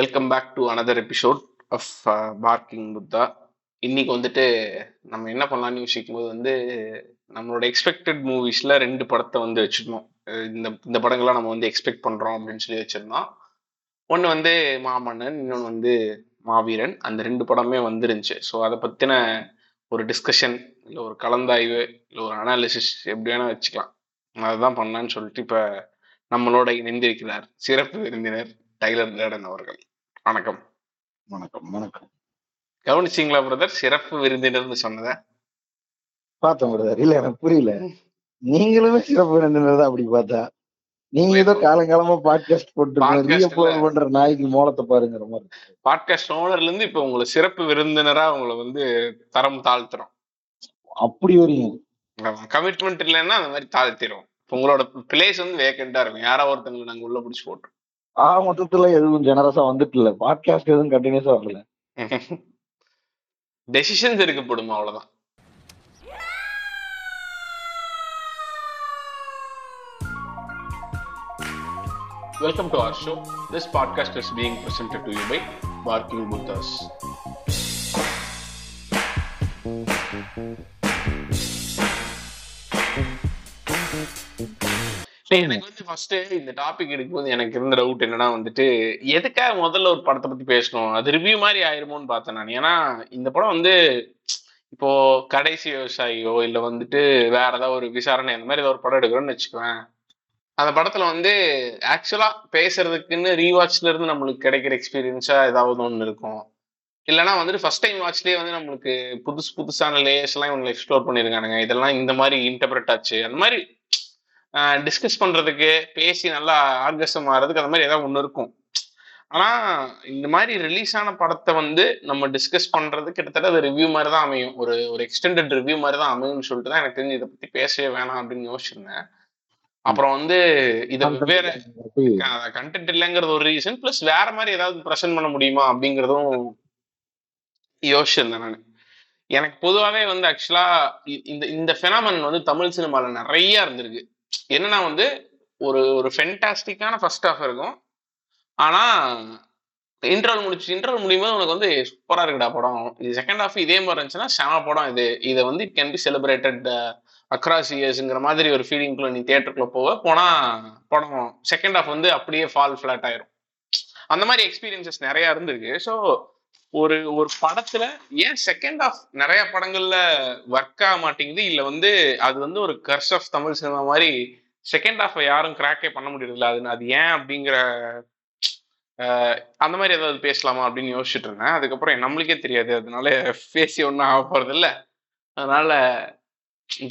Welcome back to another episode of parking Buddha இன்னைக்கு வந்துட்டு நம்ம என்ன பண்ணலாம்னு யோசிக்கும் போது வந்து நம்மளோட எக்ஸ்பெக்டட் மூவிஸ்ல ரெண்டு படத்தை வந்து வச்சிருந்தோம். இந்த இந்த படங்கள்லாம் நம்ம வந்து எக்ஸ்பெக்ட் பண்றோம் அப்படின்னு சொல்லி வச்சிருந்தோம். ஒன்று வந்து மாமன்னன் இன்னொன்று வந்து மாவீரன். அந்த ரெண்டு படமே வந்துருந்துச்சு. ஸோ அதை பற்றின ஒரு டிஸ்கஷன் இல்லை ஒரு கலந்தாய்வு இல்லை ஒரு அனாலிசிஸ் எப்படி வேணால் வச்சுக்கலாம். அதுதான் பண்ணலான்னு சொல்லிட்டு இப்போ நம்மளோட இணைந்திருக்கிறார் சிறப்பு விருந்தினர் டைலர் லேடன் அவர்கள். வணக்கம். வணக்கம் வணக்கம். கவனிச்சிங்களா பிரதர்? சிறப்பு விருந்தினர்னு சொன்னதை. பார்த்தேன் பிரதர். இல்ல எனக்கு புரியல. நீங்களுமே சிறப்பு விருந்தினர் தான் அப்படி பார்த்தா. நீங்க ஏதோ காலங்காலமா பாட்காஸ்ட் போட்டு. பண்ற நாய்க்கு மோளத்தை பாருங்கிற மாதிரி. பாட்காஸ்ட் ஓனர்ல இருந்து இப்போ உங்களை சிறப்பு விருந்தினரா உங்களை வந்து தரம் தாழ்த்துறோம். அப்படி வரீங்க. கமிட்மெண்ட் இல்லைன்னா அந்த மாதிரி தாழ்த்திரும் உங்களோட பிளேஸ் வந்து வேக்கண்டா இருக்கும். யாரோ ஒருத்தங்களை நாங்க உள்ள பிடிச்சி போட்டோம் ஆக மொத்தத்துல எதுவும் ஜெனரஸா வந்துட்டு இல்ல பாட்காஸ்ட் எதுவும் கண்டினியூஸா வரல டெசிஷன்ஸ் இருக்கு அவ்வளவுதான் welcome to our show this podcast is being presented to you by parking Buddhas எனக்கு வந்து ஃபர்ஸ்ட் இந்த டாபிக் எடுக்கும்போது எனக்கு இருந்த டவுட் என்னன்னா வந்துட்டு எதுக்காக முதல்ல ஒரு படத்தை பத்தி பேசணும்? அது ரிவ்யூ மாதிரி ஆயிருமோன்னு பார்த்தேன் நான். ஏன்னா இந்த படம் வந்து இப்போ கடைசி விவசாயியோ இல்ல வந்துட்டு வேற ஏதாவது ஒரு விசாரணை அந்த மாதிரி ஏதாவது ஒரு படம் எடுக்கிறோம்னு வச்சுக்குவேன். அந்த படத்துல வந்து ஆக்சுவலா பேசுறதுக்குன்னு ரீவாட்ச்ல இருந்து நம்மளுக்கு கிடைக்கிற எக்ஸ்பீரியன்ஸா ஏதாவது ஒன்று இருக்கும். இல்லைன்னா வந்துட்டு ஃபர்ஸ்ட் டைம் வாட்ச்லயே வந்து நம்மளுக்கு புதுசு புதுசான லேயர்ஸ் எல்லாம் இவங்க எக்ஸ்ப்ளோர் பண்ணியிருக்கானுங்க. இதெல்லாம் இந்த மாதிரி இன்டர்பிரட் ஆச்சு. அந்த மாதிரி டிஸ்கஸ் பண்றதுக்கு பேசி நல்லா ஆர்கசம் ஆகிறதுக்கு அந்த மாதிரி ஏதாவது ஒன்று இருக்கும். ஆனா இந்த மாதிரி ரிலீஸ் ஆன படத்தை வந்து நம்ம டிஸ்கஸ் பண்றது கிட்டத்தட்ட அது ரிவ்யூ மாதிரி தான் அமையும். ஒரு ஒரு எக்ஸ்டெண்டட் ரிவ்யூ மாதிரி தான் அமையும்னு சொல்லிட்டு தான் எனக்கு தெரிஞ்சு இதை பத்தி பேசவே வேணாம் அப்படின்னு யோசிச்சிருந்தேன். அப்புறம் வந்து இதை வெவ்வேறு கண்டென்ட் இல்லைங்கிறது. ஒரு ரீசன் ப்ளஸ் வேற மாதிரி ஏதாவது ப்ரெசென்ட் பண்ண முடியுமா அப்படிங்கிறதும் யோசிச்சிருந்தேன் நான். எனக்கு பொதுவாகவே வந்து ஆக்சுவலா இந்த இந்த ஃபெனாமன் வந்து தமிழ் சினிமால நிறைய இருந்திருக்கு. என்னன்னா வந்து ஒரு ஒரு ஃபென்டாஸ்டிக்கான ஃபர்ஸ்ட் ஹாஃப் இருக்கும். ஆனா இன்டர்வல் முடிச்சு இன்டர்வல் முடியும் போது உனக்கு வந்து சூப்பரா இருக்குடா படம். இது செகண்ட் ஹாஃப் இதே மாதிரி இருந்துச்சுன்னா செம படம் இது. இதை வந்து it can be celebrated across இயர்ஸ்ங்கிற மாதிரி ஒரு ஃபீலிங்குள்ள நீ தியேட்டருக்குள்ள போவ போனா படம் செகண்ட் ஹாஃப் வந்து அப்படியே ஃபால் ஃபிளாட் ஆயிரும். அந்த மாதிரி எக்ஸ்பீரியன்சஸ் நிறைய இருந்திருக்கு. ஸோ ஒரு ஒரு படத்துல ஏன் செகண்ட் ஆஃப் நிறைய படங்கள்ல ஒர்க் ஆக மாட்டேங்குது? இல்ல வந்து அது வந்து ஒரு கர்ஸ் ஆஃப் தமிழ் சினிமா மாதிரி செகண்ட் ஆஃப் யாரும் கிராக்கே பண்ண முடியறதில்ல. அது அது ஏன் அப்படிங்கிற அந்த மாதிரி ஏதாவது பேசலாமா அப்படின்னு யோசிச்சுட்டு இருந்தேன். அதுக்கப்புறம் நம்மளுக்கே தெரியாது. அதனால பேசி ஒன்றும் ஆக போறது இல்ல அதனால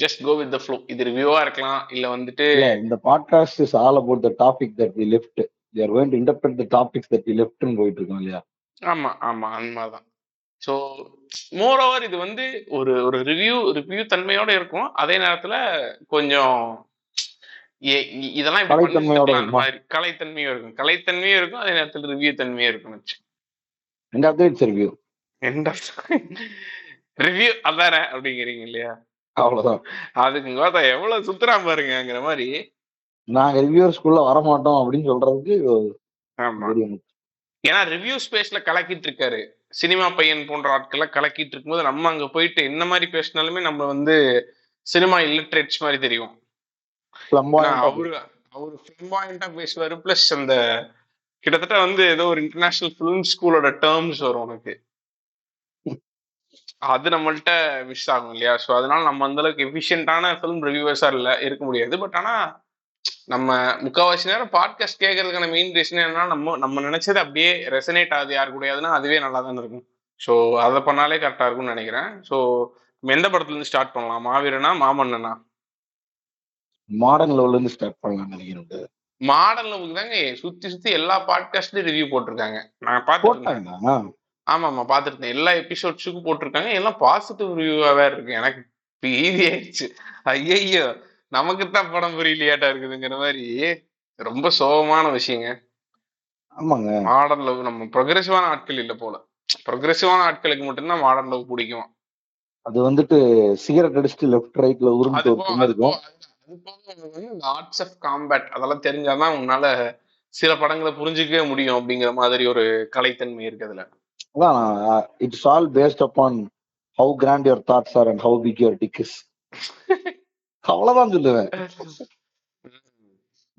just go with the flow இது ரிவ்யூவா இருக்கலாம். இல்ல வந்துட்டு இந்த podcast is all about the topic that we lift there are going to interpret the topics that we லிஃப்ட்னு போயிட்டு இருக்கோம் இல்லையா? ஆமா ஆமா. மாதிரிதான் ஸோ மோர் ஓவர் இது வந்து ஒரு ஒரு ரிவ்யூ ரிவ்யூ தன்மையோட இருக்கும். அதே நேரத்துல கொஞ்சம் இ- இதெல்லாம் இப்படி கலைத்தன்மையோட பண்ணிருக்கலாம் அந்த இருக்குமா? மாதிரி கலைத்தன்மையும் இருக்கும். கலைத்தன்மையும் இருக்கும். அதே நேரத்துல ரிவ்யூ தன்மையும் இருக்கும் வச்சு it's review end of review அதானே? அப்படிங்கிறீங்க இல்லையா? அவ்வளவுதான். அதுக்கு கோத்தா எவ்வளவு சுத்துறான் பாருங்கங்கிற மாதிரி. நாங்க ரிவ்யூவர்ஸ்குள்ள வரமாட்டோம் அப்படின்னு சொல்றதுக்கு ஆமா. ஏன்னா ரிவ்யூ ஸ்பேஸ்ல கலக்கிட்டு இருக்காரு சினிமா பையன் போன்ற ஆட்கள்லாம் கலக்கிட்டு இருக்கும்போது நம்ம அங்க போயிட்டு என்ன மாதிரி பேசினாலுமே நம்ம வந்து சினிமா இல்லட்ரேட்ஸ் மாதிரி தெரியும். அவரு அவரு ஃபிளாம்பாயிண்டா பேசுவாரு. பிளஸ் அந்த கிட்டத்தட்ட வந்து ஏதோ ஒரு இன்டர்நேஷனல் ஃபிலிம் ஸ்கூலோட டேர்ம்ஸ் வரும் உனக்கு. அது நம்மள்ட்ட மிஸ் ஆகும் இல்லையா? ஸோ அதனால நம்ம அந்த அளவுக்கு எஃபிஷியன்டான ஃபிலிம் ரிவ்யூவர்ஸா இல்ல இருக்க முடியாது. பட் ஆனா நம்ம முக்கால்வாசி நேரம் பாட்காஸ்ட் கேட்கறதுக்கான மெயின் ரீசன் என்னன்னா நம்ம நம்ம நினைச்சது அப்படியே ரெசனேட் ஆகுது யாரு கூடயாதுன்னா அதுவே நல்லா தானே இருக்கும். ஸோ அதை பண்ணாலே கரெக்டா இருக்கும்னு நினைக்கிறேன். ஸோ நம்ம எந்த படத்துல இருந்து ஸ்டார்ட் பண்ணலாம்? மாவீரனா மாமன்னனா? மாடர்ன் லெவல்ல இருந்து ஸ்டார்ட் பண்ணலாம்னு நினைக்கிறேன் மாடர்ன் லவ்க்கு தாங்க சுத்தி சுத்தி எல்லா பாட்காஸ்ட்லயும் ரிவ்யூ போட்டிருக்காங்க. நான் பார்த்துருந்தேன் போட்டாங்க ஆமா ஆமா பார்த்துருந்தேன் எல்லா எபிசோட்ஸுக்கும் போட்டிருக்காங்க. எல்லாம் பாசிட்டிவ் ரிவ்யூவாவே இருக்கு. எனக்கு பீதி ஆயிடுச்சு. ஐயையோ. நமக்கு தான் படம் புரியலையாட்டா இருக்குதுங்கிற மாதிரி ரொம்ப சோகமான விஷயங்க. ஆமாங்க. மாடர்ன் லவ் நம்ம ப்ரொக்ரெசிவான ஆட்கள் இல்ல போல. ப்ரொக்ரெசிவான ஆட்களுக்கு மட்டும்தான் மாடர்ன் லவ் பிடிக்கும். அது வந்துட்டு சிகரெட் அடிச்சுட்டு லெஃப்ட் ரைட்ல அது இருக்கும். ஆர்ட்ஸ் ஆஃப் காம்பேட் அதெல்லாம் தெரிஞ்சாதான் உன்னால சில படங்களை புரிஞ்சுக்கவே முடியும் அப்படிங்கிற மாதிரி ஒரு கலைத்தன்மை இருக்கு அதுல. அதான் it's all based upon how grand your thoughts are and how big your dick அவ்வளவுதான் சொல்லுவேன்.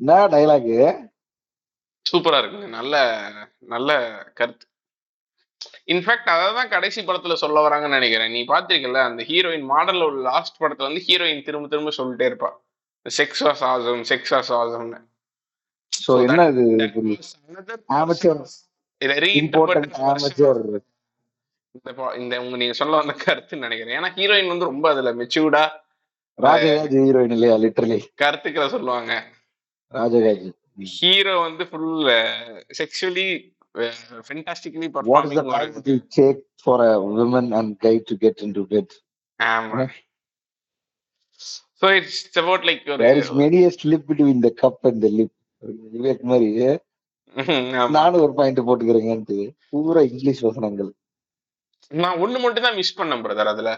என்ன டைலாக் சூப்பரா இருக்குங்க. நல்ல நல்ல கருத்து. இன்ஃபேக்ட் அதான் கடைசி படத்துல சொல்ல வராங்கன்னு நினைக்கிறேன். நீ பாத்திருக்கல அந்த ஹீரோயின் மாடல்ல உள்ள லாஸ்ட் படத்துல வந்து ஹீரோயின் திரும்ப திரும்ப சொல்லிட்டே இருப்பா. Sex was awesome sex was ஆசம்னு so என்ன இது இம்பார்ட்டன்ட் amateur. இந்த இந்த உங்க நீங்க சொல்ல வந்த கருத்துன்னு நினைக்கிறேன். ஏன்னா ஹீரோயின் வந்து ரொம்ப அதுல மெச்சூர்டா ராஜகாஜ் ஹீரோயின் இல்லையா லிட்டரலி கருத்துக்களை சொல்லுவாங்க. ராஜகாஜ் ஹீரோ வந்து full sexually fantastically what is the performing take for a women and guy to get into bed ஆமா. So it's about like there is many a slip between the cup and the lip. Vivek மாதிரி. நானும் ஒரு point போட்டுக்கிறேங்கன்ட்டு பூரா English வசனங்கள். நான் ஒண்ணு மட்டும் தான் மிஸ் பண்ணேன் பிரதர் அதுல.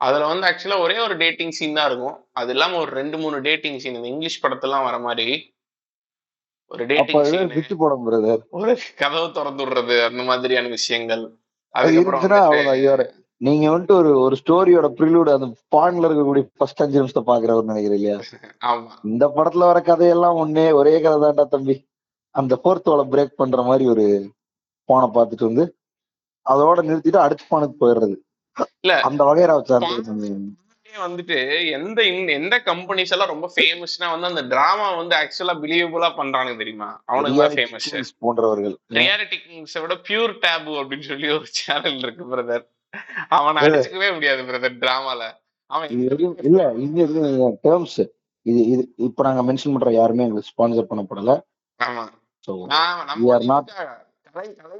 அதுல வந்து ஆக்சுவலா ஒரே ஒரு டேட்டிங் சீன் தான் இருக்கும். அது இல்லாம ஒரு ரெண்டு மூணு டேட்டிங் சீன் இந்த இங்கிலீஷ் படத்தெல்லாம் வர மாதிரி ஒரு டேட்டிங் சீன் விட்டு போடும் பிரதர் ஒரு கதவு திறந்து விடுறது அந்த மாதிரியான விஷயங்கள். அது அதுக்கப்புறம் நீங்க வந்துட்டு ஒரு ஒரு ஸ்டோரியோட ப்ரிலூட் அந்த பான்ல இருக்கக்கூடிய ஃபர்ஸ்ட் அஞ்சு நிமிஷத்தை பாக்குறவர் நினைக்கிறேன் இல்லையா? ஆமா. இந்த படத்துல வர கதையெல்லாம் ஒண்ணே ஒரே கதை தான்டா தம்பி. அந்த ஃபோர்த் வலை பிரேக் பண்ற மாதிரி ஒரு பானை பார்த்துட்டு வந்து அதோட நிறுத்திட்டு அடுத்த பானுக்கு போயிடுறது. இல்ல. அந்த பாண்டியே வந்துட்டு எந்த எந்த கம்பெனிஸ் எல்லாம் ரொம்ப ஃபேமஸ்னா வந்து அந்த டிராமா வந்து ஆக்சுவலா பிலீவபிளா பண்றானுங்க தெரியுமா? அவனுக்கு தான் ஃபேமஸ் போன்றவர்கள். ரியாலிட்டி கிங்ஸை விட பியூர் டேபு அப்படின்னு சொல்லி ஒரு சேனல் இருக்கு பிரதர் அவனை அடிச்சுக்கவே முடியாது பிரதர் டிராமால அவன் இது எதுவும் இல்ல இங்க இருக்கு டேர்ம்ஸ் இது இது இப்ப நாங்க மென்ஷன் பண்ற யாருமே எங்களுக்கு ஸ்பான்சர் பண்ணப்படல. ஆமா. சோ நம்ம கலை கலை.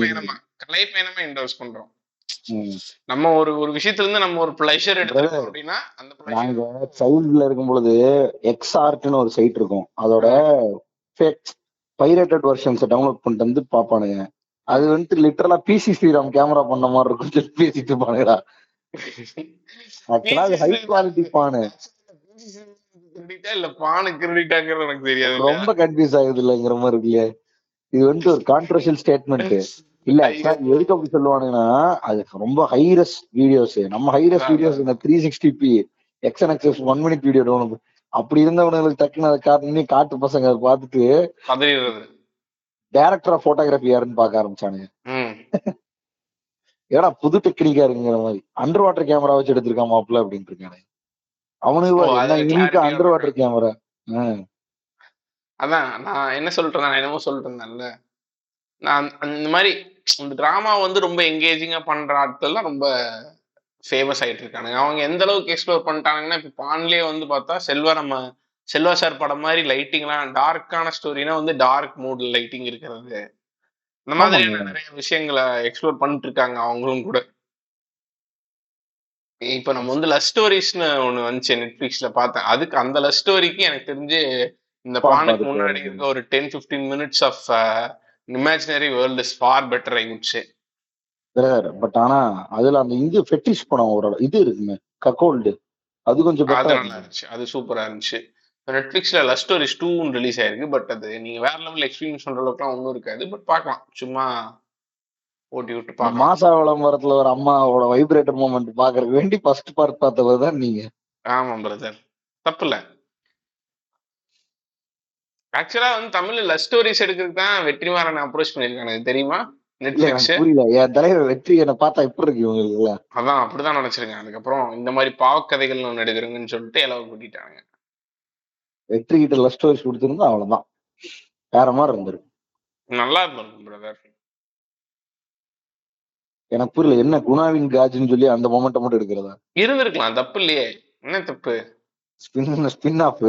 பயணமா கலை பயணமா என்டோர்ஸ் பண்றோம். நம்ம ஒரு ஒரு விஷயத்துல இருந்து நம்ம ஒரு பிளஷர் Brother, அப்படின்னா அந்த நாங்க சைல்ட்ல இருக்கும் பொழுது எக்ஸ் ஆர்ட்னு ஒரு சைட் இருக்கும். அதோட பைரேட்டட் வெர்ஷன்ஸ் டவுன்லோட் பண்ணிட்டு வந்து பாப்பானுங்க அது வந்துட்டு லிட்டரலா பிசி ஸ்ரீராம் கேமரா பண்ண மாதிரி இருக்கும் சொல்லி பேசிட்டு இருப்பானுங்கடா. ஆக்சுவலா அது ஹை குவாலிட்டி பானு. இல்ல பானு கிரெடிட்டாங்கிறது எனக்கு தெரியாது ரொம்ப கன்ஃபியூஸ் ஆகுது இல்லைங்கிற மாதிரி இருக்கு இது வந்துட்டு ஒரு கான்ட்ரவர்ஷியல் ஸ்டேட்மெண்ட் இல்ல எதுக்கு அப்படி சொல்லுவானுங்கன்னா அது ரொம்ப ஹைரஸ் வீடியோஸ் நம்ம ஹைரஸ் வீடியோஸ் இந்த த்ரீ சிக்ஸ்டி பி எக்ஸன் எக்ஸஸ் ஒன் மினிட் வீடியோ டவுன்லோட் அப்படி இருந்தவனுங்களுக்கு டக்குன்னு அதை காட்டு காட்டு பசங்க அதை பார்த்துட்டு டைரக்டர் ஆஃப் போட்டோகிராஃபி யாருன்னு பார்க்க ஆரம்பிச்சானுங்க. ஏடா புது டெக்னிக்கா இருக்குங்கிற மாதிரி. அண்டர் வாட்டர் கேமரா வச்சு எடுத்திருக்கான் மாப்பிள்ள அப்படின்ட்டு இருக்கானு அவனுக்கு அண்டர் வாட்டர் கேமரா அதான் நான் என்ன சொல்லிட்டு இருந்தேன் என்னமோ சொல்லிட்டு இருந்தேன்ல. நான் அந்த மாதிரி இந்த டிராமா வந்து ரொம்ப எங்கேஜிங்கா பண்ற ஆட்கள்லாம் ரொம்ப ஃபேமஸ் ஆயிட்டு இருக்கானுங்க அவங்க எந்த அளவுக்கு எக்ஸ்ப்ளோர் பண்ணிட்டாங்கன்னா இப்ப பான்லயே வந்து பார்த்தா செல்வா நம்ம செல்வா சார் படம் மாதிரி லைட்டிங்லாம் டார்க்கான ஸ்டோரினா வந்து டார்க் மூட்ல லைட்டிங் இருக்கிறது இந்த மாதிரியான ஆமாங்க. நிறைய விஷயங்களை எக்ஸ்ப்ளோர் பண்ணிட்டு இருக்காங்க அவங்களும் கூட இப்ப நம்ம வந்து லவ் ஸ்டோரிஸ்னு ஒண்ணு வந்துச்சு நெட்ஃபிளிக்ஸ்ல பார்த்தேன் அதுக்கு அந்த லவ் ஸ்டோரிக்கு எனக்கு தெரிஞ்சு இந்த பானுக்கு முன்னாடி. இருக்க ஒரு ten fifteen minutes of imaginary world is far better ஆயிடுச்சு பட் ஆனா அதுல அந்த இது ஃபெட்டிஷ் படம் ஒரு இது இருக்குங்க கக்கோல்டு அது கொஞ்சம் பெட்டரா இருந்துச்சு. அது சூப்பரா இருந்துச்சு. நெட்ஃபிளிக்ஸ்ல லவ் ஸ்டோரிஸ் டூ ரிலீஸ் ஆயிருக்கு. பட் அது நீங்க வேற லெவல் எக்ஸ்பீரியன்ஸ் பண்ற அளவுக்குலாம் ஒன்றும் இருக்காது. பட் பார்க்கலாம். சும்மா ஓட்டி விட்டு பார்க்கலாம். மாசா விளம்பரத்துல ஒரு அம்மாவோட வைப்ரேட்டர் மூமெண்ட் பாக்குறதுக்கு வேண்டி ஃபர்ஸ்ட் பார்ட் பார்த்தவர் தான் நீங்க. ஆமா பிரதர் தப்பு இல்ல. ஆக்சுவலா வந்து தமிழ்ல லவ் ஸ்டோரிஸ் எடுக்கிறதுக்கு தான் வெற்றிமாறன் அப்ரோச் பண்ணிருக்காங்க தெரியுமா? புரியல. என் தலைவர் வெற்றி என்ன பார்த்தா எப்படி இருக்கு இவங்களுக்கு அதான் அப்படிதான் நினைச்சிருக்கேன். அதுக்கப்புறம் இந்த மாதிரி பாவக்கதைகள் ஒன்று எடுக்கிறேங்கன்னு சொல்லிட்டு எல்லாம் கூட்டிட்டாங்க. வெற்றி கிட்ட லவ் ஸ்டோரிஸ் கொடுத்திருந்தா அவ்வளவுதான். வேற மாதிரி இருந்திருக்கு. நல்லா இருக்கும் பிரதர் எனக்கு புரியல என்ன குணாவின் காஜ்னு சொல்லி அந்த மொமெண்ட்டை மட்டும் எடுக்கிறதா? இருந்திருக்கலாம் தப்பு இல்லையே. என்ன தப்பு? ஸ்பின் ஸ்பின் ஆஃப்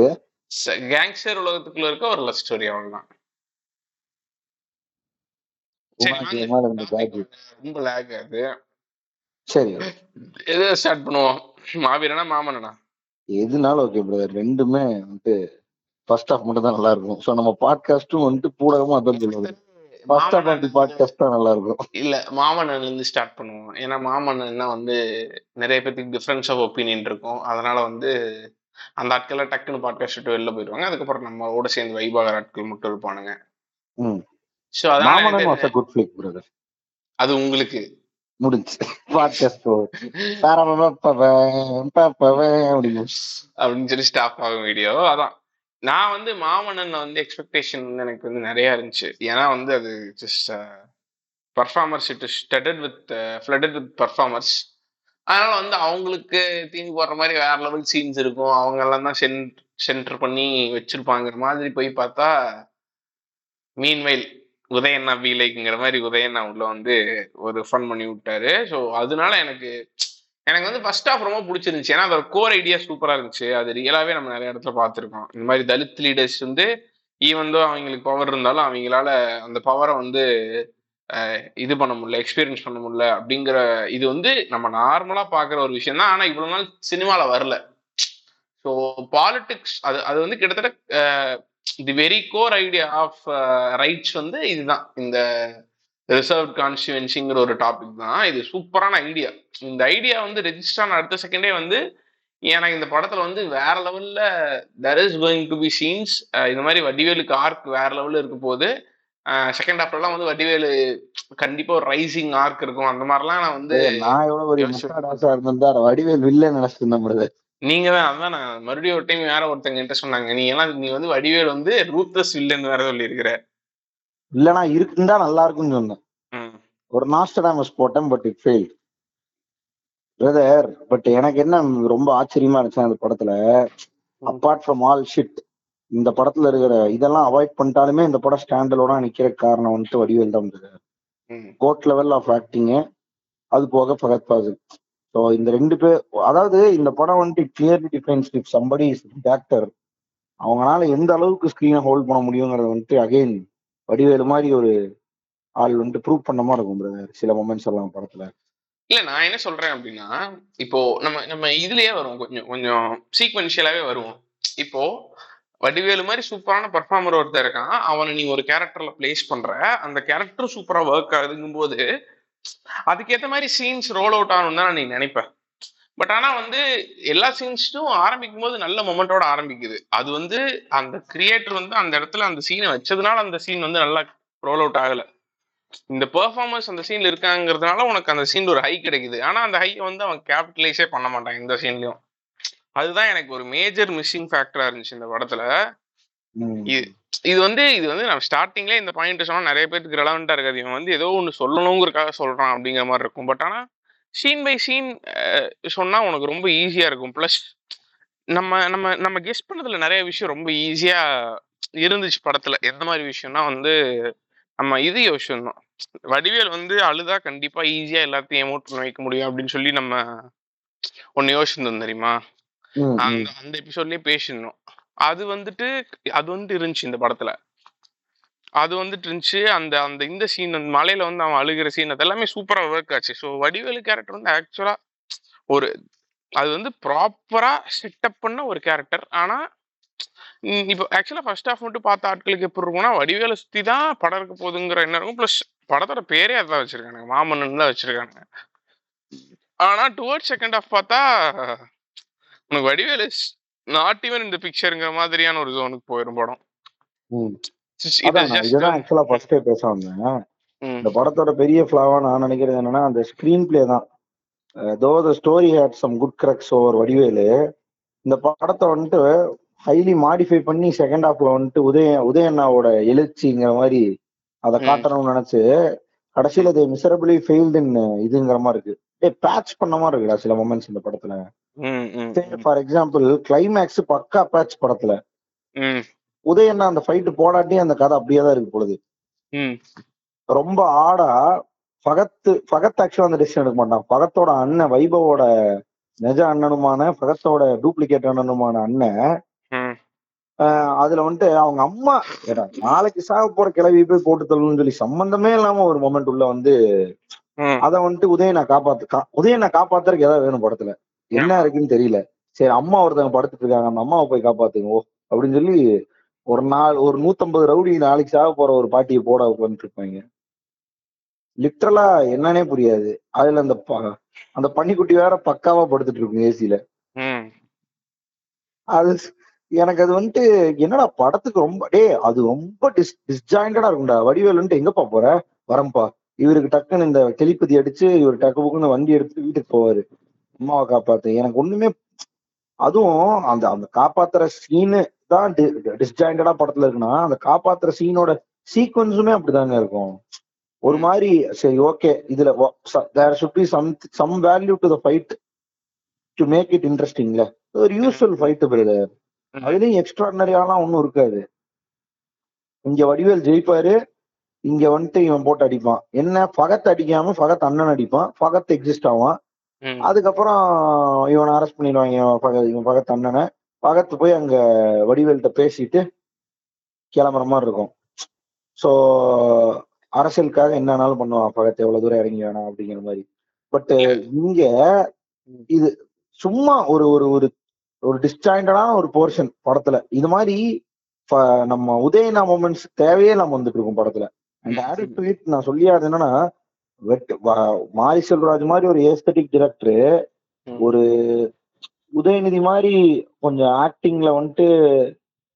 கேங்ஸ்டர் உலகத்துக்குள்ள இருக்க ஒரு லவ் ஸ்டோரி அவ்வளவுதான். ரொம்ப லேக் அது சரி எது ஸ்டார்ட் பண்ணுவோம்? மாவீரனா மாமனனா எதுனாலும் ஓகே பிரதர் ரெண்டுமே வந்துட்டு ஃபர்ஸ்ட் ஹாஃப் மட்டும் தான் நல்லா இருக்கும். ஸோ நம்ம பாட்காஸ்ட்டும் வந்துட்டு பூடகமா அதான் சொல்லுவது ஃபர்ஸ்ட் ஹாஃப் ஆஃப் பாட்காஸ்ட் தான் நல்லா இருக்கும். இல்ல மாமன்னன்ல இருந்து ஸ்டார்ட் பண்ணுவோம். ஏன்னா மாமன்னன்னா வந்து நிறைய பேத்துக்கு டிஃபரன்ஸ் ஆஃப் ஒப்பீனியன் இருக்கும். அதனால வந்து அந்த ஆட்களை டக்குன்னு பாட்காஸ்ட் விட்டு வெளில போயிடுவாங்க அதுக்கப்புறம் நம்மளோட சேர்ந்து வைபாகர் ஆட்கள் மட்டும் இருப்பானுங்க. ஸோ அதனால மாமன்னன் எனக்கு was a good flick brother அது உங்களுக்கு. முடிஞ்சு பாட்காஸ்ட் அப்படின்னு. சொல்லி ஸ்டாப் ஆகும் வீடியோ அதான். நான் வந்து மாமன்னன் வந்து எக்ஸ்பெக்டேஷன் வந்து எனக்கு வந்து நிறைய இருந்துச்சு. ஏன்னா வந்து அது just performers it studded with flooded with performers அதனால வந்து அவங்களுக்கு தீங்கு போடுற மாதிரி வேற லெவல் சீன்ஸ் இருக்கும். அவங்க எல்லாம் தான் சென்டர் பண்ணி வச்சிருப்பாங்கிற மாதிரி போய் பார்த்தா மீன்வெயில் உதயண்ணா பி மாதிரி உதயண்ணா உள்ள வந்து ஒரு ஃபன் பண்ணி விட்டாரு. ஸோ அதனால எனக்கு எனக்கு வந்து ஃபர்ஸ்ட் ஆஃப் ரொம்ப பிடிச்சிருந்துச்சு. ஏன்னா அதோட கோர் ஐடியா சூப்பராக இருந்துச்சு. அது ரியலாகவே நம்ம நிறைய இடத்துல பார்த்துருக்கோம். இந்த மாதிரி தலித் லீடர்ஸ் வந்து ஈவன் தோ அவங்களுக்கு பவர் இருந்தாலும் அவங்களால அந்த பவரை வந்து இது பண்ண முடியல எக்ஸ்பீரியன்ஸ் பண்ண முடியல அப்படிங்கிற இது வந்து நம்ம நார்மலா பார்க்குற ஒரு விஷயம் தான் ஆனா இவ்வளவு நாள் சினிமால வரல. ஸோ பாலிடிக்ஸ் அது அது வந்து கிட்டத்தட்ட the very core idea of rights வந்து இதுதான். இந்த ரிசர்வ் கான்ஸ்டியூன்சிங்கிற ஒரு டாபிக் தான். இது சூப்பரான ஐடியா இந்த ஐடியா வந்து ரெஜிஸ்டர் ஆன அடுத்த செகண்டே வந்து எனக்கு இந்த படத்துல வந்து வேற லெவல்ல there is going to be scenes இந்த மாதிரி வடிவேலுக்கு ஆர்க் வேற லெவல்ல இருக்க போது செகண்ட் ஹாஃப்லாம் வந்து வடிவேலு கண்டிப்பா ஒரு ரைசிங் ஆர்க் இருக்கும். அந்த மாதிரிலாம் நான் வந்து நான் எவ்வளவு முட்டாடாசா இருந்திருந்தா வடிவேல் வில்ல நினைச்சிட்டு இருந்தேன் பிரதர் நீங்க தான் அதான் நான் மறுபடியும் ஒரு டைம் வேற ஒருத்தங்க கிட்ட சொன்னாங்க. நீ எல்லாம் நீ வந்து வடிவேல் வந்து ரூத்தஸ் வில்லன் வேற சொல்லியிருக்கிற. இல்லனா இருந்தா நல்லா இருக்கும்னு சொன்னேன். ஒரு நாஸ்டடாமஸ் போட்டேன் but it fail brother but எனக்கு என்ன ரொம்ப ஆச்சரியமா இருந்துச்சு அந்த படத்துல? அப்பார்ட் ஃப்ரம் ஆல் ஷிட் இந்த படத்துல இருக்கிற இதெல்லாம் அவாய்ட் பண்ணிட்டாலுமே இந்த படம் ஸ்டாண்டலோட நிக்கிற காரணம் வந்துட்டு வடிவேல் தான் ம். கோட் லெவல் ஆஃப் ஆக்டிங்கு அது போக ஃபகத் ஃபாசில் ஸோ இந்த ரெண்டு பேர் அதாவது இந்த படம் வந்துட்டு clearly defines if somebody is actor அவங்களால எந்த அளவுக்கு ஸ்க்ரீனை ஹோல்ட் பண்ண முடியுங்கிறத வந்துட்டு அகைன் வடிவேலு மாதிரி ஒரு ஆள் வந்துட்டு ப்ரூவ் பண்ண மாதிரி இருக்கும் பிரதர் சில மொமெண்ட்ஸ் எல்லாம் படத்துல. இல்ல நான் என்ன சொல்றேன் அப்படின்னா இப்போ நம்ம நம்ம இதுலயே வருவோம். கொஞ்சம் கொஞ்சம் சீக்வென்ஷியலாவே வருவோம். இப்போ வடிவேலு மாதிரி சூப்பரான பர்ஃபார்மர் ஒருத்தர் இருக்கான். அவனை நீ ஒரு கேரக்டர்ல பிளேஸ் பண்ற. அந்த கேரக்டர் சூப்பரா ஒர்க் ஆகுதுங்கும் போது அதுக்கேற்ற மாதிரி சீன்ஸ் ரோல் அவுட் ஆகணும் தான் நீ நினைப்பேன். பட் ஆனா வந்து எல்லா சீன்ஸும் ஆரம்பிக்கும் போது நல்ல மொமெண்டோட ஆரம்பிக்குது. அது வந்து அந்த கிரியேட்டர் வந்து அந்த இடத்துல அந்த சீனை வச்சதுனால அந்த சீன் வந்து நல்லா ரோல் அவுட் ஆகல. இந்த பெர்ஃபார்மன்ஸ் அந்த சீன்ல இருக்காங்கிறதுனால உனக்கு அந்த சீன் ஒரு ஹை கிடைக்குது. ஆனா அந்த ஹை வந்து அவன் கேபிட்டலைஸே பண்ண மாட்டான் இந்த சீன்லயும் அதுதான் எனக்கு ஒரு மேஜர் மிஸ்ஸிங் ஃபேக்டரா இருந்துச்சு இந்த படத்துல. இது- இது வந்து இது வந்து நம்ம ஸ்டார்டிங்ல இந்த பாயிண்ட் சொன்னா நிறைய பேருக்கு ரெலவெண்டா இருக்காது. இவன் வந்து ஏதோ ஒன்று சொல்லணுங்கிறதுக்காக சொல்றான் அப்படிங்கிற மாதிரி இருக்கும். பட் ஆனா சீன் பை சீன் சொன்னா உனக்கு ரொம்ப ஈஸியா இருக்கும். ப்ளஸ் நம்ம நம்ம நம்ம கெஸ் பண்ணதுல நிறைய விஷயம் ரொம்ப ஈஸியா இருந்துச்சு படத்துல. எந்த மாதிரி விஷயம்னா வந்து நம்ம இது யோசிச்சிருந்தோம். வடிவேல் வந்து அழுதா கண்டிப்பா ஈஸியா எல்லாத்தையும் எமோட் பண்ண வைக்க முடியும் அப்படின்னு சொல்லி நம்ம ஒன்னு யோசிச்சிருந்தோம் தெரியுமா. அந்த அந்த எபிசோட்லயே பேசியிருந்தோம் அது வந்துட்டு அது வந்துட்டு இருந்துச்சு இந்த படத்துல. அது வந்துட்டு இருந்துச்சு அந்த அந்த இந்த சீன் அந்த மலையில வந்து அவன் அழுகிற சீன் அது எல்லாமே சூப்பரா ஒர்க் ஆச்சு. ஸோ வடிவேலு கேரக்டர் வந்து ஆக்சுவலா ஒரு அது வந்து ப்ராப்பரா செட்டப் பண்ண ஒரு கேரக்டர் ஆனா இப்போ ஆக்சுவலா ஃபர்ஸ்ட் ஹாஃப் மட்டும் பார்த்த ஆட்களுக்கு எப்படி இருக்கும்னா வடிவேலை சுத்தி தான் படம் இருக்க போகுதுங்கிற என்ன இருக்கும். ப்ளஸ் படத்தோட பேரே அதான் வச்சிருக்காங்க மாமன்னன் தான் வச்சிருக்காங்க ஆனா டுவர்ட் செகண்ட் ஹாஃப் பார்த்தா உனக்கு வடிவேலு நாட் ஈவன் இந்த பிக்சருங்கிற மாதிரியான ஒரு ஜோனுக்கு போயிடும் படம். ஆக்சுவலா ஃபர்ஸ்டே பேச வந்தேன். இந்த படத்தோட பெரிய ஃபிளாவா நான் நினைக்கிறது என்னன்னா அந்த ஸ்கிரீன் பிளே தான். Though the story had some good cruxes over Vadivelu. இந்த படத்தை வந்துட்டு ஹைலி மாடிஃபை பண்ணி செகண்ட் ஹாஃப்ல வந்துட்டு உதய உதயண்ணாவோட எழுச்சிங்கிற மாதிரி அதை. காட்டணும்னு நினைச்சு கடைசியில இது மிசரபிளி ஃபெயில்டுன்னு இதுங்கிற மாதிரி இருக்கு. ஏ பேட்ச் பண்ண மாதிரி இருக்குடா சில மொமெண்ட்ஸ் இந்த படத்துல. ஃபார் எக்ஸாம்பிள் கிளைமேக்ஸ் பக்கா பேட்ச் படத்துல. உதயண்ணா அந்த ஃபைட் போடாட்டி அந்த கதை அப்படியே தான் இருக்கு பொழுது. ரொம்ப ஆடா ஃபகத்து ஃபகத் ஆக்சுவலா அந்த டிசிஷன் எடுக்க மாட்டான். ஃபகத்தோட அண்ணன் வைபவோட நிஜ அண்ணனுமான ஃபகத்தோட டூப்ளிகேட் அண்ணனுமான அண்ணன் அதுல வந்துட்டு அவங்க அம்மா நாளைக்கு சாக போற கிளவி போய் போட்டு தள்ளணும்னு சொல்லி சம்பந்தமே இல்லாம ஒரு மொமெண்ட் உள்ள வந்து. அத வந்துட்டு உதயனை காப்பாத்து உதயனை காப்பாத்துறதுக்கு ஏதாவது வேணும் படத்துல. என்ன இருக்குன்னு தெரியல. சரி அம்மா ஒருத்தவங்க படுத்துட்டு இருக்காங்க. அந்த அம்மாவை போய் காப்பாத்துங்க. ஓ அப்படின்னு சொல்லி ஒரு நாள் ஒரு நூத்தம்பது ரவுடி நாளைக்கு சாக போற ஒரு பாட்டியை போட உட்காந்துட்டு இருப்பாங்க. லிட்டரலா என்னன்னே புரியாது. அதுல அந்த அந்த பன்னிக்குட்டி வேற பக்காவா படுத்துட்டு இருக்கும் ஏசில. அது எனக்கு அது வந்துட்டு என்னடா படத்துக்கு ரொம்ப டேய் அது ரொம்ப டிஸ் டிஸ்ஜாயிண்டடா இருக்கும்டா. வடிவேல் வந்துட்டு எங்கப்பா போற? வரம்பா இவருக்கு டக்குன்னு இந்த டெலிபதி அடிச்சு இவர் டக்கு புக்குன்னு வண்டி எடுத்து வீட்டுக்கு போவாரு. அம்மாவை காப்பாத்து. எனக்கு ஒண்ணுமே அதுவும் அந்த அந்த காப்பாத்துற சீனு தான் டிஸ்ஜாயிண்டடா படத்துல இருக்குன்னா அந்த காப்பாத்துற சீனோட சீக்வன்ஸுமே அப்படிதாங்க இருக்கும். ஒரு மாதிரி சரி ஓகே இதுல there should be some some value to the fight to make it இன்ட்ரெஸ்டிங்ல ஒரு யூஸ்வல் ஃபைட் பிரதர் அதுலயும் எக்ஸ்ட்ராடனரியாலாம் ஒண்ணும் இருக்காது. இங்க வடிவேல் ஜெயிப்பாரு. இங்க வந்துட்டு இவன் போட்டு அடிப்பான். என்ன பகத் அடிக்காம பகத் அண்ணன் அடிப்பான். பகத் எக்ஸிஸ்ட் ஆவான். அதுக்கப்புறம் இவனை அரெஸ்ட் பண்ணிடுவாங்க இவன் பகத் இவன் பகத் அண்ணனை பகத்து போய் அங்க வடிவேல்கிட்ட பேசிட்டு கிளம்புற மாதிரி இருக்கும். சோ அரசியலுக்காக என்னன்னாலும் பண்ணுவான் பகத் எவ்வளவு தூரம் இறங்கி வேணாம் அப்படிங்கிற மாதிரி. பட் இங்க இது சும்மா ஒரு ஒரு ஒரு ஒரு டிஸ்டாயிண்டடான ஒரு போர்ஷன் படத்துல. இது மாதிரி நம்ம உதயனா மூமெண்ட்ஸ் தேவையே நம்ம வந்துட்டு இருக்கோம் படத்துல. அண்ட் ஆட் டு இட் நான் சொல்லியாது என்னன்னா மாரி செல்வராஜ் மாதிரி ஒரு ஏஸ்தட்டிக் டிரெக்டர். ஒரு உதயநிதி மாதிரி கொஞ்சம் ஆக்டிங்ல வந்துட்டு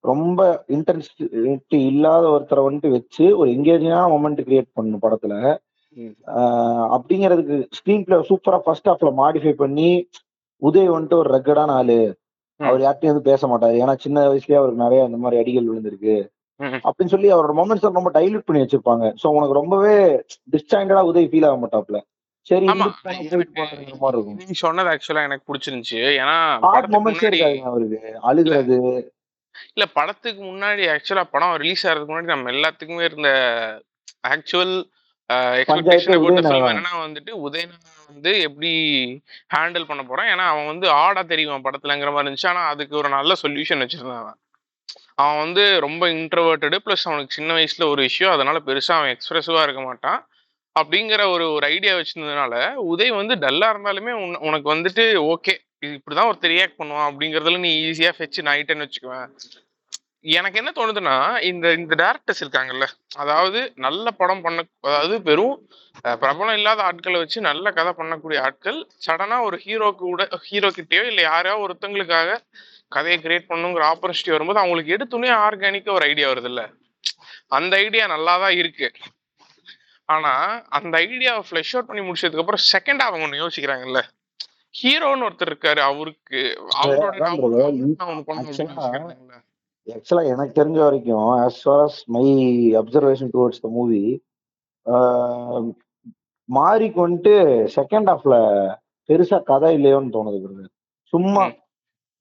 ரொம்ப இன்டென்சிட்டி இல்லாத ஒருத்தரை வந்துட்டு வச்சு ஒரு எங்கேஜிங்கான மொமெண்ட் கிரியேட் பண்ணும் படத்துல அப்படிங்கிறதுக்கு ஸ்கிரீன் பிளே சூப்பரா ஃபர்ஸ்ட் ஹாஃப்ல மாடிஃபை பண்ணி உதய் வந்துட்டு ஒரு ரக்கடான ஆளு. அவர் யார்ட்டையும் வந்து பேச மாட்டாரு ஏன்னா சின்ன வயசுலயே அவருக்கு நிறைய இந்த மாதிரி அடிகள் விழுந்திருக்கு. அப்படின்னு சொல்லி அவரோட மொமெண்ட்ஸ் ரொம்ப டைல்யூட் பண்ணி வச்சிருப்பாங்க. சோ உனக்கு ரொம்பவே டிஸ்டாண்டடா உதய் ஃபீல் ஆக மாட்டாப்ல. சரி நீ சொன்னது ஆக்சுவலா எனக்கு பிடிச்சிருந்துச்சு. ஏன்னா அவருக்கு. அழுகிறது. இல்ல. படத்துக்கு முன்னாடி ஆக்சுவலா படம் ரிலீஸ் ஆகிறதுக்கு முன்னாடி நம்ம எல்லாத்துக்குமே இருந்த ஆக்சுவல் என்னன்னா வந்துட்டு உதயநாதன் வந்து எப்படி ஹேண்டில் பண்ண போறான்? ஏன்னா அவன் வந்து ஆடா தெரியும் படத்துலங்கிற மாதிரி இருந்துச்சு. ஆனா அதுக்கு ஒரு நல்ல சொல்யூஷன் வச்சிருந்தான் அவன் வந்து ரொம்ப இன்ட்ரவர்ட்டடு ப்ளஸ் அவனுக்கு சின்ன வயசில் ஒரு விஷயம் அதனால் பெருசாக அவன் எக்ஸ்ப்ரெசிவாக இருக்க மாட்டான். அப்படிங்கிற ஒரு ஒரு ஐடியா வச்சிருந்ததுனால உதய் வந்து டல்லாக இருந்தாலுமே உன் உனக்கு வந்துட்டு ஓகே இது இப்படிதான் ஒருத்தர் ரியாக்ட் பண்ணுவான் அப்படிங்கிறதுல நீ ஈஸியாக ஃபெச்சு நைட்டுன்னு வச்சுக்குவேன். எனக்கு என்ன தோணுதுன்னா இந்த இந்த டேரக்டர்ஸ் இருக்காங்கல்ல அதாவது நல்ல படம் பண்ண அதாவது பெரும் பிரபலம் இல்லாத ஆட்களை வச்சு நல்ல கதை பண்ணக்கூடிய ஆட்கள் சடனாக ஒரு ஹீரோக்கு கூட ஹீரோ கிட்டேயோ இல்லை யாரையோ ஒருத்தங்களுக்காக கதையை கிரியேட் பண்ணுங்கிற ஆப்பர்ச்சுனிட்டி வரும்போது அவங்களுக்கு எடுத்துனே ஆர்கானிக்கா ஒரு ஐடியா வருது இல்ல அந்த ஐடியா நல்லா தான் இருக்கு ஆனா அந்த ஐடியாவை ஃபிளஷ் அவுட் பண்ணி முடிச்சதுக்கு அப்புறம் செகண்ட் அவங்க ஒண்ணு யோசிக்கிறாங்கல்ல ஹீரோன்னு ஒருத்தர் இருக்காரு அவருக்கு அவரோட. ஆக்சுவலா எனக்கு தெரிஞ்ச வரைக்கும் as far as my observation towards the movie மாரிக்கு வந்துட்டு செகண்ட் ஹாஃப்ல பெருசா கதை இல்லையோன்னு தோணுது. சும்மா.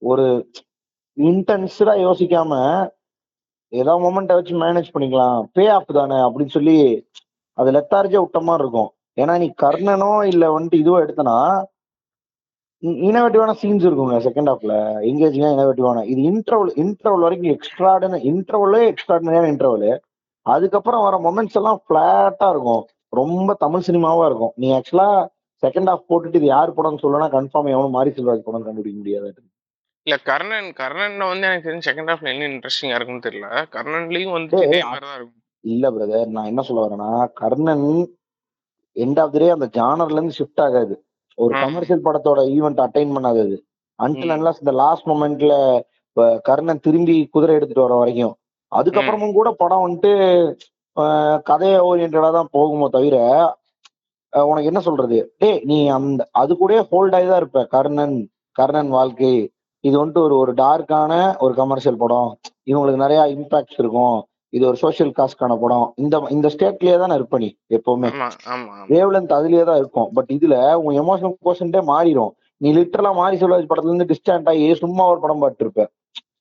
ஒரு இன்டென்ஸ்டா யோசிக்காம ஏதோ மொமெண்ட்டை வச்சு மேனேஜ் பண்ணிக்கலாம். பே ஆஃப் தானே அப்படின்னு சொல்லி அது லெத்தார்ஜா விட்ட மாதிரி இருக்கும். ஏன்னா நீ கர்ணனோ இல்ல வந்துட்டு இதுவோ எடுத்தனா இனோவேட்டிவான சீன்ஸ் இருக்குங்க செகண்ட் ஹாஃப்ல எங்கேஜிங்கா இனோவேட்டிவான இது இன்டர்வல் இன்டர்வல் வரைக்கும் எக்ஸ்ட்ராடன இன்டர்வலே எக்ஸ்ட்ராடனரியான இன்டர்வல் அதுக்கப்புறம் வர மொமெண்ட்ஸ் எல்லாம் ஃபிளாட்டா இருக்கும். ரொம்ப தமிழ் சினிமாவா இருக்கும். நீ ஆக்சுவலா செகண்ட் ஹாஃப் போட்டுட்டு இது யார் படம்னு சொல்லனா கன்ஃபார்ம் எவனும் மாரி செல்வராஜ் படம் கண்டுபிடிக்க முடியாது. இல்ல கர்ணன் கர்ணன்ல வந்து எனக்கு தெரிஞ்ச செகண்ட் ஹாஃப்ல என்ன இன்ட்ரெஸ்டிங்கா இருக்கும்னு தெரியல. கர்ணன்லயும் வந்து இதே மாதிரி தான் இருக்கும். இல்ல பிரதர் நான் என்ன சொல்ல வரேன்னா Karnan end of the day அந்த ஜானர்ல இருந்து ஷிஃப்ட் ஆகாது. ஒரு. கமர்ஷியல் படத்தோட ஈவெண்ட் அட்டைன் பண்ணாதது அன்டில் ம். அன்லஸ் இந்த லாஸ்ட் மொமெண்ட்ல கர்ணன் திரும்பி குதிரை எடுத்துட்டு வர வரைக்கும். அதுக்கப்புறமும் கூட படம் வந்துட்டு கதைய ஓரியன்டா தான் போகுமோ தவிர உனக்கு என்ன சொல்றது? டேய் நீ அந்த அது கூட ஹோல்ட் ஆகி தான் இருப்ப. கர்ணன் கர்ணன் வாழ்க்கை இது வந்துட்டு ஒரு ஒரு டார்க்கான ஒரு கமர்ஷியல் படம். இவங்களுக்கு நிறைய இம்பாக்ட்ஸ் இருக்கும். இது ஒரு சோஷியல் காஸ்ட்கான படம். இந்த இந்த ஸ்டேட்லயே தான் இருப்ப நீ எப்பவுமே. ஆமா ஆமா ஆமா. வேவ் லென்த் அதுலயே தான் இருக்கும். பட் இதுல உன் எமோஷனல் கோஷன்டே மாறிடும் நீ லிட்டரலா மாரி செல்வராஜ் படத்துல இருந்து டிஸ்டாண்ட் ஆகி சும்மா ஒரு படம் பார்த்துருப்ப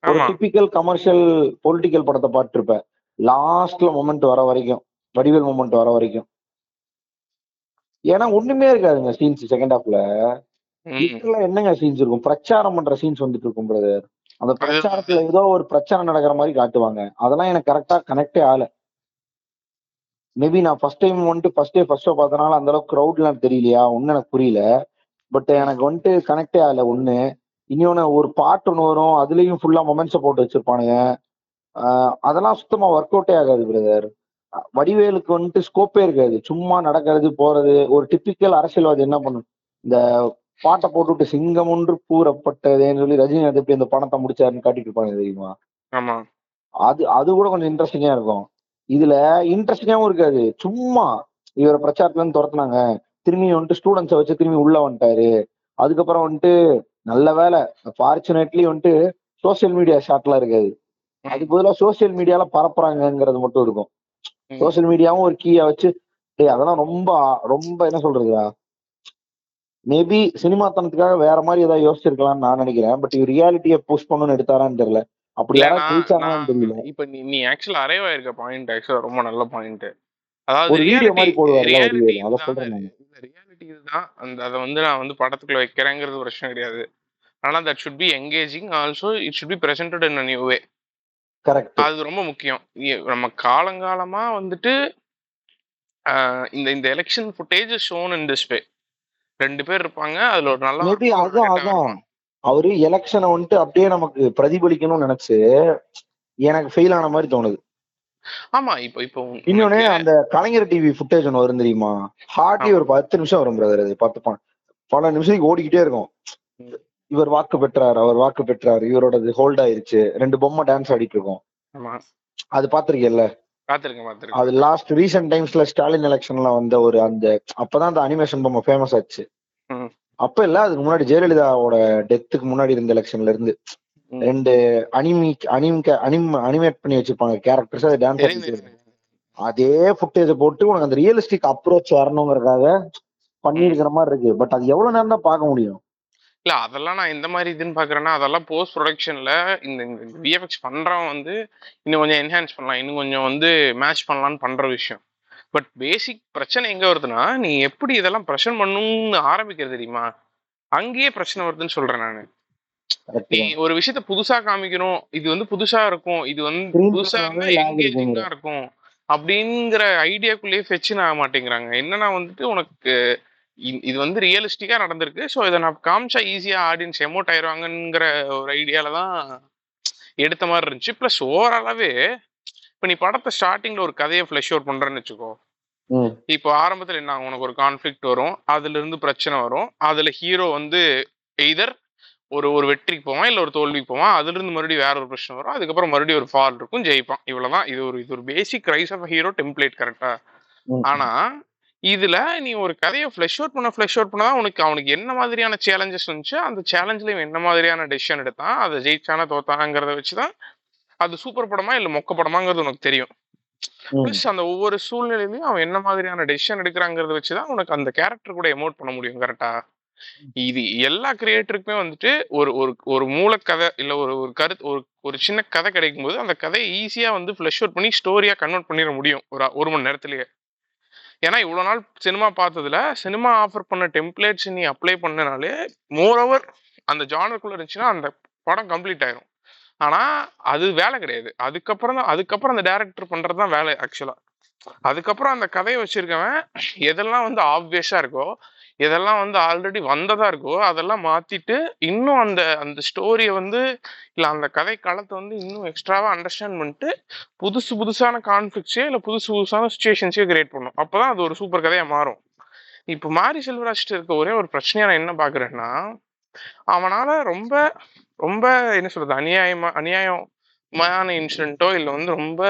ஒரு டிபிக்கல் கமர்ஷியல் பொலிட்டிக்கல் படத்தை பார்த்துருப்ப லாஸ்ட்ல மொமெண்ட் வர வரைக்கும் வடிவேல் மொமெண்ட் வர வரைக்கும். ஏன்னா ஒண்ணுமே இருக்காதுங்க சீன்ஸ் செகண்ட் ஹாஃப்ல என்னங்க சீன்ஸ் இருக்கும்? பிரச்சாரம் பண்ற சீன்ஸ் வந்துட்டு இருக்கும் பிரதர் அந்த பிரச்சாரத்துல ஏதோ ஒரு பிரச்சனை நடக்கிற மாதிரி காட்டுவாங்க. அதெல்லாம் எனக்கு கரெக்டா கனெக்டே ஆகல. மேபி நான் ஃபர்ஸ்ட் டைம் வந்துட்டு ஃபர்ஸ்ட் டே ஃபர்ஸ்ட் ஷோ பார்த்தனால அந்த அளவுக்கு க்ரௌட்லாம் தெரியலையா? ஒன்னும் எனக்கு புரியல. பட் எனக்கு வந்துட்டு கனெக்டே ஆகல ஒண்ணு. இன்னொன்னு ஒரு பாட்டு ஒன்று வரும் அதுலயும் ஃபுல்லா மொமெண்ட்ஸை போட்டு வச்சிருப்பானுங்க. அதெல்லாம் சுத்தமா ஒர்க் அவுட்டே ஆகாது பிரதர் வடிவேலுக்கு வந்துட்டு ஸ்கோப்பே இருக்காது. சும்மா நடக்கிறது போறது ஒரு டிப்பிக்கல் அரசியல்வாதி என்ன பண்ணும்? இந்த பாட்டை போட்டுவிட்டு சிங்கம் ஒன்று கூறப்பட்டதேன்னு சொல்லி ரஜினி அது எப்படி அந்த பணத்தை முடிச்சாருன்னு காட்டிட்டு இருப்பாங்க தெரியுமா? ஆமா. அது அது கூட கொஞ்சம் இன்ட்ரெஸ்டிங்கா இருக்கும். இதுல இன்ட்ரெஸ்டிங்காவும் இருக்காது. சும்மா இவரை பிரச்சாரத்துல இருந்து துரத்துனாங்க. திரும்பி வந்துட்டு ஸ்டூடெண்ட்ஸை வச்சு திரும்பி உள்ள வந்துட்டாரு. அதுக்கப்புறம் வந்துட்டு நல்ல வேலை. ஃபார்ச்சுனேட்லி வந்துட்டு சோசியல் மீடியா ஷாட்லாம் இருக்காது. அதுக்கு பதிலாக சோசியல் மீடியால பரப்புறாங்கங்கிறது மட்டும் இருக்கும். சோசியல் மீடியாவும் ஒரு கீயா வச்சு டேய் அதெல்லாம் ரொம்ப ரொம்ப என்ன சொல்றதுடா? மேபி சினிமாத்தனத்துக்காக வேற மாதிரி ஏதாவது யோசிச்சிருக்கலாம்னு நான் நினைக்கிறேன். பட் ரியாலிட்டியை புஷ் பண்ணணும்னு எடுத்தாரான்னு தெரியல. அப்படி இப்ப நீ நீ ஆக்சுவலா அரைவா இருக்க பாயிண்ட் ஆக்சுவலா ரொம்ப நல்ல பாயிண்ட் அதாவது ரியாலிட்டி இதுதான். அந்த அதை வந்து நான் வந்து படத்துக்குள்ள வைக்கிறேங்கிறது பிரச்சனை கிடையாது. ஆனா that should be engaging also it should be presented in new way correct அது ரொம்ப முக்கியம். நம்ம காலங்காலமா வந்துட்டு இந்த இந்த election footage shown in this way ரெண்டு பேர் இருப்பாங்க. அதுல ஒரு மேபி ஒரு அதான் அதான். அவரு எலெக்ஷனை வந்துட்டு அப்படியே நமக்கு பிரதிபலிக்கணும்னு நினைச்சு எனக்கு ஃபெயில் ஆன மாதிரி தோணுது. ஆமா இப்போ இப்போ இன்னொன்னு அந்த கலைஞர் டிவி ஃபுட்டேஜ் ஒன்று வரும் தெரியுமா? ஹார்ட்லி ஒரு பத்து நிமிஷம் வரும் பிரதர் அது பத்து பல நிமிஷத்துக்கு ஓடிக்கிட்டே இருக்கும். இவர் வாக்கு பெற்றார் அவர் வாக்கு பெற்றார் இவரோடது ஹோல்ட் ஆயிருச்சு ரெண்டு பொம்மை டான்ஸ் ஆடிட்டு இருக்கோம். அது பாத்துருக்கேன் அது லாஸ்ட் ரீசெண்ட் டைம்ஸ்ல ஸ்டாலின் எலெக்ஷன்ல வந்த ஒரு அந்த அப்பதான் அந்த அனிமேஷன் பொம்மை ஃபேமஸ் ஆச்சு. அப்ப இல்ல அதுக்கு முன்னாடி ஜெயலலிதாவோட டெத்துக்கு முன்னாடி இருந்த எலெக்ஷன்ல இருந்து. ரெண்டு அனிமி அனிம் அனிம் அனிமேட் பண்ணி வச்சிருப்பாங்க கேரக்டர்ஸ் அதை டான்ஸ் அதே ஃபுட்டேஜ் போட்டு உனக்கு அந்த ரியலிஸ்டிக் அப்ரோச் வரணுங்கிறதுக்காக ம் பண்ணியிருக்கிற மாதிரி இருக்கு. பட் அது எவ்வளவு நேரம் தான் பார்க்க முடியும்? இல்ல அதெல்லாம் நான் எந்த மாதிரி இதுன்னு பாக்குறேன்னா அதெல்லாம் போஸ்ட் ப்ரொடக்ஷன்ல இந்த விஎஃப்எக்ஸ் பண்றவன் வந்து இன்னும் கொஞ்சம் என்ஹான்ஸ் பண்ணலாம். இன்னும் கொஞ்சம் வந்து மேட்ச் பண்ணலாம்னு பண்ற விஷயம். பட் பேசிக் பிரச்சனை எங்க வருதுன்னா நீ எப்படி இதெல்லாம் பிரச்சனை பண்ணணும்னு ஆரம்பிக்கிறது தெரியுமா? அங்கேயே பிரச்சனை வருதுன்னு சொல்றேன் நானு. ஒரு விஷயத்த புதுசா காமிக்கணும். இது வந்து புதுசா இருக்கும். இது வந்து புதுசா எங்கேஜிங்கா இருக்கும். அப்படிங்கிற ஐடியாக்குள்ளேயே ஃபெச்சின் ஆக மாட்டேங்கிறாங்க. என்னன்னா வந்துட்டு உனக்கு இது வந்து ரியலிஸ்டிக்கா நடந்திருக்கு. ஸோ இதை நான் காமிச்சா ஈஸியா ஆடியன்ஸ் எமோட் ஆயிருவாங்கங்கிற ஒரு ஐடியால தான் எடுத்த மாதிரி இருந்துச்சு. ப்ளஸ் ஓவராலாவே இப்போ நீ படத்தை ஸ்டார்டிங்ல ஒரு கதையை ஃப்ளஷ் அவுட் பண்றேன்னு வச்சுக்கோ. இப்போ ஆரம்பத்துல என்ன? உனக்கு ஒரு கான்ஃப்ளிக்ட் வரும். அதுல இருந்து பிரச்சனை வரும். அதுல ஹீரோ வந்து எய்தர் ஒரு ஒரு வெற்றிக்கு போவான் இல்ல ஒரு தோல்விக்கு போவான். அதுல இருந்து மறுபடியும் வேற ஒரு பிரச்சனை வரும். அதுக்கப்புறம் மறுபடியும் ஒரு ஃபால் இருக்கும். ஜெயிப்பான். இவ்வளவுதான். இது ஒரு இது ஒரு basic rise of hero template கரெக்டா ம். ஆனா இதுல நீ ஒரு கதையை ஃப்ளஷ் அவுட் பண்ண ஃப்ளஷ் அவுட் பண்ணா உனக்கு அவனுக்கு என்ன மாதிரியான சேலஞ்சஸ் வந்துச்சு அந்த சேலஞ்சில் என்ன மாதிரியான டெசிஷன் எடுத்தான் அதை ஜெயிச்சானா தோத்தாங்கிறத வச்சுதான் அது சூப்பர் படமா இல்ல மொக்க படமாங்கிறது உனக்கு தெரியும். ப்ளஸ் அந்த ஒவ்வொரு சூழ்நிலையிலையும் அவன் என்ன மாதிரியான டெசிஷன் எடுக்கிறாங்கிறத வச்சுதான் உனக்கு அந்த கேரக்டர் கூட எமோட் பண்ண முடியும் கரெக்டா இது எல்லா கிரியேட்டருக்குமே வந்துட்டு ஒரு ஒரு ஒரு மூலக்கதை இல்ல ஒரு ஒரு கருத்து ஒரு ஒரு சின்ன கதை கிடைக்கும் போது அந்த கதையை ஈஸியா வந்து ஃபிளஷ் அவுட் பண்ணி ஸ்டோரியா கன்வெர்ட் பண்ணிட முடியும் ஒரு ஒரு மணி நேரத்திலேயே. ஏன்னா இவ்வளோ நாள் சினிமா பார்த்ததுல சினிமா ஆஃபர் பண்ண டெம்ப்ளேட்ஸ் நீ அப்ளை பண்ணனாலே மோர் ஓவர் அந்த ஜானருக்குள்ளே இருந்துச்சுன்னா அந்த படம் கம்ப்ளீட் ஆயிரும். ஆனால் அது வேலை கிடையாது. அதுக்கப்புறம் தான் அதுக்கப்புறம் அந்த டேரக்டர் பண்ணுறது தான் வேலை ஆக்சுவலாக அதுக்கப்புறம் அந்த கதையை வச்சிருக்கவன் எதெல்லாம் வந்து ஆப்வியஸாக இருக்கோ இதெல்லாம் வந்து ஆல்ரெடி வந்ததா இருக்கோ அதெல்லாம் மாத்திட்டு இன்னும் அந்த அந்த ஸ்டோரியை வந்து இல்ல அந்த கதை களத்தை வந்து இன்னும் எக்ஸ்ட்ராவா அண்டர்ஸ்டாண்ட் பண்ணிட்டு புதுசு புதுசான கான்ஃபிளிக்ஸே இல்ல புதுசு புதுசான சுச்சுவேஷன்ஸே கிரியேட் பண்ணும். அப்பதான் அது ஒரு சூப்பர் கதையா மாறும். இப்ப மாரி செல்வராஜ்ட்டு இருக்க ஒரே ஒரு பிரச்சனையா நான் என்ன பாக்குறேன்னா அவனால ரொம்ப ரொம்ப என்ன சொல்றது அநியாயமா அநியாயமான இன்சிடென்ட்டோ இல்ல வந்து ரொம்ப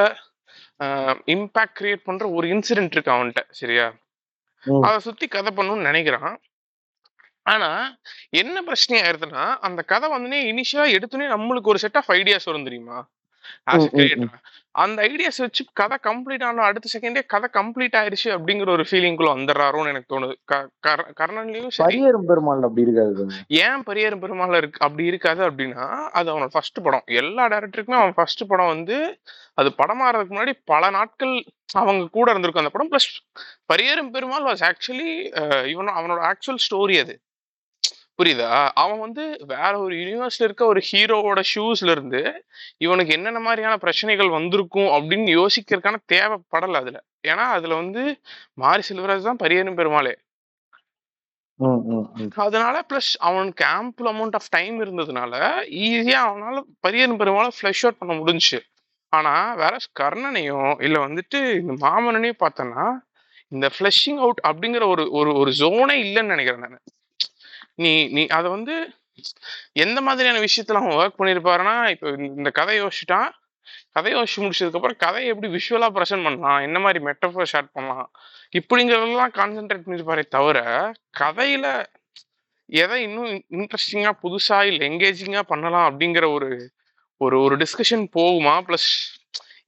இம்பாக்ட் கிரியேட் பண்ற ஒரு இன்சிடென்ட் இருக்கு அவன்கிட்ட சரியா? அதை சுத்தி கதை பண்ணணும்னு நினைக்கிறான். ஆனா என்ன பிரச்சனை ஆயிருதுன்னா அந்த கதை வந்து இனிஷியலா எடுத்தோடனே நம்மளுக்கு ஒரு செட் ஆஃப் ஐடியாஸ் வரும் தெரியுமா? ஆஸ் கிரியேட்டர் அந்த ஐடியாஸ் வச்சு கதை கம்ப்ளீட் ஆன அடுத்த செகண்டே கதை கம்ப்ளீட் ஆயிருச்சு அப்படிங்கிற ஒரு ஃபீலிங்குள்ள வந்துடுறாரோன்னு எனக்கு தோணுது. கர்ணன்லயும் பரியரும் பெருமாள் அப்படி இருக்காது. ஏன் பரியரும் பெருமாள் இருக்கு அப்படி இருக்காது அப்படின்னா அது அவனோட ஃபர்ஸ்ட் படம். எல்லா டேரக்டருக்குமே அவன் ஃபர்ஸ்ட் படம் வந்து அது படமாறதுக்கு முன்னாடி பல நாட்கள் அவங்க கூட இருந்திருக்கும் அந்த படம். Plus Pariyerum Perumal was actually இவன் அவனோட ஆக்சுவல் ஸ்டோரி அது. புரியுதா? அவன் வந்து வேற ஒரு யூனிவர்ஸ்ல இருக்க ஒரு ஹீரோவோட ஷூஸ்ல இருந்து இவனுக்கு என்னென்ன மாதிரியான பிரச்சனைகள் வந்திருக்கும் அப்படின்னு யோசிக்கிறதுக்கான தேவைப்படல அதுல. ஏன்னா அதுல வந்து மாரி செல்வராஜ் தான் பரியரும் பெருமாளே. அதனால ப்ளஸ் அவனுக்கு ஆம்பிள் அமௌண்ட் ஆஃப் டைம் இருந்ததுனால ஈஸியா அவனால பரியரும் பெருமாளை ஃப்ளஷ் அவுட் பண்ண முடிஞ்சுச்சு. ஆனா வேற கர்ணனையும் இல்ல வந்துட்டு இந்த மாமனனையும் பார்த்தோன்னா இந்த ஃப்ளஷிங் அவுட் அப்படிங்கிற ஒரு ஒரு ஒரு ஜோனே இல்லைன்னு நினைக்கிறேன் நான். நீ நீ அதை வந்து எந்த மாதிரியான விஷயத்துல அவன் ஒர்க் பண்ணியிருப்பாருன்னா இப்போ இந்த கதை யோசிச்சுட்டான். கதை யோசிச்சு முடிச்சதுக்கப்புறம் கதையை எப்படி விஷுவலா ப்ரெசென்ட் பண்ணலாம்? என்ன மாதிரி மெட்டஃபர் ஷார்ட் பண்ணலாம்? இப்படிங்கிறதெல்லாம் கான்சென்ட்ரேட் பண்ணிருப்பாரே தவிர கதையில எதை இன்னும் இன்ட்ரெஸ்டிங்காக புதுசா இல்ல எங்கேஜிங்கா பண்ணலாம் அப்படிங்கிற ஒரு ஒரு ஒரு டிஸ்கஷன் போகுமா? ப்ளஸ்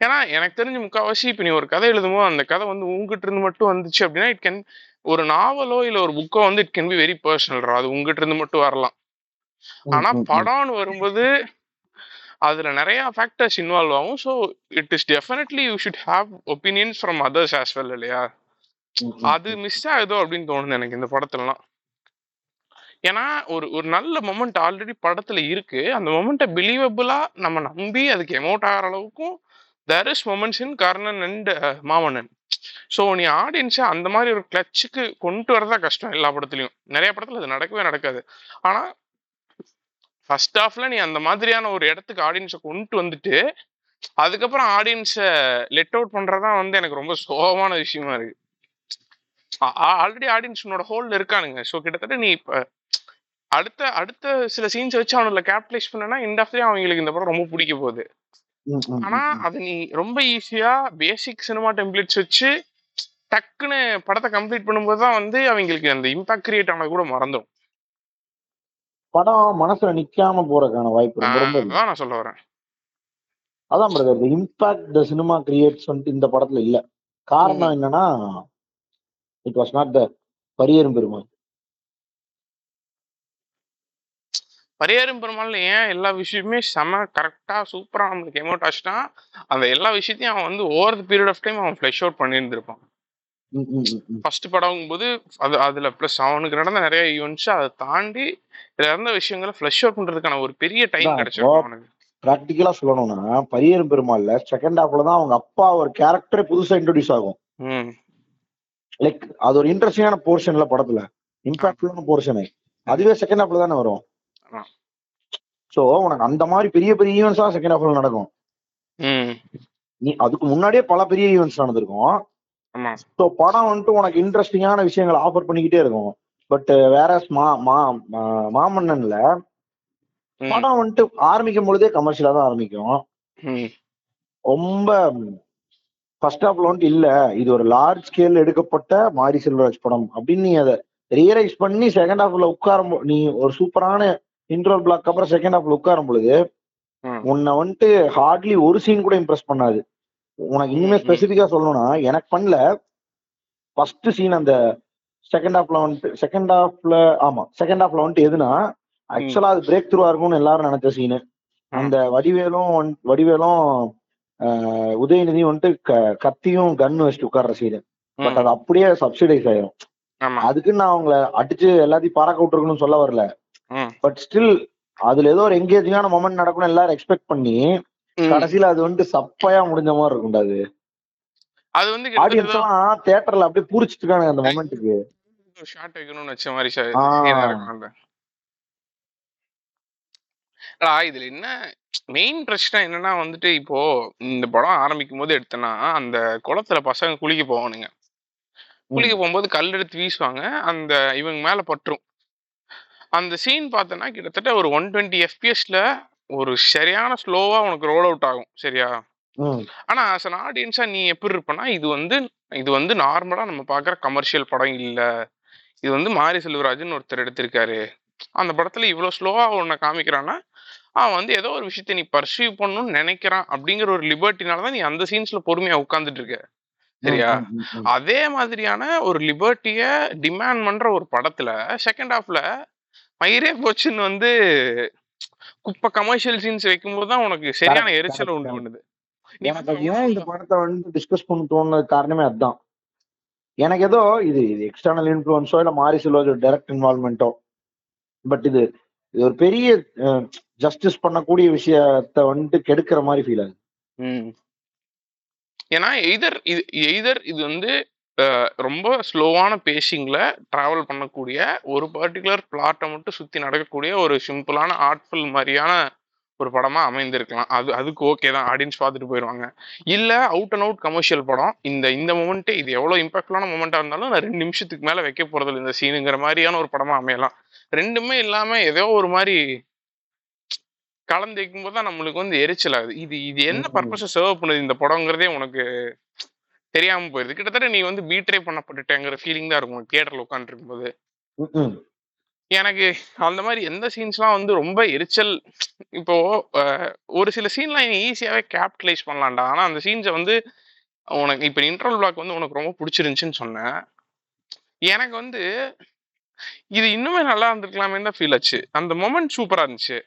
ஏன்னா எனக்கு தெரிஞ்ச முக்கால்வாசி இப்போ நீ ஒரு கதை எழுதுமோ அந்த கதை வந்து உங்ககிட்ட இருந்து மட்டும் வந்துச்சு அப்படின்னா இட் கேன் ஒரு நாவலோ இல்ல ஒரு புக்கோ வந்து it can be very personal அது உங்ககிட்ட இருந்து மட்டும் வரலாம். ஆனா. படம்னு வரும்போது அதுல நிறைய ஃபேக்டர்ஸ் இன்வால்வ் ஆகும். So it is definitely you should have opinions from others as well இல்லையா? அது மிஸ் ஆகுதோ அப்படின்னு தோணுது எனக்கு இந்த படத்துலலாம். ஏன்னா ஒரு ஒரு நல்ல மொமெண்ட் ஆல்ரெடி படத்துல இருக்கு. அந்த மொமெண்ட்டை பிலீவபிளா நம்ம நம்பி அதுக்கு எமோட் ஆகிற அளவுக்கும் there is moments in Karnan and Maamannan. So நீ ஆடியன்ஸை அந்த மாதிரி ஒரு கிளச்சுக்கு கொண்டு வரதா கஷ்டம் எல்லா படத்துலயும். நிறைய படத்துல அது நடக்கவே நடக்காது. ஆனா ஃபர்ஸ்ட் ஹாஃப்ல நீ அந்த மாதிரியான ஒரு இடத்துக்கு ஆடியன்ஸை கொண்டு வந்துட்டு அதுக்கப்புறம் ஆடியன்ஸை லெட் அவுட் பண்ணுறதான் வந்து எனக்கு ரொம்ப சோகமான விஷயமா இருக்கு. ஆல்ரெடி ஆடியன்ஸ் உன்னோட ஹோல்ல இருக்கானுங்க. ஸோ கிட்டத்தட்ட நீ இப்ப அடுத்த அடுத்த சில சீன்ஸ் வச்சு அவனுல கேபிட்டலைஸ் பண்ணனா இந்த ஆஃப்லயே அவங்களுக்கு இந்த படம் ரொம்ப பிடிக்க போகுது. ம், ம், ஆனா ம், ம். அது நீ ரொம்ப ஈஸியா பேசிக் சினிமா டெம்ப்ளேட்ஸ் வச்சு டக்குன்னு படத்தை கம்ப்ளீட் பண்ணும்போது தான் வந்து அவங்களுக்கு அந்த இம்பாக்ட் கிரியேட் ஆனது கூட மறந்துடும் படம் மனசுல நிக்காம போறதுக்கான வாய்ப்பு ரொம்ப ரொம்ப இருக்கு. அதான் நான் சொல்ல வரேன். அதான் brother impact the cinema creates வந்துட்டு இந்த படத்துல இல்ல. காரணம் என்னன்னா it was not the Pariyerum Perumal. பரிகாரம் பெருமாள் ஏன் எல்லா விஷயமே செம கரெக்டா சூப்பரா நம்மளுக்கு எமோட் ஆச்சுட்டான் அந்த எல்லா விஷயத்தையும் அவன் வந்து over the period of time அவன் ஃபிளஷ் அவுட் பண்ணியிருந்திருப்பான். ஃபர்ஸ்ட் படம் போது அது அதுல ப்ளஸ் அவனுக்கு நடந்த நிறைய ஈவெண்ட்ஸ் அதை தாண்டி இருந்த விஷயங்களை ஃபிளஷ் அவுட் பண்றதுக்கான ஒரு பெரிய டைம் கிடைச்சிருக்கும் அவனுக்கு. பிராக்டிக்கலா சொல்லணும்னா பரியரும் பெருமாள்ல செகண்ட் ஹாஃப்ல தான் அவங்க அப்பா ஒரு கேரக்டரே புதுசா இன்ட்ரோடியூஸ் ஆகும். ம். லைக் அது ஒரு இன்ட்ரெஸ்டிங்கான போர்ஷன்ல படத்துல. இம்பாக்ட்ஃபுல்லான போர்ஷனு அதுவே செகண்ட் ஹாஃப்ல தானே வரும். சோ உனக்கு அந்த மாதிரி பெரிய பெரிய ஈவெண்ட்ஸ் தான் செகண்ட் ஹாஃப்ல நடக்கும். நீ அதுக்கு முன்னாடியே பல பெரிய ஈவெண்ட்ஸ் நடந்திருக்கும். ஸோ படம் வந்துட்டு உனக்கு இன்ட்ரெஸ்டிங்கான விஷயங்களை ஆஃபர் பண்ணிக்கிட்டே இருக்கும். பட் வேற மா மா மாமன்னன்ல படம் வந்துட்டு ஆரம்பிக்கும் பொழுதே கமர்ஷியலா தான் ஆரம்பிக்கும். ரொம்ப ஃபர்ஸ்ட் ஹாஃப்ல வந்துட்டு இல்ல. இது ஒரு லார்ஜ் ஸ்கேல் எடுக்கப்பட்ட மாரி செல்வராஜ் படம். அப்படின்னு நீ அதை ரியலைஸ் பண்ணி செகண்ட் ஹாஃப்ல உட்காரும் நீ ஒரு சூப்பரான இன்ட்ரோல் பிளாக் அப்புறம் செகண்ட் ஹாஃப்ல உட்காரும் பொழுது உன்னை வந்துட்டு ஹார்ட்லி ஒரு சீன் கூட இம்ப்ரெஸ் பண்ணாது. உனக்கு இனிமே ம், ம். ஸ்பெசிஃபிக்கா சொல்லணும்னா எனக்கு பண்ணல. ஃபர்ஸ்ட் சீன் அந்த செகண்ட் ஹாஃப்ல வந்துட்டு செகண்ட் ஹாஃப்ல ஆமா செகண்ட் ஹாஃப்ல வந்துட்டு எதுனா ஆக்சுவலா அது பிரேக் த்ரூவா இருக்கும்னு எல்லாரும் நினைச்ச சீனு அந்த வடிவேலும் வடிவேலும் உதயநிதியும் வந்துட்டு கத்தியும் கன்னு வச்சுட்டு உட்கார்ற சீனு பட் அது அப்படியே சப்சிடைஸ் ஆயிரும். ஆமா. அதுக்கு நான் அவங்கள அடிச்சு எல்லாத்தையும் பறக்க விட்டுருக்கணும்னு சொல்ல வரல. பட் ஸ்டில் அதுல ஏதோ ஒரு எங்கேஜிங்கான மொமெண்ட் நடக்கணும் எல்லாரும் எக்ஸ்பெக்ட் பண்ணி. கடைசியில அது வந்துட்டு சப்பையா முடிஞ்ச மாதிரி இருக்கும்டா அது. அது வந்து ஆடியன்ஸ் எல்லாம் தியேட்டர்ல அப்படியே பூரிச்சிட்டு இருக்காங்க அந்த மொமெண்ட்டுக்கு ஷார்ட் வைக்கணும்னு வச்ச மாதிரி இருக்கும் இதுல என்ன மெயின் பிரச்சனை என்னன்னா வந்துட்டு இப்போ இந்த படம் ஆரம்பிக்கும் போது எடுத்தனா அந்த குளத்துல பசங்க குளிக்க போவானுங்க. குளிக்க போகும்போது கல் எடுத்து வீசுவாங்க. அந்த இவங்க மேல பற்றும். அந்த சீன் பார்த்தனா கிட்டத்தட்ட ஒரு ஒன் டுவெண்ட்டி எஃபிஎஸ்ல ஒரு சரியான ஸ்லோவா உனக்கு ரோல் அவுட் ஆகும் சரியா? ஆனா ஆஸ் அன் ஆடியன்ஸா நீ எப்படி இருப்பனா இது வந்து இது வந்து நார்மலா நம்ம பாக்குற கமர்ஷியல் படம் இல்ல. இது வந்து மாரி செல்வராஜன் ஒருத்தர் எடுத்திருக்காரு. அந்த படத்துல இவ்வளவு ஸ்லோவா உன்னை காமிக்கிறான்னா அவன் வந்து ஏதோ ஒரு விஷயத்தை நீ பர்சீவ் பண்ணணும்னு நினைக்கிறான் அப்படிங்கிற ஒரு லிபர்ட்டினால தான் நீ அந்த சீன்ஸ்ல பொறுமையா உட்கார்ந்துட்டு இருக்க. சரியா. அதே மாதிரியான ஒரு லிபர்ட்டிய டிமாண்ட் பண்ற ஒரு படத்துல செகண்ட் ஹாஃப்ல மயிரே போச்சுன்னு வந்து குப்பை கமர்ஷியல் சீன்ஸ் வைக்கும்போது தான் உனக்கு சரியான எரிச்சல் உண்டு. பண்ணுது எனக்கு ஏன் இந்த படத்தை வந்து டிஸ்கஸ் பண்ண தோணுனது காரணமே அதுதான் எனக்கு ஏதோ இது இது எக்ஸ்டர்னல் இன்ஃபுளுன்ஸோ இல்ல மாரி செல்வாஜோ டைரக்ட் இன்வால்மெண்ட்டோ பட் இது இது ஒரு பெரிய ஜஸ்டிஸ் பண்ணக்கூடிய விஷயத்த வந்துட்டு கெடுக்கிற மாதிரி ஃபீல் ஆகுது. ஏன்னா எய்தர் இது எய்தர் இது வந்து ரொம்ப ஸ்லோவான பேசிங்ல டிராவல் பண்ணக்கூடிய ஒரு பர்டிகுலர் பிளாட்டை மட்டும் சுத்தி நடக்கக்கூடிய ஒரு சிம்பிளான ஆர்ட்ஃபுல் மாதிரியான ஒரு படமா அமைந்திருக்கலாம். அது அதுக்கு ஓகே தான். ஆடியன்ஸ் பார்த்துட்டு போயிடுவாங்க இல்ல அவுட் அண்ட் அவுட் கமர்ஷியல் படம். இந்த இந்த மூமெண்ட்டே இது எவ்வளவு இம்பாக்ட்ஃபுல்லான மூமெண்டா இருந்தாலும் நான் ரெண்டு நிமிஷத்துக்கு மேல வைக்க போறது இல்ல இந்த சீனுங்கிற மாதிரியான ஒரு படமா அமையலாம். ரெண்டுமே இல்லாம ஏதோ ஒரு மாதிரி கலந்து வைக்கும்போது தான் நம்மளுக்கு வந்து எரிச்சல் ஆகுது. இது இது என்ன. பர்பஸை சர்வ் பண்ணுது இந்த படங்கிறதே உனக்கு தெரியாம போயிருது. கிட்டத்தட்ட நீ வந்து பீட்ரே பண்ணப்பட்டுட்டேங்கிற ஃபீலிங் தான் இருக்கும். தியேட்டர்ல உட்காந்துருக்கும் போது. எனக்கு அந்த மாதிரி எந்த சீன்ஸ்லாம் வந்து ரொம்ப எரிச்சல். இப்போ ஒரு சில சீன்லாம் நீ ஈஸியாவே கேபிட்டலைஸ் பண்ணலாம்டா. ஆனா அந்த சீன்ஸை வந்து உனக்கு இப்போ இன்டர்வல் பிளாக் வந்து உனக்கு ரொம்ப பிடிச்சிருந்துச்சுன்னு சொன்னேன். எனக்கு வந்து இது இன்னுமே நல்லா இருந்திருக்கலாமே தான் ஃபீல் ஆச்சு. அந்த மொமெண்ட் சூப்பரா இருந்துச்சு.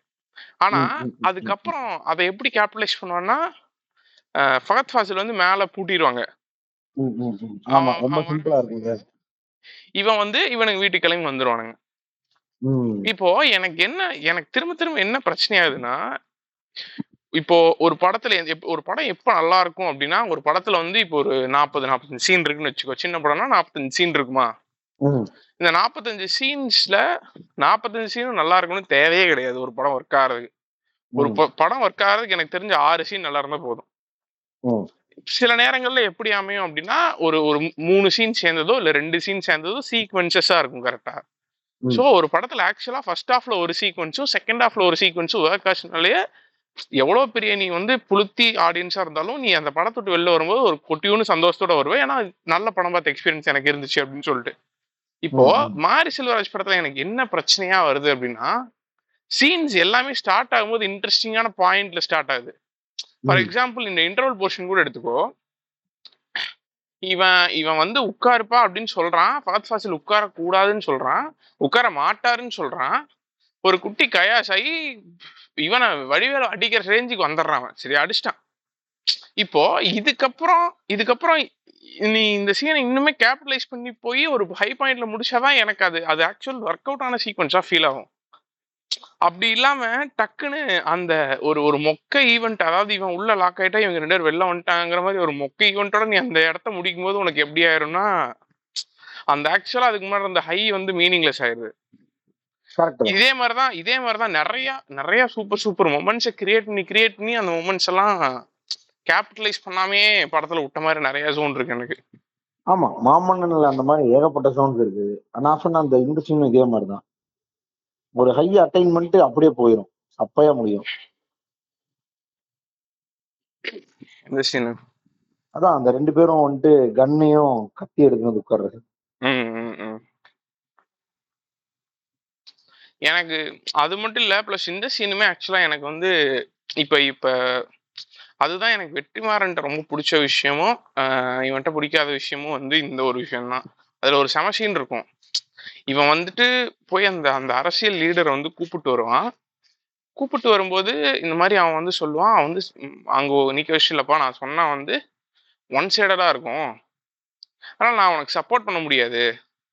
ஆனா ம், ம், ம், ம். அதுக்கப்புறம் அதை எப்படி கேபிட்டலைஸ் பண்ணுவான்னா ஃபகத் ஃபாசில் வந்து மேல பூட்டிடுவாங்க ம், ம், ம். ஆமா அவன் ரொம்ப அவன் சிம்பிளா இருக்குங்க. இவன் வந்து இவனுக்கு வீட்டுக்கு கிளம்பி வந்துருவானுங்க. ம். இப்போ எனக்கு என்ன எனக்கு திரும்ப திரும்ப என்ன பிரச்சனை ஆகுதுன்னா இப்போ ஒரு படத்துல ஒரு படம் எப்ப நல்லா இருக்கும் அப்படின்னா ஒரு படத்துல வந்து இப்போ ஒரு நாற்பது நாற்பத்தஞ்சு சீன் இருக்குன்னு வச்சுக்கோ சின்ன படம்னா நாற்பத்தஞ்சு சீன் இருக்குமா? ம். இந்த நாற்பத்தஞ்சு சீன்ஸ்ல நாற்பத்தஞ்சு சீனும் நல்லா இருக்கணும்னு தேவையே கிடையாது ஒரு படம் ஒர்க் ஆகிறதுக்கு. ஒரு ம், ப- படம் ஒர்க் ஆகிறதுக்கு எனக்கு தெரிஞ்ச ஆறு சீன் நல்லா இருந்தா போதும். ம். சில நேரங்கள்ல எப்படி அமையும் அப்படின்னா ஒரு ஒரு மூணு சீன் சேர்ந்ததோ இல்ல ரெண்டு சீன் சேர்ந்ததோ சீக்வன்சஸா இருக்கும் கரெக்டா. சோ ஒரு படத்துல ஆக்சுவலா ஃபர்ஸ்ட் ஹாஃப்ல ஒரு சீக்வன்ஸும் செகண்ட் ஹாஃப்ல ஒரு சீக்வன்ஸும் ஒர்க் ஆச்சுனாலே எவ்வளவு பெரிய நீ வந்து புளுத்தி ஆடியன்ஸா இருந்தாலும் நீ அந்த படத்தை விட்டு வெளில வரும்போது ஒரு கொட்டியூன்னு சந்தோஷத்தோட வருவே ஏன்னா நல்ல படம் பார்த்த எக்ஸ்பீரியன்ஸ் எனக்கு இருந்துச்சு அப்படின்னு சொல்லிட்டு இப்போ. மாரி செல்வராஜ் படத்துல எனக்கு என்ன பிரச்சனையா வருது அப்படின்னா சீன்ஸ் எல்லாமே ஸ்டார்ட் ஆகும்போது இன்ட்ரெஸ்டிங்கான பாயிண்ட்ல ஸ்டார்ட் ஆகுது ஃபார். எக்ஸாம்பிள் இந்த இன்டர்வல் போர்ஷன் கூட எடுத்துக்கோ. இவன் இவன் வந்து உட்காருப்பா அப்படின்னு சொல்றான். ஃபகத் ஃபாசில் உட்கார கூடாதுன்னு சொல்றான். உட்கார மாட்டாருன்னு சொல்றான். ஒரு குட்டி கயாஸ் ஆகி இவனை வடிவேல அடிக்கிற ரேஞ்சுக்கு வந்துடுறான் அவன். சரி அடிச்சிட்டான். இப்போ இதுக்கப்புறம் இதுக்கப்புறம் நீ இந்த சீனை இன்னுமே கேபிட்டலைஸ் பண்ணி போய் ஒரு ஹை பாயிண்ட்ல முடிச்சாதான் எனக்கு அது அது ஆக்சுவல் ஒர்க் அவுட் ஆன சீக்வன்ஸா ஃபீல் ஆகும். அப்படி இல்லாம டக்குன்னு அந்த ஒரு ஒரு மொக்க ஈவெண்ட் அதாவது இவன் உள்ள லாக் ஆயிட்டா இவங்க ரெண்டு பேரும் வெளில வந்துட்டாங்கிற மாதிரி ஒரு மொக்க ஈவெண்ட்டோட நீ அந்த இடத்த முடிக்கும் போது உனக்கு எப்படி ஆயிரும்னா அந்த ஆக்சுவலா அதுக்கு முன்னாடி அந்த ஹை வந்து மீனிங்லெஸ் ஆயிருது. இதே மாதிரிதான் இதே மாதிரிதான் நிறைய நிறைய சூப்பர் சூப்பர் மொமெண்ட்ஸை கிரியேட் பண்ணி கிரியேட் பண்ணி அந்த மொமெண்ட்ஸ் எல்லாம் கேபிட்டலைஸ் பண்ணாமே படத்துல விட்ட மாதிரி நிறைய ஜோன் இருக்கு எனக்கு. ஆமா மாமன்னன்ல அந்த மாதிரி ஏகப்பட்ட சவுண்ட்ஸ் இருக்குது நான் சொன்ன அந்த சீனும் இதே மாதிரி தான் ஒரு ஹை அட்டைன்மெண்ட் அப்படியே போயிடும் அப்பயா முடியும். அதான் அந்த ரெண்டு பேரும் வந்துட்டு கன்னையும் கத்தி எடுக்கிறது உட்கார்றது. எனக்கு அது மட்டும் இல்ல ப்ளஸ் இந்த சீனுமே ஆக்சுவலா எனக்கு வந்து இப்ப இப்ப அதுதான் எனக்கு வெற்றிமாறன்ட்ட ரொம்ப பிடிச்ச விஷயமும் ஆஹ் இவன்ட்ட பிடிக்காத விஷயமும் வந்து இந்த ஒரு விஷயம் தான் அதுல ஒரு செம சீன் இருக்கும். இவன் வந்துட்டு போய் அந்த அந்த அரசியல் லீடரை வந்து கூப்பிட்டு வருவான். கூப்பிட்டு வரும்போது இந்த மாதிரி அவன் வந்து சொல்லுவான் அவன் வந்து அங்க நிக்க வச்சுலப்பா நான் சொன்னா வந்து ஒன் சைடடா இருக்கும். அதனால நான் உனக்கு சப்போர்ட் பண்ண முடியாது.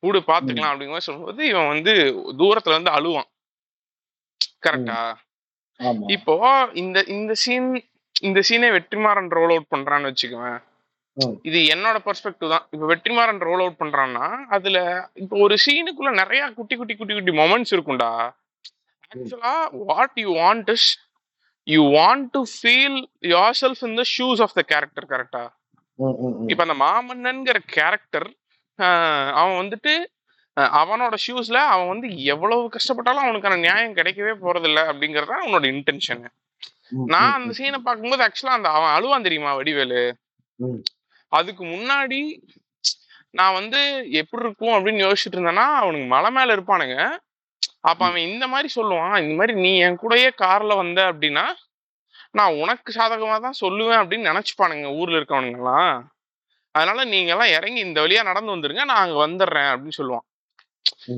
கூடு பாத்துக்கலாம் அப்படிங்கிற மாதிரி சொல்லும்போது இவன் வந்து தூரத்துல இருந்து அழுவான். கரெக்டா இப்போ இந்த இந்த சீன் இந்த சீனே வெற்றிமாறன் ரோல் அவுட் பண்றான்னு வச்சுக்குவேன். இது என்னோட பெர்ஸ்பெக்டிவ் தான். இப்போ வெற்றிமாறன் ரோல் அவுட் பண்றான்னா அதுல இப்போ ஒரு சீனுக்குள்ள நிறைய குட்டி குட்டி குட்டி குட்டி மொமெண்ட்ஸ் இருக்கும்டா. ஆக்சுவலா what you want is you want to feel yourself in the shoes of the character correct. இப்ப அந்த மாமன்னன்கிற கேரக்டர் அவன் வந்துட்டு அவனோட ஷூஸ்ல அவன் வந்து எவ்வளவு கஷ்டப்பட்டாலும் அவனுக்கான நியாயம் கிடைக்கவே போறதில்ல அப்படிங்கறது அவனோட இன்டென்ஷன் நான் அந்த சீனை பார்க்கும்போது ஆக்சுவலா அந்த அவன் அழுவான் தெரியுமா வடிவேலு. அதுக்கு முன்னாடி நான் வந்து எப்படி இருக்கும் அப்படின்னு யோசிச்சுட்டு இருந்தேன்னா அவனுக்கு மலை மேல இருப்பானுங்க. அப்ப அவன் இந்த மாதிரி சொல்லுவான் இந்த மாதிரி நீ என் கூடயே கார்ல வந்த அப்படின்னா நான் உனக்கு சாதகமா தான் சொல்லுவேன் அப்படின்னு நினைச்சுப்பானுங்க ஊர்ல இருக்கவனுங்க எல்லாம் அதனால நீங்க எல்லாம் இறங்கி இந்த வழியா நடந்து வந்துருங்க நான் அங்க வந்துடுறேன் அப்படின்னு சொல்லுவான்.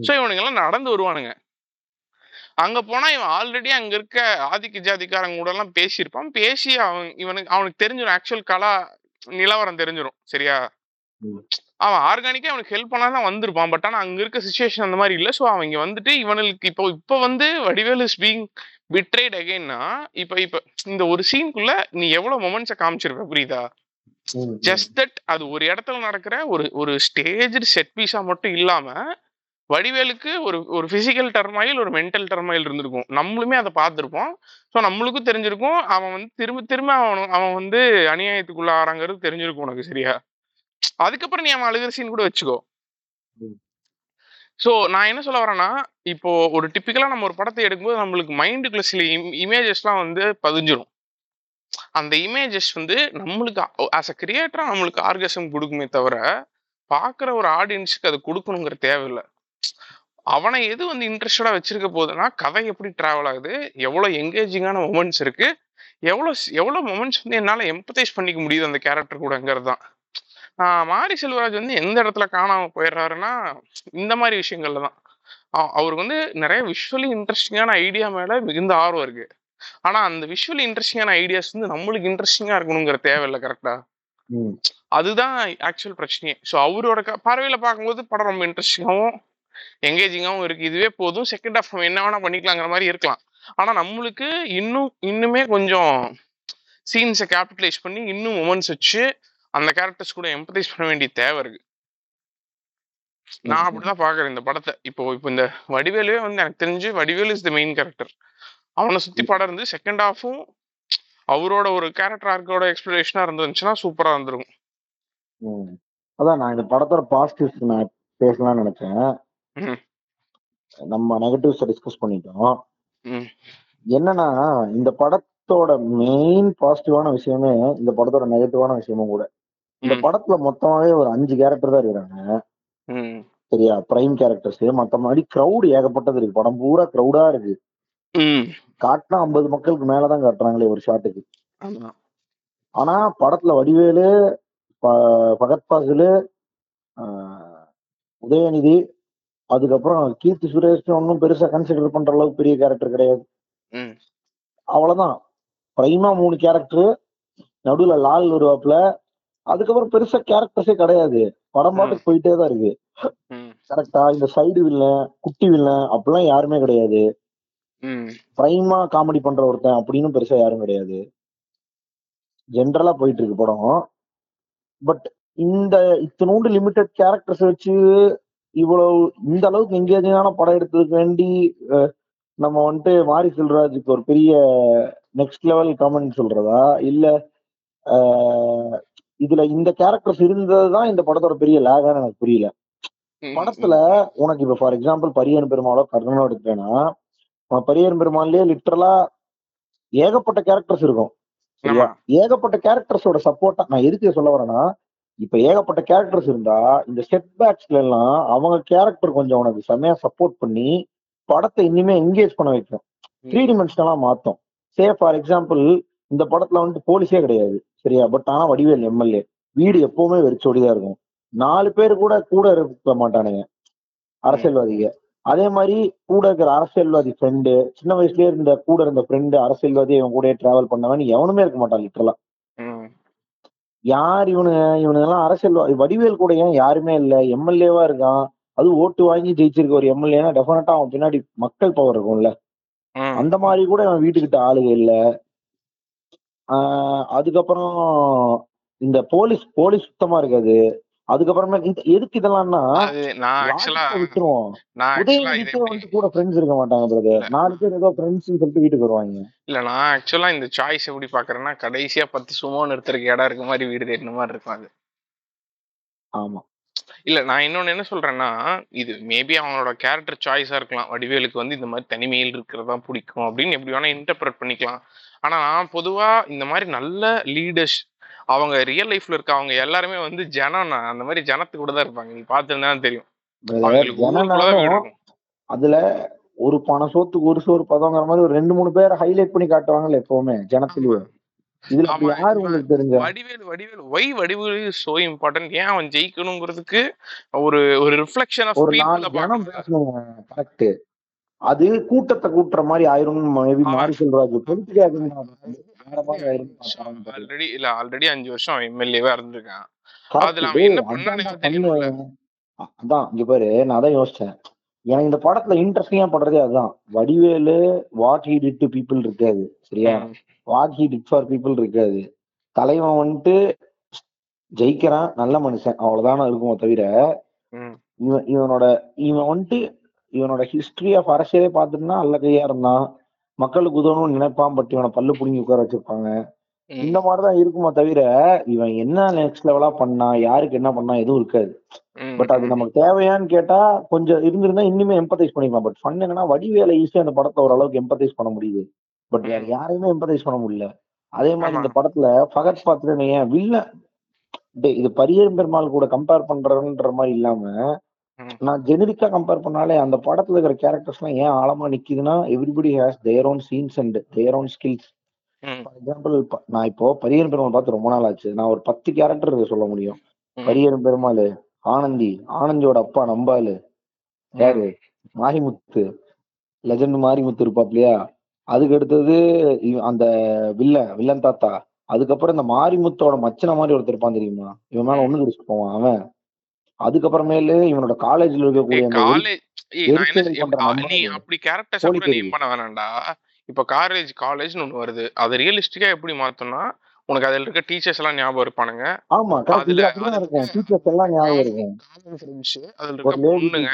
சோ இவனுங்க எல்லாம் நடந்து வருவானுங்க. அங்க போனா இவன் ஆல்ரெடி அங்க இருக்க ஆதிக்க ஜாதிக்காரங்க கூட எல்லாம் பேசியிருப்பான். பேசி அவன் இவனுக்கு அவனுக்கு தெரிஞ்சிடும் ஆக்சுவல் கலா நிலவரம் தெரிஞ்சிடும் சரியா. அவன் ஆர்கானிக்கா அவனுக்கு ஹெல்ப் பண்ணலாம் தான் வந்திருப்பான். பட் ஆனா அங்க இருக்க சுச்சுவேஷன் அந்த மாதிரி இல்ல. சோ அவன் இங்க வந்துட்டு இவனுக்கு இப்போ இப்போ வந்து வடிவேல் இஸ் பீங் பிட்ரேட் அகைன்னா இப்ப இப்ப இந்த ஒரு சீனுக்குள்ள நீ எவ்வளவு மொமெண்ட்ஸை காமிச்சிருப்ப புரியுதா. ஜஸ்ட் தட் அது ஒரு இடத்துல நடக்கிற ஒரு ஒரு ஸ்டேஜ் செட் பீஸா மட்டும் இல்லாம வடிவேலுக்கு ஒரு ஒரு பிசிக்கல் டர்மாயில் ஒரு மென்டல் டர்மாயில் இருந்திருக்கும். நம்மளுமே அதை பார்த்துருப்போம். ஸோ நம்மளுக்கும் தெரிஞ்சிருக்கும். அவன் வந்து திரும்ப திரும்ப அவன் அவன் வந்து அநியாயத்துக்குள்ள ஆறாங்கிறது தெரிஞ்சிருக்கும் உனக்கு சரியா. அதுக்கப்புறம் நீ அவன் அழுகிற சீன் கூட வச்சுக்கோ. ஸோ நான் என்ன சொல்ல வரேன்னா இப்போ ஒரு டிப்பிக்கலா நம்ம ஒரு படத்தை எடுக்கும்போது நம்மளுக்கு மைண்டுக்குள்ள சில இமேஜஸ்லாம் வந்து பதிஞ்சிரும். அந்த இமேஜஸ் வந்து நம்மளுக்கு ஆஸ் அ கிரியேட்டரா நம்மளுக்கு ஆர்கசம் கொடுக்குமே தவிர பார்க்குற ஒரு ஆடியன்ஸுக்கு அது கொடுக்கணுங்கிற தேவையில்லை. அவனை எது வந்து இன்ட்ரெஸ்டடா வச்சிருக்க போகுதுன்னா கதை எப்படி டிராவல் ஆகுது எவ்வளோ எங்கேஜிங்கான மொமெண்ட்ஸ் இருக்கு எவ்வளோ எவ்வளோ மொமெண்ட்ஸ் வந்து என்னால் எம்பத்தைஸ் பண்ணிக்க முடியுது அந்த கேரக்டர் கூடங்கிறது தான். மாரி செல்வராஜ் வந்து எந்த இடத்துல காணாம போயிடுறாருன்னா இந்த மாதிரி விஷயங்கள்ல தான். அவருக்கு வந்து நிறைய விஷுவலி இன்ட்ரெஸ்டிங்கான ஐடியா மேல மிகுந்த ஆர்வம் இருக்கு. ஆனா அந்த விஷுவலி இன்ட்ரெஸ்டிங்கான ஐடியாஸ் வந்து நம்மளுக்கு இன்ட்ரெஸ்டிங்கா இருக்கணுங்கிற தேவையில்லை கரெக்டா. அதுதான் ஆக்சுவல் பிரச்சனையே. ஸோ அவரோட பார்வையில பார்க்கும்போது படம் ரொம்ப இன்ட்ரெஸ்டிங்காகவும் எங்கேஜிங்காகவும் இருக்கு. இதுவே போதும். செகண்ட் நம்ம என்ன வேணா பண்ணிக்கலாங்கிற மாதிரி இருக்கலாம். ஆனா நம்மளுக்கு இன்னும் இன்னுமே கொஞ்சம் சீன்ஸை கேபிட்டலைஸ் பண்ணி இன்னும் மொமெண்ட்ஸ் வச்சு அந்த கேரக்டர்ஸ் கூட எம்பத்தைஸ் பண்ண வேண்டிய தேவை இருக்கு. நான். அப்படிதான் பாக்குறேன் இந்த படத்தை. இப்போ இப்போ இந்த வடிவேலுவே வந்து எனக்கு தெரிஞ்சு Vadivelu is the main character அவனை சுத்தி படம் இருந்து செகண்ட் ஹாஃபும் அவரோட ஒரு கேரக்டர் ஆர்க்கோட எக்ஸ்பிளேஷனா இருந்துச்சுன்னா சூப்பரா இருந்திருக்கும். அதான் நான் இந்த படத்தோட பாசிட்டிவ்ஸ் நான் பேசலாம்னு நினைச்சேன். நம்ம நெகட்டிவ்ஸை டிஸ்கஸ் பண்ணிட்டோம். ம். என்னன்னா இந்த படத்தோட மெயின் பாசிட்டிவான விஷயமே இந்த படத்தோட நெகட்டிவான விஷயமும் கூட. இந்த ம். படத்துல மொத்தமாவே ஒரு அஞ்சு கேரக்டர் தான் இருக்கிறாங்க. ம். சரியா? பிரைம் கேரக்டர்ஸ் மத்த மாதிரி கிரௌட் ஏகப்பட்டது இருக்கு. படம் பூரா கிரௌடா இருக்கு. ம். காட்டினா ஐம்பது மக்களுக்கு மேலதான் காட்டுறாங்களே ஒரு ஷாட்டுக்கு ஆமா. ஆனா படத்துல வடிவேலு ப- பகத் பாசிலு ஆஹ், உதயநிதி அதுக்கப்புறம் கீர்த்தி சுரேஷ் ஒன்றும் பெருசா கன்சிடர் பண்ற அளவுக்கு பெரிய கேரக்டர் கிடையாது. அவ்வளவுதான் பிரைமா மூணு கேரக்டர் நடுவுல லால் வருவாப்புல அதுக்கப்புறம் பெருசா கேரக்டர்ஸே கிடையாது படம். பாட்டுக்கு போயிட்டே தான் இருக்கு. கரெக்டா இந்த சைடு வில்லன் குட்டி வில்லன் அப்படிலாம் யாருமே கிடையாது. பிரைமா காமெடி பண்ற ஒருத்தன் அப்படின்னு பெருசா யாரும் கிடையாது ஜென்ரலா போயிட்டு இருக்கு படம் பட் இந்த இத்தனூண்டு லிமிட்டட் கேரக்டர்ஸ் வச்சு இவ்வளவு இந்த அளவுக்கு எங்கேஜான படம் எடுத்ததுக்கு வேண்டி நம்ம வந்துட்டு மாரி செல்வராஜுக்கு ஒரு பெரிய நெக்ஸ்ட் லெவல் கமெண்ட் சொல்றதா? இல்ல இதுல இந்த கேரக்டர்ஸ் இருந்ததுதான் இந்த படத்தோட பெரிய லேகான்னு எனக்கு புரியல. படத்துல உனக்கு இப்ப ஃபார் எக்ஸாம்பிள் பரியன் பெருமாளோ கர்ணனோ எடுத்தேன்னா பரியன் பெருமாள்லயே லிட்டரலா ஏகப்பட்ட கேரக்டர்ஸ் இருக்கும். ஏகப்பட்ட கேரக்டர்ஸோட சப்போர்ட்டா நான் எதுக்கு சொல்ல வரேன்னா இப்ப ஏகப்பட்ட கேரக்டர்ஸ் இருந்தா இந்த செட் பேக்ஸ்ல எல்லாம் அவங்க கேரக்டர் கொஞ்சம் உனக்கு செம்மையா சப்போர்ட் பண்ணி படத்தை இன்னுமே என்கேஜ் பண்ண வைக்கும். த்ரீ. டிமென்ஷனலா மாத்தும். சே ஃபார் எக்ஸாம்பிள் இந்த படத்துல வந்துட்டு போலீஸே கிடையாது சரியா? பட் ஆனா வடிவேல் எம்எல்ஏ வீடு எப்பவுமே வெறிச்சோடிதான் இருக்கும். நாலு பேர் கூட கூட இருக்க மாட்டானுங்க. அரசியல்வாதிக அதே மாதிரி கூட இருக்கிற அரசியல்வாதி ஃப்ரெண்டு சின்ன வயசுலயே இருந்த கூட இருந்த ஃப்ரெண்டு அரசியல்வாதி இவன் கூட டிராவல் பண்ணவன் எவனுமே இருக்க மாட்டான் லிட்டரலா. யார் இவனு? இவனுங்கெல்லாம் அரசியல்வாதி வடிவேல் கூட ஏன் யாருமே இல்ல? எம்எல்ஏவா இருக்கான். அது ஓட்டு வாங்கி ஜெயிச்சிருக்க ஒரு எம்எல்ஏனா டெஃபினட்டா அவன் பின்னாடி மக்கள் பவர் இருக்கும்ல. அந்த மாதிரி கூட அவன் வீட்டுக்கிட்ட ஆளுங்க இல்ல. ஆஹ் அதுக்கப்புறம் இந்த போலீஸ் போலீஸ் சுத்தமா இருக்காது. அதுக்கப்புறமே எதுக்கு இதெல்லாம்னா விட்டுருவோம். உதயநிதிக்கே வந்துட்டு கூட ஃப்ரெண்ட்ஸ் இருக்க மாட்டாங்க பிரதர் நாலு பேர் ஏதோ ஃப்ரெண்ட்ஸ் சொல்லிட்டு வீட்டுக்கு வருவாங்க. இல்ல நான் ஆக்சுவலா இந்த சாய்ஸ் எப்படி பாக்குறேன்னா கடைசியா பத்து சுமோ நிறுத்துறதுக்கு இடம் இருக்க மாதிரி வீடு தேடின மாதிரி இருக்கும் அது. ஆமா. இல்ல நான் இன்னொன்னு என்ன சொல்றேன்னா இது மேபி அவங்களோட கேரக்டர் சாய்ஸா இருக்கலாம். வடிவேலுக்கு வந்து இந்த மாதிரி தனிமையில் இருக்கிறதா பிடிக்கும் அப்படின்னு எப்படி வேணா இன்டர்பிரட் பண்ணிக்கலாம். ஆனா நான் பொதுவா இந்த மாதிரி நல்ல லீடர்ஸ் அவங்க ரியல் லைஃப்ல இருக்க அவங்க எல்லாருமே வந்து ஜனம் அந்த மாதிரி ஜனத்துக்கு கூட தான் இருப்பாங்க. நீ பார்த்துருந்தா தெரியும். அதுல ஒரு பண சோத்துக்கு ஒரு சோறு பதங்கிற மாதிரி ஒரு ரெண்டு மூணு பேரை ஹைலைட் பண்ணி காட்டுவாங்கல்ல எப்பவுமே ஜனத்திலேயே தெரிஞ்ச? Vadivelu Vadivelu why Vadivelu so important ஏன் அவன் ஜெயிக்கணுங்கிறதுக்கு ஒரு ஒரு ரிஃப்ளெக்ஷன் ஆஃப் கரெக்ட் அது கூட்டத்தை கூட்டுற மாதிரி ஆயிரும் மேபி மாரி செல்வராஜ் ஆல்ரெடி இல்ல ஆல்ரெடி அஞ்சு வருஷம் எம்எல்ஏவா இருந்திருக்கான். அதுல அவன் என்ன பண்ணானே அதான் இங்க பாரு நான் அதான் யோசிச்சேன். எனக்கு இந்த படத்துல இன்ட்ரெஸ்டிங்கா பண்றதே அதுதான். Vadivelu what he did to people இருக்காது சரியா? What he did for people இருக்காது. தலைவன் வந்துட்டு ஜெயிக்கிறான் நல்ல மனுஷன் அவ்வளவுதான இருக்குமோ தவிர இவன் இவனோட இவன் வந்துட்டு இவனோட ஹிஸ்டரி ஆஃப் அரசியலே பார்த்துட்டுனா அல்ல கையா இருந்தான். மக்களுக்கு உதவணும்னு நினைப்பான் பட் இவனை பல்லு புடுங்கி உட்கார வச்சிருப்பாங்க. இந்த மாதிரிதான் இருக்குமா தவிர இவன் என்ன நெக்ஸ்ட் லெவலா பண்ணா யாருக்கு என்ன பண்ணா எதுவும் இருக்காது. பட் அது நமக்கு தேவையான்னு கேட்டா கொஞ்சம் இருந்திருந்தா இன்னுமே எம்பத்தைஸ் பண்ணிக்கலாம். பட் ஃபன் என்னன்னா வடிவேல ஈஸியா அந்த படத்தை ஓரளவுக்கு எம்பத்தைஸ் பண்ண முடியுது. பட் வேற யாரையுமே எம்பத்தைஸ் பண்ண முடியல. அதே மாதிரி இந்த படத்துல ஃபகத் பாத்துட்டு ஏன் வில்ல இது பரியரும் பெருமாள் கூட கம்பேர் பண்றதுன்ற மாதிரி இல்லாம நான் ஜெனரிக்கா கம்பேர் பண்ணாலே அந்த படத்துல இருக்கிற கேரக்டர்ஸ் எல்லாம் ஏன் ஆழமா நிக்குதுன்னா everybody has their own scenes and their own skills for example நான் இப்போ பரியரும் பெருமாள் பார்த்து ரொம்ப நாள் ஆச்சு. நான் ஒரு பத்து கேரக்டர் சொல்ல முடியும். ம். பரியரும் பெருமாள் ஆனந்தி ஆனந்தியோட அப்பா நம்பாலு யாரு? மாரிமுத்து லெஜண்ட் மாரிமுத்து இருப்பாப்லையா? அதுக்கு அடுத்தது அந்த வில்லன் வில்லன் தாத்தா. அதுக்கப்புறம் இந்த மாரிமுத்தோட மச்சன மாதிரி ஒருத்தர் இருப்பான் தெரியுமா? இவன் மேல ஒண்ணு குடிச்சிட்டு போவான் அவன். அதுக்கப்புறமேலு இவனோட காலேஜ்ல இருக்கக்கூடிய நீ அப்படி கேரக்டர்ஸை கூட நேம் பண்ண வேணாம்டா. இப்போ காலேஜ் காலேஜ்னு ஒன்று வருது. அதை ரியலிஸ்டிக்கா எப்படி மாத்தோம்னா உனக்கு அதில் இருக்க டீச்சர்ஸ் எல்லாம் ஞாபகம் இருப்பானுங்க. ஆமா அதுல இருக்கும். டீச்சர்ஸ் எல்லாம் ஞாபகம் இருக்கும். அதுல இருக்க பொண்ணுங்க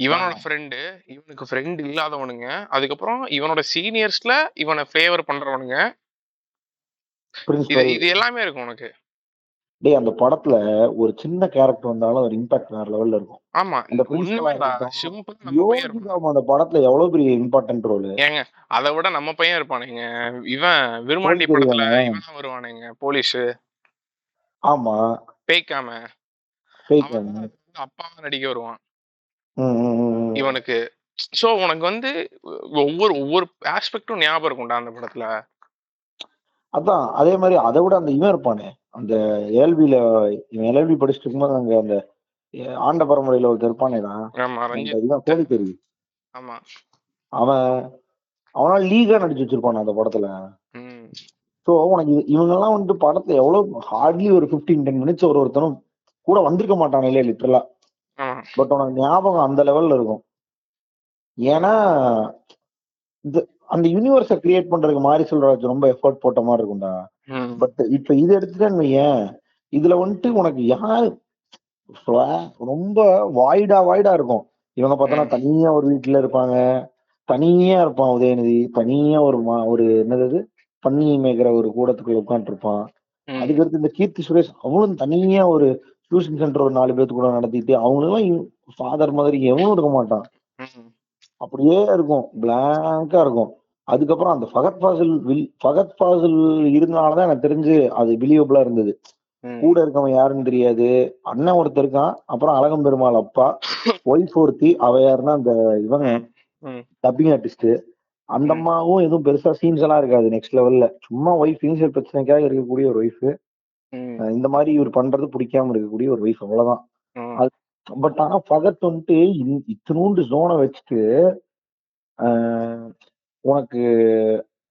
இவனோட ஃப்ரெண்டு இவனுக்கு ஃப்ரெண்ட் இல்லாதவனுங்க அதுக்கப்புறம் இவனோட சீனியர்ஸ்ல இவனை ஃபேவர் பண்றவனுங்க. இது எல்லாமே இருக்கும் உனக்கு. டேய் அந்த படத்துல ஒரு சின்ன கேரக்டர் வந்தாலும் ஒரு இம்பாக்ட் வேற லெவல்ல இருக்கும். ஆமா. அந்த பிரின்சிபலா ஒண்ணுமேடா இருக்கட்டும் சிம்பிள் நம்ம பையன் யோகி இருப்பான். ராம் அந்த படத்துல எவ்வளவு பெரிய இம்பார்ட்டன்ட் ரோல் ஏங்க அதை விட நம்ம பையன் இருப்பானுங்க. இவன் விருமாண்டி படத்துல இவன் வருவானுங்க போலீஸ். ஆமா. பேய்க்காம. வந்து அப்பாவா நடிக்க வருவான். இவனுக்கு. சோ உனக்கு வந்து ஒவ்வொரு ஒவ்வொரு ஆஸ்பெக்டும் ஞாபகம் இருக்கும்டா அந்த படத்துல. அதான் அதே மாதிரி அதை விட அந்த இவன் இருப்பானே. அந்த இவன் எல்எல்பி படிச்சுட்டு இருக்கும்போது அங்க அந்த ஆண்ட பரம்பரையில ஒருத்தர் இருப்பானேடா இவன் கோழிக்கறி ஆமா. அவன் அவனால லீகா நடிச்சு வச்சிருப்பான் அந்த படத்துல. சோ உனக்கு இது- இவங்கெல்லாம் வந்துட்டு படத்துல எவ்வளவு ஹார்ட்லி ஒரு 15 டென் மினிட்ஸ் ஒரு ஒருத்தனும் கூட வந்திருக்க மாட்டான் இல்லையா லிட்டரலா பட் உனக்கு ஞாபகம் அந்த லெவல்ல இருக்கும். ஏன்னா அந்த யூனிவர்ஸை கிரியேட் பண்றதுக்கு மாரி செல்வராஜ் ரொம்ப எஃபோர்ட் போட்ட மாதிரி இருக்கும்டா. பட் இப்ப இது எடுத்துட்டேன்னு வையேன் இதுல வந்துட்டு உனக்கு யார் ரொம்ப வாய்டா வாய்டா இருக்கும். இவங்க பார்த்தோன்னா தனியா ஒரு வீட்டுல இருப்பாங்க. தனியா இருப்பான் உதயநிதி. தனியா ஒரு மா- ஒரு என்னது பன்னி மேய்க்கிற ஒரு கூடத்துக்குள்ள உட்காந்துட்டு இருப்பான் அதுக்கடுத்து இந்த கீர்த்தி சுரேஷ் அவங்களும் தனியா ஒரு டியூஷன் சென்டர் ஒரு நாலு பேர்த்து கூட நடத்திட்டு அவங்களும் ஃபாதர் மாதிரி எவனும் இருக்க மாட்டான். அப்படியே இருக்கும். பிளாங்கா இருக்கும். அதுக்கப்புறம் அந்த ஃபகத் ஃபாசில் வில் ஃபகத் ஃபாசில் இருந்தனாலதான் எனக்கு தெரிஞ்சு அது பிலீவபிளா இருந்தது. கூட இருக்கவன் யாருன்னு தெரியாது. அண்ணன் ஒருத்தர் இருக்கான். அப்புறம் அழகம் பெருமாள் அப்பா. ஒய்ஃப் ஒருத்தி அவ யாருன்னா அந்த இவங்க டப்பிங் ஆர்டிஸ்ட் அந்த அம்மாவும் எதுவும் பெருசா சீன்ஸ் எல்லாம் இருக்காது நெக்ஸ்ட் லெவல்ல சும்மா ஒய்ஃப் இனிஷியல் பிரச்சனைக்காக இருக்கக்கூடிய ஒரு ஒய்ஃப் இந்த மாதிரி இவர் பண்றது பிடிக்காம இருக்கக்கூடிய ஒரு ஒய்ஃப் அவ்வளவுதான். பட் ஆனா பகத் வந்துட்டு இத்தினூண்டு ஜோனை வச்சுட்டு உனக்கு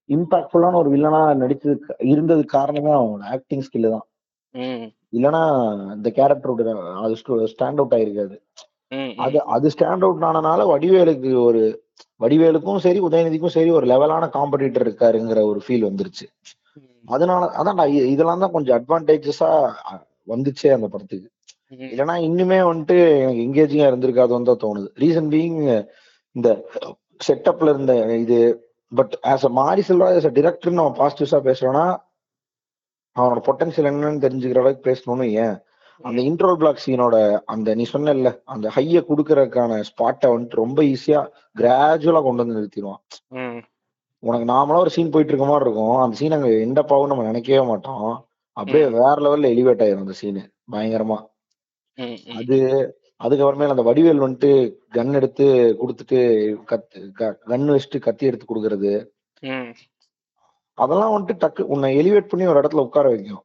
இம்பாக்ட்ஃபுல்லான ஒரு வில்லனா நடிச்சது இருந்தது காரணமே அவனோட ஆக்டிங் ஸ்கில் தான். இல்லனா இந்த கேரக்டரோட அது ஸ்டாண்ட் அவுட் ஆயிருக்காது. அது அது ஸ்டாண்ட் அவுட் ஆனனால வடிவேலுக்கு ஒரு வடிவேலுக்கும் சரி உதயநிதிக்கும் சரி ஒரு லெவலான காம்படிட்டர் இருக்காருங்கிற ஒரு ஃபீல் வந்துருச்சு. அதனால அதான் இதெல்லாம் தான் கொஞ்சம் அட்வான்டேஜஸா வந்துச்சே அந்த படத்துக்கு. இல்லைன்னா இன்னுமே வந்துட்டு எனக்கு எங்கேஜிங்கா இருந்திருக்காதுன்னு தான் தோணுது. ரீசன் பீயிங் இந்த செட்டப்ல இருந்த இது பட் ஆஸ் அ மாரி செல்வராஜ் ஆஸ் அ டிரெக்டர் நம்ம பாசிட்டிவ்ஸா பேசுறோம்னா அவனோட பொட்டன்ஷியல் என்னன்னு தெரிஞ்சுக்கிற அளவுக்கு பேசணும்னு ஏன்? அந்த இன்ட்ரோல் பிளாக் சீனோட அந்த நீ சொன்னல அந்த ஹைய குடுக்கறதுக்கான ஸ்பாட்டை வந்துட்டு ரொம்ப ஈஸியா கிராஜுவலா கொண்டு வந்து நிறுத்திடுவான். உனக்கு நார்மலா ஒரு சீன் போயிட்டு இருக்க மாதிரி இருக்கும். அந்த சீன் அங்க ஆகும் நம்ம நினைக்கவே மாட்டோம். அப்படியே வேற லெவல்ல எலிவேட் ஆயிரும் அந்த சீனு பயங்கரமா. அது அதுக்கப்புறமேல அந்த வடிவேல் வந்துட்டு கன் எடுத்து கொடுத்துட்டு கத்து கன் வச்சுட்டு கத்தி எடுத்து கொடுக்கறது. அதெல்லாம் வந்துட்டு டக்கு உன்னை எலிவேட் பண்ணி ஒரு இடத்துல உட்கார வைக்கும்.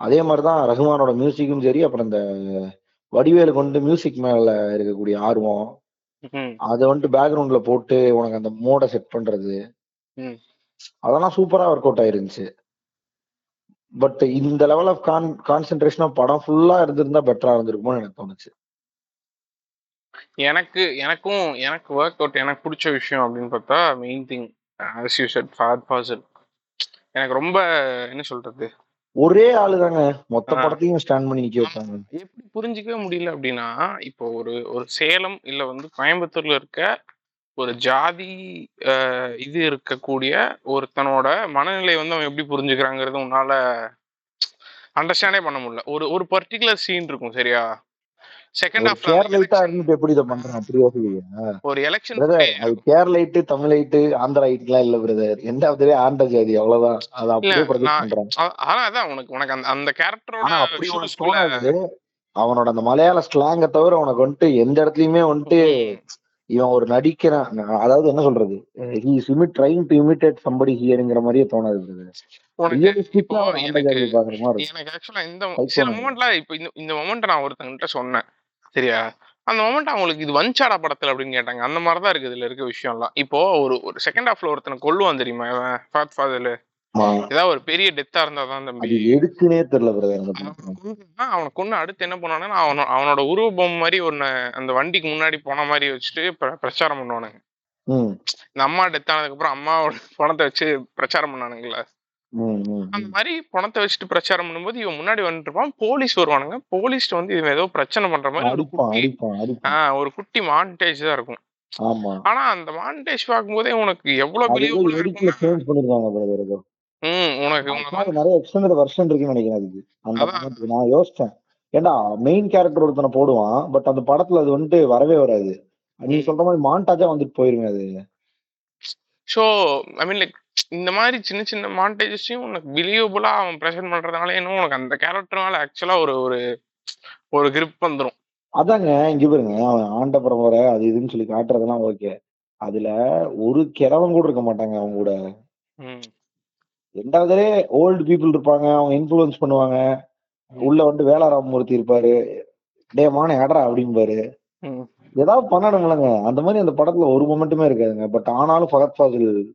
அதே மாதிரிதான் ரகுமானோட மியூசிக்கும் சரி அப்புறம் இந்த வடிவேலுக்கு வந்து மியூசிக் மேல இருக்கக்கூடிய ஆர்வம். அதை வந்துட்டு பேக்ரவுண்ட்ல போட்டு உனக்கு அந்த மோட செட் பண்றது. அதெல்லாம் சூப்பரா ஒர்க் அவுட் ஆயிருந்துச்சு. பட் இந்த லெவல் ஆஃப் கான் கான்சென்ட்ரேஷனா படம் ஃபுல்லா இருந்திருந்தா பெட்டரா இருந்திருக்குமோன்னு எனக்கு தோணுச்சு. எனக்கு எனக்கும் எனக்கு ஒர்க் அவுட் எனக்கு பிடிச்ச விஷயம் அப்படின்னு பார்த்தா main thing as you said Fahadh Faasil எனக்கு ரொம்ப என்ன சொல்றது? ஒரே ஆளுதாங்க. மொத்த ஆ. படத்தையும் ஸ்டாண்ட் பண்ணி நிக்க வைப்பாங்க. எப்படி புரிஞ்சுக்கவே முடியல அப்படின்னா இப்போ ஒரு ஒரு சேலம் இல்ல வந்து கோயம்புத்தூர்ல இருக்க ஒரு ஜாதி இது இருக்கக்கூடிய ஒருத்தனோட மனநிலை வந்து அவன் எப்படி புரிஞ்சுக்கிறாங்கிறது உன்னால அண்டர்ஸ்டாண்டே பண்ண முடியல. ஒரு ஒரு பர்டிகுலர் சீன் இருக்கும் சரியா? செகண்ட் ஒரு ஹாஃப்ல கேரளைட்டா இருந்துட்டு எப்படி இதை பண்றான்? அப்படி யோசிக்கிறீங்க? ஒரு எலெக்ஷன் அது கேரளைட்டு தமிழைட்டு ஆந்திராயிட்டு எல்லாம் இல்ல பிரதர் எந்த ஆஃப்தரே ஆண்ட ஜாதி அவ்வளவுதான். அதை அப்படியே ப்ரொஜெக்ட் பண்றான். ஆனா அதான் உனக்கு உனக்கு அந்த அந்த கேரக்டரோட அப்படி உனக்கு தோணாது. அவனோட அந்த மலையாள ஸ்லாங்க தவிர உனக்கு வந்துட்டு எந்த இடத்துலயுமே வந்துட்டு இவன் ஒரு நடிக்கிறான். அதாவது என்ன சொல்றது? He is imit trying to imitate somebody ஹியருங்கிற மாதிரியே தோணாது ஒரு எனக்கு ஆக்சுவலா இந்த சில. மொமெண்ட்ல இப்போ இந்த இந்த மொமெண்ட் நான் ஒருத்தங்கிட்ட சொன்னேன். சரியா? அந்த மொமெண்ட் அவங்களுக்கு இது வஞ்சாடா படத்துல அப்படின்னு கேட்டாங்க. அந்த மாதிரி தான் இருக்கு இதுல இருக்க விஷயம்லாம். இப்போ ஒரு ஒரு செகண்ட் ஹாஃப்ல ஒருத்தனை கொல்லுவான் தெரியுமா? ஃபாத் ஃபாதல் ஆமா. ஏதாவது ஒரு பெரிய டெத்தா இருந்தா தான் தம்பி எதுக்குன்னே தெரியல அவனை கொண்டு அடுத்து என்ன பண்ணுவானுன்னா அவனோட அவனோட உருவ பொம்மை மாதிரி ஒன்னு அந்த வண்டிக்கு முன்னாடி போன மாதிரி வச்சுட்டு பிர- பிரச்சாரம் பண்ணுவானுங்க. இந்த அம்மா டெத் ஆனதுக்கு அப்புறம் அம்மாவோட பணத்தை வச்சு பிரச்சாரம் ம் அந்த. மாதிரி பணத்தை வச்சுட்டு பிரச்சாரம் பண்ணும்போது இவன் முன்னாடி வந்துட்டு இருப்பான் போலீஸ் வருவானுங்க. போலீஸ் வந்து இவன் ஏதோ பிரச்சனை பண்ற மாதிரி ஒரு குட்டி ஆஹ் ஒரு குட்டி மாண்டேஜ் தான் இருக்கும். ஆமா. ஆனா அந்த மாண்டேஜ் பார்க்கும்போதே உனக்கு எவ்வளவு பெரிய ம் உனக்கு நிறைய எக்ஸ்டெண்டட் வெர்ஷன் இருக்குன்னு நினைக்கிறேன் அதுக்கு. அந்த நான் யோசிச்சேன். ஏன்டா மெயின் கேரக்டர் ஒருத்தனை போடுவான் பட் அந்த படத்துல அது வந்துட்டு வரவே வராது. நீ. சொல்ற மாதிரி மாண்டாஜா வந்துட்டு போயிருங்க அது. ஸோ ஐ மீன் லைக் இந்த மாதிரி சின்ன சின்ன மாண்டேஜஸையும் உனக்கு பிலீவபுளா அவன் ப்ரெசென்ட் பண்றதுனால இன்னும் உனக்கு அந்த கேரக்டர்னால ஆக்சுவலா ஒரு ஒரு ஒரு grip வந்துரும். அதாங்க இங்க பாருங்க அவன் ஆண்ட பரம்பரை அது இதுன்னு சொல்லி காட்டுறதெல்லாம் ஓகே அதுல ஒரு கிழவன் கூட இருக்க மாட்டாங்க அவங்க கூட. ம். ரெண்டாவதே ஓல்டு பீப்புள் இருப்பாங்க அவங்க இன்ஃபுளுன்ஸ் பண்ணுவாங்க. உள்ள வந்து வேளாராமூர்த்தி இருப்பாரு. டே மான எடரா அப்படிம்பாரு. ஏதாவது பண்ணணும்லங்க. அந்த மாதிரி அந்த படத்துல ஒரு மொமெண்ட்டுமே இருக்காதுங்க. பட் ஆனாலும் ஃபகத் ஃபாசில்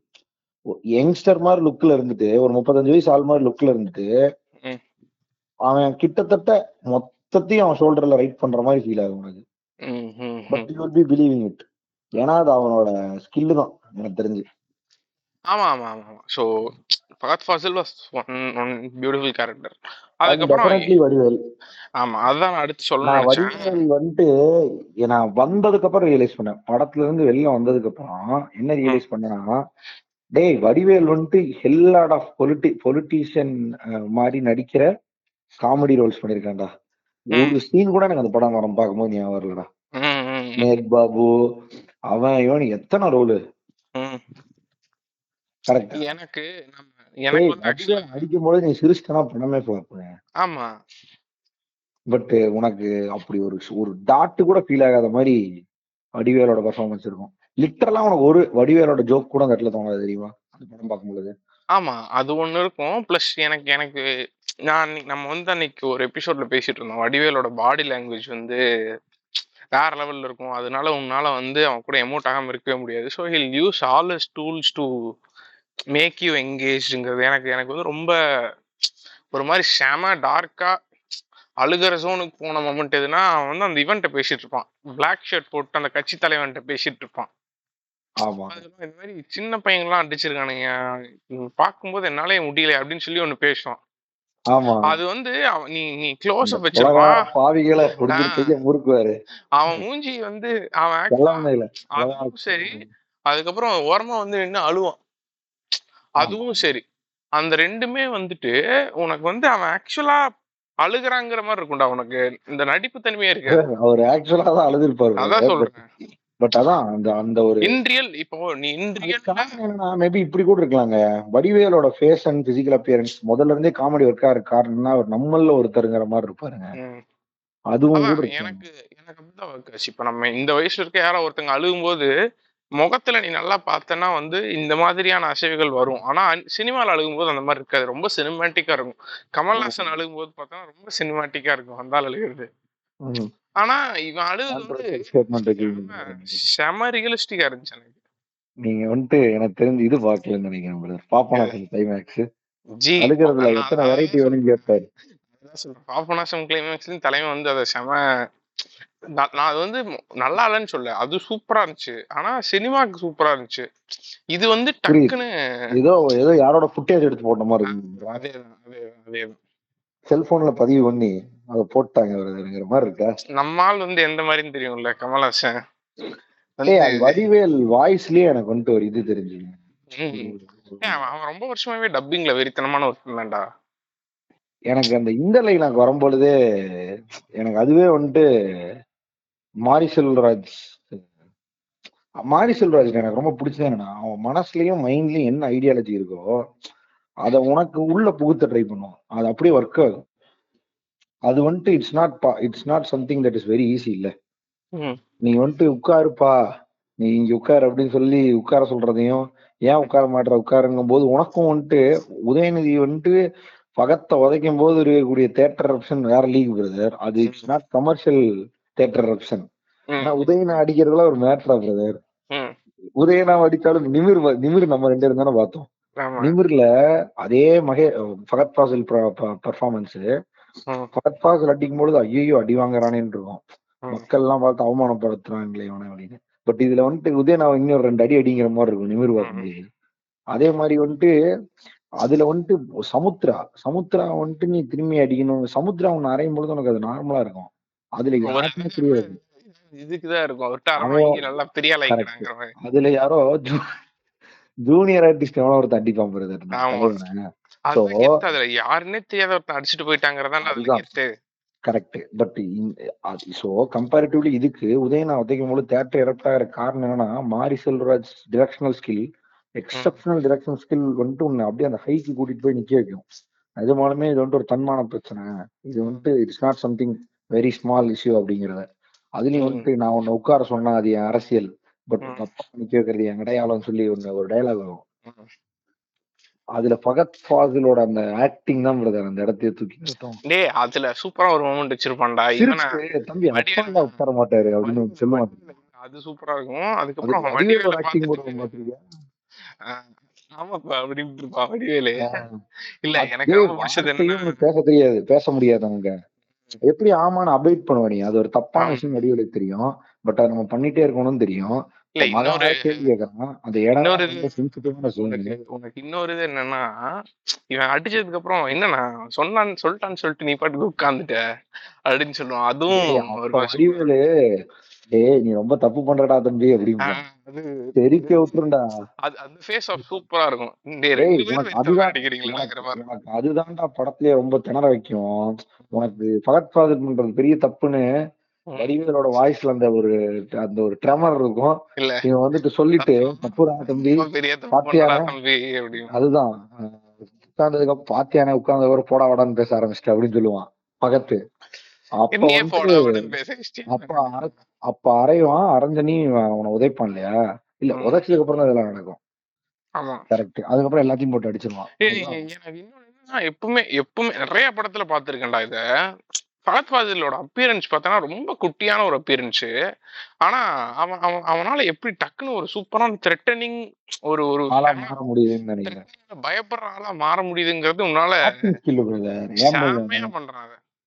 யங்ஸ்டர் மாதிரி லுக்ல இருந்துட்டு ஒரு முப்பத்தஞ்சு வயசு ஆள் மாதிரி லுக்ல இருந்துட்டு. அவன் கிட்டத்தட்ட மொத்தத்தையும் அவன் ஷோல்டர்ல ரைட் பண்ற மாதிரி ஃபீல் ஆகும் ம் but you be believing it ஏன்னா அது அவனோட ஸ்கில்லு தான் எனக்கு தெரிஞ்சு. ஆமா ஆமா ஆமா ஆமா. So Fahadh Faasil was one beautiful character அதுக்கப்புறம் வடிவேல். ஆமா அதுதான் நான் அடுத்து வடிவேல் வந்துட்டு நான் வந்ததுக்கு அப்புறம் ரியலைஸ் பண்ணேன். படத்துல இருந்து வெளில வந்ததுக்கு அப்புறம் என்ன ரியலைஸ் பண்ணேன்னா டேய் வடிவேல் வந்துட்டு ஹெல்லாட் ஆஃப் பொலிட்டி பொலிட்டீஷியன் மாதிரி நடிக்கிற காமெடி ரோல்ஸ் பண்ணிருக்கான்டா. ஒரு சீன் கூட எனக்கு அந்த படம் வரம் பார்க்கும்போது ஞாபகம் வரலடா நேத் பாபு அவன் இவன் எத்தனை ரோலு. கரெக்ட் எனக்கு அடிக்கும் போது நீ சிரிச்சிட்டனா படமே பார்ப்பேன். ஆமா. பட் உனக்கு அப்படி ஒரு ஒரு டாட்டு கூட ஃபீல் ஆகாத மாதிரி வடிவேலோட பர்ஃபார்மன்ஸ் இருக்கும். லிட்டரலா உனக்கு ஒரு வடிவேலோட ஜோக் கூட அந்த இடத்துல தோணாது தெரியுமா? அந்த படம் பார்க்கும்பொழுது. ஆமா அது ஒண்ணு இருக்கும். ப்ளஸ் எனக்கு எனக்கு நான் நம்ம வந்து அன்னைக்கு ஒரு எபிசோட்ல பேசிட்டு இருந்தோம். வடிவேலோட பாடி லாங்குவேஜ் வந்து வேற லெவல்ல இருக்கும். அதனால உன்னால வந்து அவன் கூட எமோட் ஆகாம இருக்கவே முடியாது. So he'll use all his tools to make you எங்கேஜ்ங்கிறது எனக்கு எனக்கு வந்து ரொம்ப ஒரு மாதிரி செம டார்க்கா அழுகிற ஜோனுக்கு போன மொமெண்ட் எதுனா அவன் வந்து அந்த இவன்ட்ட பேசிட்டு இருப்பான். பிளாக் ஷர்ட் போட்டு அந்த கட்சி தலைவன்ட்ட பேசிட்டு இருப்பான். ஆமா. அதெல்லாம் இந்த மாதிரி சின்ன பையங்களாம் அடிச்சிருக்கானுங்க. உம் பார்க்கும்போது என்னாலே முடியல அப்படின்னு சொல்லி ஒண்ணு பேசுவான். ஆமா. அது வந்து நீ நீ க்ளோஸ் அப் உலக வச்சிருப்பான் பாவிகளை முறுக்குவாரு. அவன் மூஞ்சி வந்து அவன் actually எல்லாமே அதுவும் சரி அதுக்கப்புறம் ஓரமா வந்து நின்னு அழுவான். அதுவும் சரி. அந்த ரெண்டுமே வந்துட்டு உனக்கு வந்து அவன் ஆக்சுவலா அழுகுறாங்கிற மாதிரி இருக்கும்டா உனக்கு. இந்த நடிப்பு தன்மையே இருக்கு அவர் ஆக்சுவலா தான் அதான் அழுதுருப்பாரு சொல்றேன். பட் அதான் அந்த அந்த ஒரு இன்ரியல் இப்போ நீ இன்ரியல் என்னன்னா மேபி இப்படி கூட இருக்கலாங்க. வடிவேலோட ஃபேஸ் அண்ட் பிசிக்கல் அப்பியரன்ஸ் முதல்ல இருந்தே காமெடி ஒர்க்கா இருக்கு காரணம்னா அவர் நம்மள ஒருத்தருங்கிற மாதிரி இருப்பாருங்க. அதுவும் எனக்கு எனக்கு அப்படிதான் வக்காச்சு இப்ப நம்ம இந்த வயசுல இருக்க யாரோ ஒருத்தங்க அழுகும்போது முகத்துல நீ நல்லா பார்த்தனா வந்து இந்த மாதிரியான அசைவுகள் வரும். ஆனா சினிமால அழுகும்போது அந்த மாதிரி இருக்காது. ரொம்ப சினிமாட்டிக்கா இருக்கும். கமல்ஹாசன் அழுகும்போது பார்த்தா ரொம்ப சினிமாட்டிக்கா இருக்கும். ஆள் அழுகிறது. ஆனா இவன் இருக்கு. செம- ரியலிஸ்டிக்கா இருந்துச்சு எனக்கு. நீங்க வந்துட்டு எனக்கு தெரிஞ்சு இது பாக்கலன்னு நினைக்கிறேன் பிரதர் பாப்பனாசன் கிளைமேக்ஸ் ஜி அழுகிறதுல எத்தனை வெரைட்டி வேணும்னு கேட்பாரு. அதான் சொல்றேன். பாபநாசம் கிளைமேக்ஸ்லயும் தலைமை வந்து அதை செம நான் அது வந்து நல்லா இல்லைன்னு சொல்ல அது சூப்பரா இருந்துச்சு. ஆனா சினிமாக்கு சூப்பரா இருந்துச்சு. இது வந்து. டக்குன்னு ஏதோ ஏதோ யாரோட ஃபுட்டேஜ் எடுத்து போட்ட மாதிரி அதேதான் அதேதான் அதேதான். செல்போன்ல பதிவு பண்ணி அதை போட்டாங்க பிரதர்ங்கிற மாதிரி இருக்கா? நம்மால் வந்து எந்த மாதிரின்னு தெரியும்ல கமல்ஹாசன். வடிவேல் வாய்ஸ்லயே எனக்கு வந்துட்டு ஒரு இது தெரிஞ்சு ம். ஏன் அவன் ரொம்ப வருஷமாவே டப்பிங்ல வெறித்தனமான ஒரு தான்டா. எனக்கு அந்த இந்த லைனாக்கு வரும்பொழுதே எனக்கு அதுவே வந்துட்டு மாரி செல்வராஜ் மாரி செல்வராஜ் எனக்கு ரொம்ப பிடிச்சது என்னன்னா அவன் மனசுலயும் மைண்ட்லயும் என்ன ஐடியாலஜி இருக்கோ அத உனக்கு உள்ள புகுத்த ட்ரை பண்ணுவான். அது அப்படியே ஒர்க் ஆகும். அது வந்துட்டு it's not it's not something that is very easy இல்ல. நீ வந்துட்டு உட்காருப்பா. நீ இங்க உட்காரு அப்படின்னு சொல்லி உட்கார சொல்றதையும் ஏன் உட்கார மாட்டேற உட்காருங்கும் போது உனக்கும் வந்துட்டு உதயநிதி வந்துட்டு பகத்தை உதைக்கும் போது இருக்கக்கூடிய தேட்டர் ஆப்ஷன் வேற லீக் பிரதர் அது it's not commercial theatre option உதயனை அடிக்கிறதுல ஒரு மேட்டரா பிரதர். உதயனா அடிச்சாலும் நிமிர் நிமிர் நம்ம ரெண்டு பேரும் தானே பார்த்தோம். நிமிர்ல அதே மகே ஃபகத் ஃபாசில் பெர்ஃபார்மன்ஸ் ம். ஃபகத் ஃபாசில் அடிக்கும் பொழுது ஐயோ அடி வாங்குறானேன்னு இருக்கும். மக்கள் எல்லாம் பார்த்து அவமானப்படுத்துறாங்களே இவனை அப்படின்னு. பட் இதுல வந்துட்டு உதயனா இன்னொரு ரெண்டு அடி அடிங்கிற மாதிரி இருக்கும் நிமிர் பார்க்கும்போது அதே மாதிரி வந்துட்டு அதுல வந்துட்டு சமுத்ரா சமுத்ரா வந்துட்டு நீ திரும்பி அடிக்கணும். சமுத்ரா ஒன்னு அரையும் பொழுது உனக்கு அது நார்மலா இருக்கும். அதுல யாருக்குமே தெரியாது. இதுக்குதான் இருக்கும். அதுல யாரோ ஜூனியர் ஆர்டிஸ்ட் எவனோ ஒருத்தர் அடிப்பான். அதுதான் கெத்து அதுல யாருன்னே தெரியாத ஒருத்தன் அடிச்சுட்டு போயிட்டாங்கறதான் அதுதான். கரெக்ட் பட் சோ கம்பேரிட்டிவ்லி இதுக்கு உதயனா உதைக்கும் போது தேட்டர் எரப்ட் ஆகிற காரணம் என்னன்னா Mari Selvaraj directional skill exceptional directional skill வந்துட்டு உன்னை அப்படியே அந்த ஹைக்கு கூட்டிட்டு போய் நிக்க வைக்கும். நிஜமாலுமே இது வந்துட்டு ஒரு தன்மான பிரச்சனை. இது வந்துட்டு it's not something very small issue அப்படிங்கறத. அதுலயும். வந்துட்டு நான் உன்னை உட்கார சொன்னா அது என் அரசியல். பட் நிக்க வைக்கிறது என் அடையாளம் சொல்லி ஒண்ணு ஒரு டயலாக் வரும் ம். அதுல ஃபகத் ஃபாசிலோட அந்த ஆக்டிங் தான் பிரதர் அந்த இடத்தையே தூக்கி. டேய் அதுல சூப்பரா ஒரு மொமெண்ட் வச்சிருப்பான்டா. தம்பி அப்பா உட்கார மாட்டாரு அப்படின்னு சொல்லுவாங்க அது சூப்பரா இருக்கும். அதுக்கு அதுக்கப்புறம் வடிவேல ஆக்டிங் போடுவோம் ஆமாப்பா அப்படின்ட்டு இருப்பான் வடிவேலு. இல்ல எனக்கு பிடிச்சது பேச தெரியாது பேச முடியாது அவங்க எப்படி ஆமான்னு அபைட் பண்ணுவ நீ? அது ஒரு தப்பான. விஷயம் வடிவேலுக்கு தெரியும் பட் அதை நம்ம பண்ணிட்டே இருக்கணும்னு தெரியும். இல்ல இன்னொரு கேள்வி கேட்கறான் அந்த இடம் உனக்கு இன்னொரு இது என்னன்னா இவன் அடிச்சதுக்கு அப்புறம் என்னன்னா சொன்னான்னு சொல்லிட்டான்னு சொல்லிட்டு நீ பாட்டுக்கு உட்கார்ந்துட்ட அப்படின்னு சொல்லுவான். அதுவும் டேய் நீ ரொம்ப தப்பு பண்றடா தம்பி அப்படின்னு தெரிக்க விட்டுருண்டா. அது அந்த ஃபேஸ் ஆஃப் சூப்பரா இருக்கும். அதுதான்டா படத்திலேயே ரொம்ப திணற வைக்கும். உனக்கு ஃபகத் ஃபாசில் பண்றது பெரிய தப்புன்னு. வடிவேலோட வாய்ஸ்ல அந்த ஒரு அந்த ஒரு ட்ரெமர் இருக்கும். இவன் வந்துட்டு சொல்லிட்டு தப்புடா தம்பி அதுதான். உட்கார்ந்ததுக்கு அப்புறம் பாத்தியானே உட்கார்ந்த ஒரு போடா வாடான்னு பேச ஆரம்பிச்சிட்ட அப்படின்னு சொல்லுவான். பகத்து. அப்ப? அப்ப அர- அப்ப அரைவான் அரைஞ்சனி அவனை உதைப்பான் இல்லையா இல்ல. உதைச்சதுக்கு அப்புறம் தான் இதெல்லாம் நடக்கும். ஆமா. கரெக்ட் அதுக்கப்புறம் எல்லாத்தையும் போட்டு அடிச்சிருவான். எப்பவுமே எப்பவுமே நிறைய படத்துல பாத்திருக்கேன்டா இத. ஃபகத் ஃபாசிலோட அப்பியரன்ஸ் பார்த்தனா ரொம்ப குட்டியான ஒரு அப்பியரன்ஸ் ஆனா அவன் அவன் அவனால எப்படி டக்குன்னு ஒரு சூப்பரான த்ரெட்டனிங் ஒரு ஒரு மாற முடியுதுன்னு நினைக்கிறேன். பயப்படுற ஆளா மாற முடியுதுங்கிறது உன்னால அதை.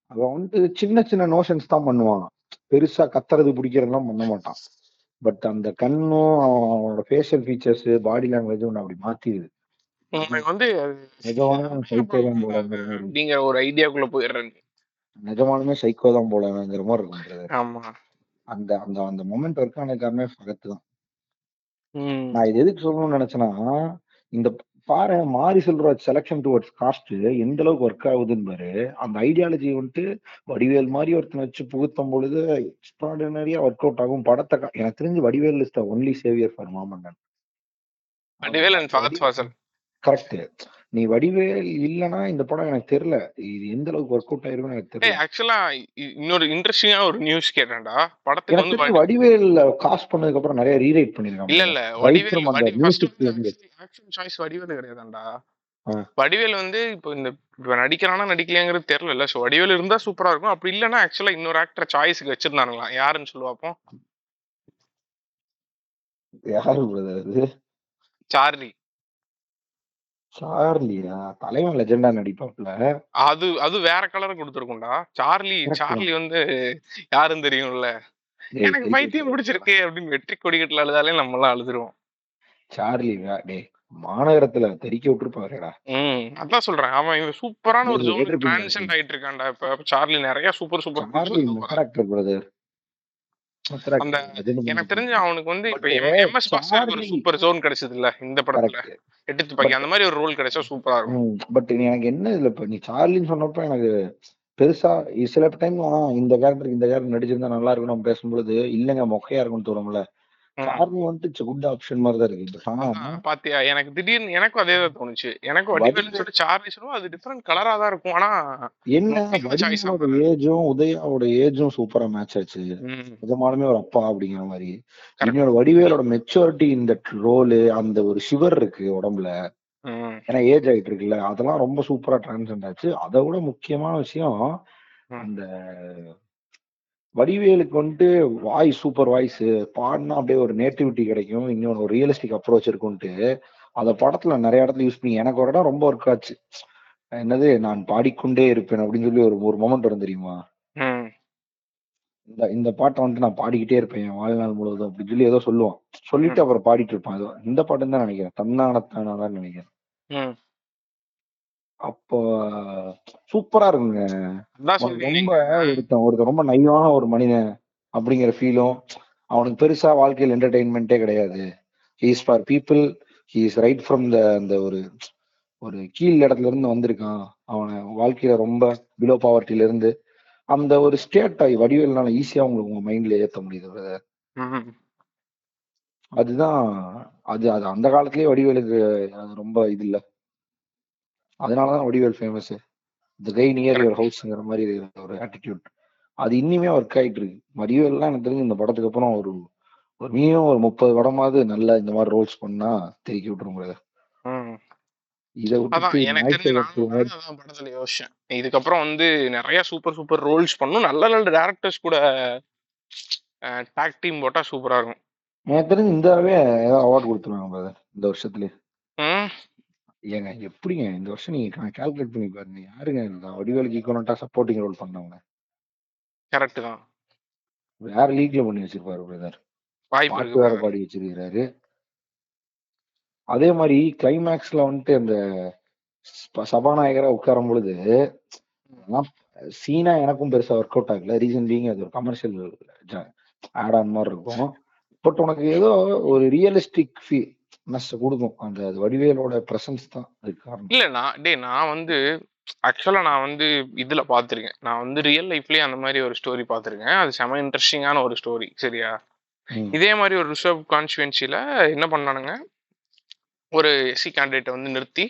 அவன். வந்து சின்ன சின்ன நோஷன்ஸ் தான் பண்ணுவான். பெருசா கத்துறது பிடிக்கிறதெல்லாம் பண்ண மாட்டான். பட் அந்த கண்ணும் அவனோட ஃபேஷியல் ஃபீச்சர்ஸ் பாடி லாங்குவேஜ் ஒன்று அப்படி மாத்திடுது. வந்து அப்படிங்கிற ஒரு ஐடியாக்குள்ள போயிடுறேன் நிஜமாலுமே சைக்கோ தான் போலங்கிற மாதிரி இருக்கும் brother. ஆமா. அந்த அந்த அந்த மொமெண்ட் ஒர்க் ஆனதுக்காரமே ஃபகத்து தான். நான் இது எதுக்கு சொல்லணும்னு நினைச்சேன்னா இந்த பாரு மாரி செல்வராஜ் செலக்ஷன் டுவர்ட்ஸ் காஸ்ட் எந்த அளவுக்கு ஒர்க் ஆகுதுன்னு பாரு அந்த ஐடியாலஜி வந்துட்டு வடிவேல் மாதிரி ஒருத்தனை வச்சு புகுத்தும் பொழுது எக்ஸ்ட்ராடினரியா ஒர்க் அவுட் ஆகும் படத்தை எனக்கு தெரிஞ்சு Vadivel is the only saviour for Maamannan. Vadivel and Fahadh Faasil correct நீ வடிவேல் இல்லனா இந்த படம் எனக்கு தெரியல. இது எந்த அளவுக்கு ஒர்க் அவுட் ஆயிருக்கும்னு எனக்கு தெரியல. ஆக்சுவலா இன்னொரு இன்ட்ரெஸ்டிங்கான ஒரு நியூஸ் கேட்டேன்டா. படத்துக்கு வந்து வடிவேல் காஸ்ட் பண்ணதுக்கு அப்புறம் நிறைய ரீரைட் பண்ணிருக்காங்க இல்ல இல்ல. வடிவேல் அந்த இருந்து. ஆக்ஷன் சாய்ஸ் வடிவேல் கிடையாதாண்டா ஆ. வடிவேல் வந்து இப்போ இந்த இப்ப நடிக்கிறானா நடிக்கலையாங்கிறது தெரியல சோ வடிவேல் இருந்தா சூப்பரா இருக்கும். அப்படி இல்லைன்னா ஆக்சுவலா இன்னொரு ஆக்டர் சாய்ஸ்க்கு வச்சிருந்தானுங்களாம் யாருன்னு சொல்லுவாப்போம் யாரு சார்லி. சார்லியா தலைவன் லெஜெண்டா நடிப்பாப்ல. அது அது வேற கலர் கொடுத்துருக்கும்டா. சார்லி. சார்லி வந்து யாருன்னு தெரியும்ல? டேய், எனக்கு தெரியும், பைத்தியம். பிடிச்சிருக்கு அப்படின்னு வெற்றி கொடிக்கட்டுல அழுதாலே நம்ம எல்லாம் அழுதுருவோம். சார்லி வே- டேய் மாநகரத்துல தெறிக்க விட்டுருப்பாருடா. ம் அதான் சொல்றேன். அவன் இவன் சூப்பரான ஒரு நீங்க ஜோன் கேட்டிருப்பீங்க டிரான்சென்ட் ஆயிட்டு இருக்கான்டா இப்ப. சார்லி நிறைய super super Charlie method actor brother அந்த எனக்கு தெரிஞ்சு அவனுக்கு வந்து இப்ப எம்எஸ் பாஸ்கருக்கு ஒரு சூப்பர் ஜோன் கிடைச்சது இல்ல இந்த படத்துல. எட்டு துப்பாக்கி அந்த மாதிரி ஒரு ரோல் கிடைச்சா சூப்பரா இருக்கும். பட் எனக்கு என்ன இதுல இப்ப நீ சார்லின்னு சொன்னப்ப எனக்கு பெருசா சில டைம் இந்த கேரக்டருக்கு இந்த கேரக்டர் நடிச்சிருந்தா நல்லா இருக்கும். நம்ம பேசும்பொழுது இல்லங்க மொக்கையா இருக்கும்னு தோணும்ல. ம். சார்லி வந்துட்டு குட் ஆப்ஷன் மாதிரி தான் இருக்கு. பாத்தியா? எனக்கு திடீர்னு எனக்கும் அதே தான் தோணுச்சு. எனக்கு வடிவேல்னு சொல்லிட்டு சார்லி சொல்லுவோம் அது டிஃபரெண்ட் கலரா தான் இருக்கும். ஆனா என்ன? ஆ ஏஜும் உதயாவோட ஏஜும் சூப்பரா மேட்ச் ஆச்சு. ம், நிஜமாலுமே ஒரு அப்பா அப்படிங்கிற மாதிரி. இன்னொரு வடிவேலோட மெச்சூரிட்டி இந்த ரோலு அந்த ஒரு ஷிவர் இருக்கு உடம்புல. ஏன்னா ஏஜ் ஆயிட்டு இருக்குல்ல. அதெல்லாம் ரொம்ப சூப்பரா டிரான்ஸ்ஜெண்ட் ஆச்சு. அதை விட முக்கியமான விஷயம். அந்த வடிவேலுக்கு வந்துட்டு வாய்ஸ் சூப்பர் வாய்ஸ் பாடினா அப்படியே ஒரு நேட்டிவிட்டி கிடைக்கும். இன்னொன்று ஒரு ரியலிஸ்டிக் அப்ரோச் இருக்கும்ட்டு. அத படத்துல நிறைய இடத்துல யூஸ் பண்ணி எனக்கு ஒரு இடம் ரொம்ப ஒர்க் ஆச்சு. என்னது நான் பாடிக்கொண்டே இருப்பேன் அப்படின்னு சொல்லி ஒரு ஒரு மொமெண்ட் வரும் தெரியுமா? இந்த இந்த பாட்டை வந்துட்டு நான் பாடிக்கிட்டே இருப்பேன் என் வாழ்நாள் முழுவதும் அப்படின்னு சொல்லி ஏதோ சொல்லுவான். சொல்லிட்டு அப்புறம் பாடிட்டு இருப்பான். ஏதோ இந்த பாட்டுன்னு தான் நினைக்கிறேன். தன்னானத்தானாதான் நினைக்கிறேன். அப்போ சூப்பரா இருக்குங்க. ரொம்ப ஒருத்தன் ஒருத்தன் ரொம்ப நைவான ஒரு மனிதன் அப்படிங்கிற ஃபீலும் அவனுக்கு பெருசா வாழ்க்கையில் என்டர்டைன்மெண்ட்டே கிடையாது. He's for people he's right from the அந்த ஒரு ஒரு கீழ் இடத்துல இருந்து வந்திருக்கான். அவனை வாழ்க்கையில ரொம்ப பிலோ பாவர்ட்டில இருந்து அந்த ஒரு ஸ்டேட் வடிவேல்னால ஈஸியா உங்களுக்கு உங்க மைண்ட்ல ஏத்த முடியுது அதுதான் அது அது அந்த காலத்திலேயே வடிவேலுக்கு அது ரொம்ப இது இல்ல. அதனாலதான் Vadivel famous the guy near your ஹவுஸ்ங்கிற மாதிரி ஒரு ஆட்டிடியூட் அது இன்னுமே ஒர்க் ஆயிட்டு இருக்கு வடிவேல்லாம் எனக்கு தெரிஞ்சு இந்த படத்துக்கு அப்புறம் ஒரு ஒரு மினிமம் ஒரு முப்பது படமாவது நல்லா இந்த மாதிரி ரோல்ஸ் பண்ணா தெருக்கி. ம். இதை படத்துல யோசிச்சேன். இதுக்கப்புறம் வந்து நிறைய சூப்பர் சூப்பர் ரோல்ஸ் பண்ணும். நல்ல நல்ல டேரக்டர்ஸ் கூட டாக் டீம் போட்டா சூப்பரா இருக்கும். எனக்கு தெரிஞ்சு இந்தாவே அவார்ட் கொடுத்துருவாங்க இந்த வருஷத்துல ம், ஏங்க எப்படிங்க இந்த வருஷம் நீங்க கால்குலேட் பண்ணி பாருங்க. யாருங்க இந்த வடிவேலுக்கு ஈக்குவலண்டா சப்போர்ட்டிங் ரோல் பண்ணவங்க? கரெக்ட் தான். வேற லீக்ல பண்ணி வச்சிருப்பாரு பிரதர் வாய்ப்பு பாட்டு இருக்கு வேற பாடி வச்சிருக்கிறாரு. அதே மாதிரி கிளைமேக்ஸ்ல வந்துட்டு அந்த சபாநாயகரா உட்காரும் பொழுது சீனா எனக்கும் பெருசா ஒர்க் அவுட் ஆகல. ரீசன் பீங் அது ஒரு கமர்ஷியல் ஆட் ஆன் மாதிரி இருக்கும். பட் உனக்கு ஏதோ ஒரு ரியலிஸ்டிக் ஃபீல்னஸ் கொடுக்கும் அந்த அது வடிவேலோட பிரசன்ஸ் தான் அதுக்கு காரணம். இல்ல நான் டேய் நான் வந்து ஆக்சுவலா நான் வந்து இதுல பாத்திருக்கேன் நான் வந்து ரியல் லைஃப்லயே அந்த மாதிரி ஒரு ஸ்டோரி பாத்திருக்கேன் அது செம இன்ட்ரெஸ்டிங்கான ஒரு ஸ்டோரி சரியா? இதே மாதிரி ஒரு ரிசர்வ் கான்ஸ்டுவன்சில என்ன பண்ணானுங்க? ஒரு எஸ்சி கேண்டிடேட்டை வந்து நிறுத்தி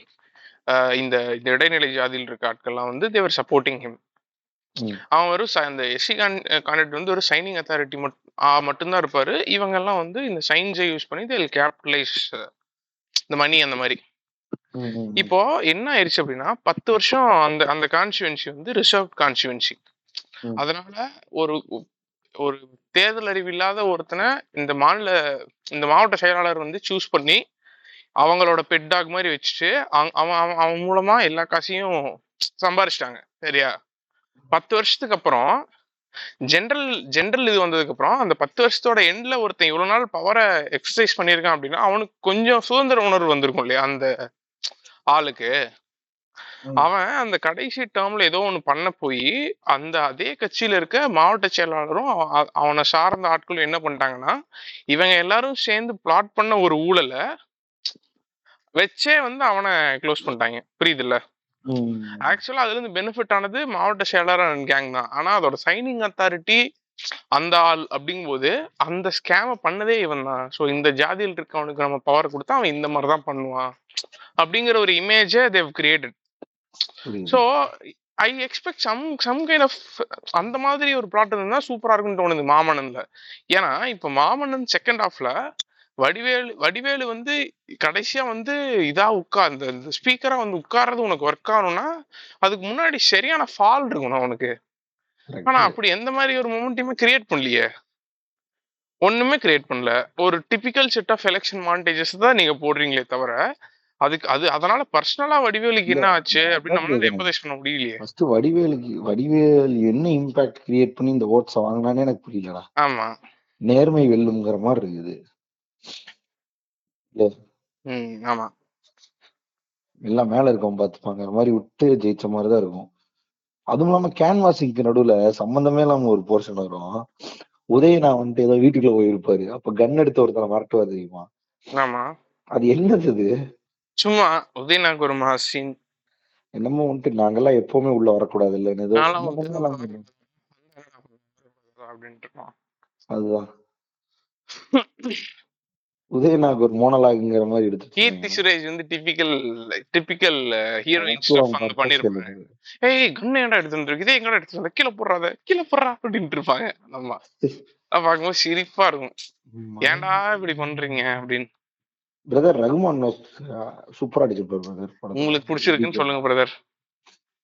இந்த இந்த இடைநிலை ஜாதியில் இருக்க ஆட்கள்லாம் வந்து தேவர் சப்போர்ட்டிங் ஹிம் அவன் வெறும் ச- அந்த எஸ்சி கான்டிடேட் வந்து ஒரு சைனிங் அத்தாரிட்டி மட் ஆ, மட்டும்தான் இருப்பாரு. இவங்க எல்லாம் வந்து இந்த சைன்ஸை யூஸ் பண்ணி தேல் கேபிட்டலைஸ் இந்த மணி அந்த மாதிரி. இப்போ என்ன ஆயிருச்சு அப்படின்னா பத்து வருஷம் அந்த அந்த கான்ஸ்டுவன்சி வந்து ரிசர்வ் கான்ஸ்டுவன்சி ம். அதனால ஒரு ஒரு தேர்தல் அறிவில்லாத ஒருத்தனை இந்த மாநில இந்த மாவட்ட செயலாளர் வந்து சூஸ் பண்ணி அவங்களோட பெட் டாக் மாதிரி வச்சுட்டு அவன் அவன் அவன் மூலமா எல்லா காசையும் சம்பாரிச்சிட்டாங்க. சரியா? பத்து வருஷத்துக்கு அப்புறம் ஜென்ரல் ஜென்ரல் இது வந்ததுக்கு அப்புறம் அந்த பத்து வருஷத்தோட எண்ட்ல ஒருத்தன் இவ்வளவு நாள் பவரை எக்ஸசைஸ் பண்ணியிருக்கான் அப்படின்னா அவனுக்கு கொஞ்சம் சுதந்திர உணர்வு வந்திருக்கும் இல்லையா அந்த ஆளுக்கு. அவன் அந்த கடைசி டேர்ம்ல ஏதோ ஒண்ணு பண்ண போய் அந்த அதே கட்சியில இருக்க மாவட்ட செயலாளரும் அவ- அவ- அவனை சார்ந்த ஆட்களும் என்ன பண்ணிட்டாங்கன்னா இவங்க எல்லாரும் சேர்ந்து பிளாட் பண்ண ஒரு ஊழலை வச்சே வந்து அவனை க்ளோஸ் பண்ணிட்டாங்க புரியுதுல்ல. ஆக்சுவலா அதுல இருந்து பெனிஃபிட் ஆனது மாவட்ட செயலாளர் கேங் தான். ஆனா அதோட சைனிங் அத்தாரிட்டி அந்த ஆள் அப்படிங்கும்போது அந்த ஸ்கேம பண்ணதே இவன் தான். ஸோ இந்த ஜாதியில் இருக்கவனுக்கு நம்ம பவர் கொடுத்தா அவன் இந்த மாதிரி தான் பண்ணுவான். அப்படிங்கிற ஒரு இமேஜை they've created. So I expect some some kind of அந்த மாதிரி ஒரு பிளாட் இருந்தா சூப்பரா இருக்கும்னு தோணுது மாமன்னன்ல. ஏன்னா இப்ப மாமன்னன் செகண்ட் ஹாஃப்ல வடிவேலு வடிவேலு வந்து கடைசியா வந்து இதா உட்கார் இந்த ஸ்பீக்கரா வந்து உட்கார்றது உனக்கு ஒர்க் ஆகணும்னா அதுக்கு முன்னாடி சரியான ஃபால் இருக்கணும் Correct. ஆனா அப்படி எந்த மாதிரி ஒரு மொமெண்ட்டையுமே கிரியேட் பண்ணலையே. ஒண்ணுமே கிரியேட் பண்ணல. ஒரு typical set of election montages தான் நீங்க போடுறீங்களே தவிர அதுக்கு அது அதனால பர்சனலா வடிவேலுக்கு என்ன ஆச்சு அப்படின்னு நம்மளால எம்பதைஸ் பண்ண முடியலையே. ஃபர்ஸ்ட் வடிவேலுக்கு வடிவேல் என்ன இம்பாக்ட் கிரியேட் பண்ணி இந்த ஓட்ஸ் வாங்கினானே எனக்கு புரியலடா. ஆமா. நேர்மை வெல்லுங்கிற மாதிரி இருக்குது. ம் ஆமா. எல்லாம் மேல இருக்கவன் பாத்துப்பாங்க. அது மாதிரி விட்டு ஜெயிச்ச மாதிரிதான் இருக்கும். அதுவும் இல்லாம கேன்வாசிங்க்கு நடுவுல சம்பந்தமே இல்லாம ஒரு போர்ஷன் வரும். உதய நான் வந்துட்டு ஏதோ வீட்டுக்குள்ள போயிருப்பாரு. அப்ப கன் எடுத்து ஒருத்தனை மிரட்டுவார் தெரியுமா? ஆமா. அது என்னது அது சும்மா உதயநாக் ஒரு மாசின் என்னமோ வந்துட்டு நாங்கெல்லாம் எப்பவுமே உள்ள வரக்கூடாது இல்ல. ஏதோ நான்லாம் சம்பந்தமே இல்லாம அப்படின்ட்டு இருப்பான் அதுதான். உதயநாக் ஒரு மோனலாகுங்கிற மாதிரி எடுத்து கீர்த்தி சுரேஷ் வந்து டிபிக்கல் டிபிக்கல் ஹீரோயின் ஸ்டஃப் அங்க பண்ணிருப்பாங்க. ஏய் கண்ணு ஏன்டா எடுத்து வந்துருக்கு இதே எங்கடா எடுத்து வந்த? கீழே போடுறாத கீழே போடுறா அப்படின்ட்டு இருப்பாங்க. ஆமா. அது பார்க்கும்போது சிரிப்பா இருக்கும். ஏன்டா இப்படி பண்றீங்க அப்படின்னு. பிரதர் ரகுமான் சூப்பரா அடிச்சிருப்பாரு பிரதர் உங்களுக்கு பிடிச்சிருக்குன்னு சொல்லுங்க பிரதர்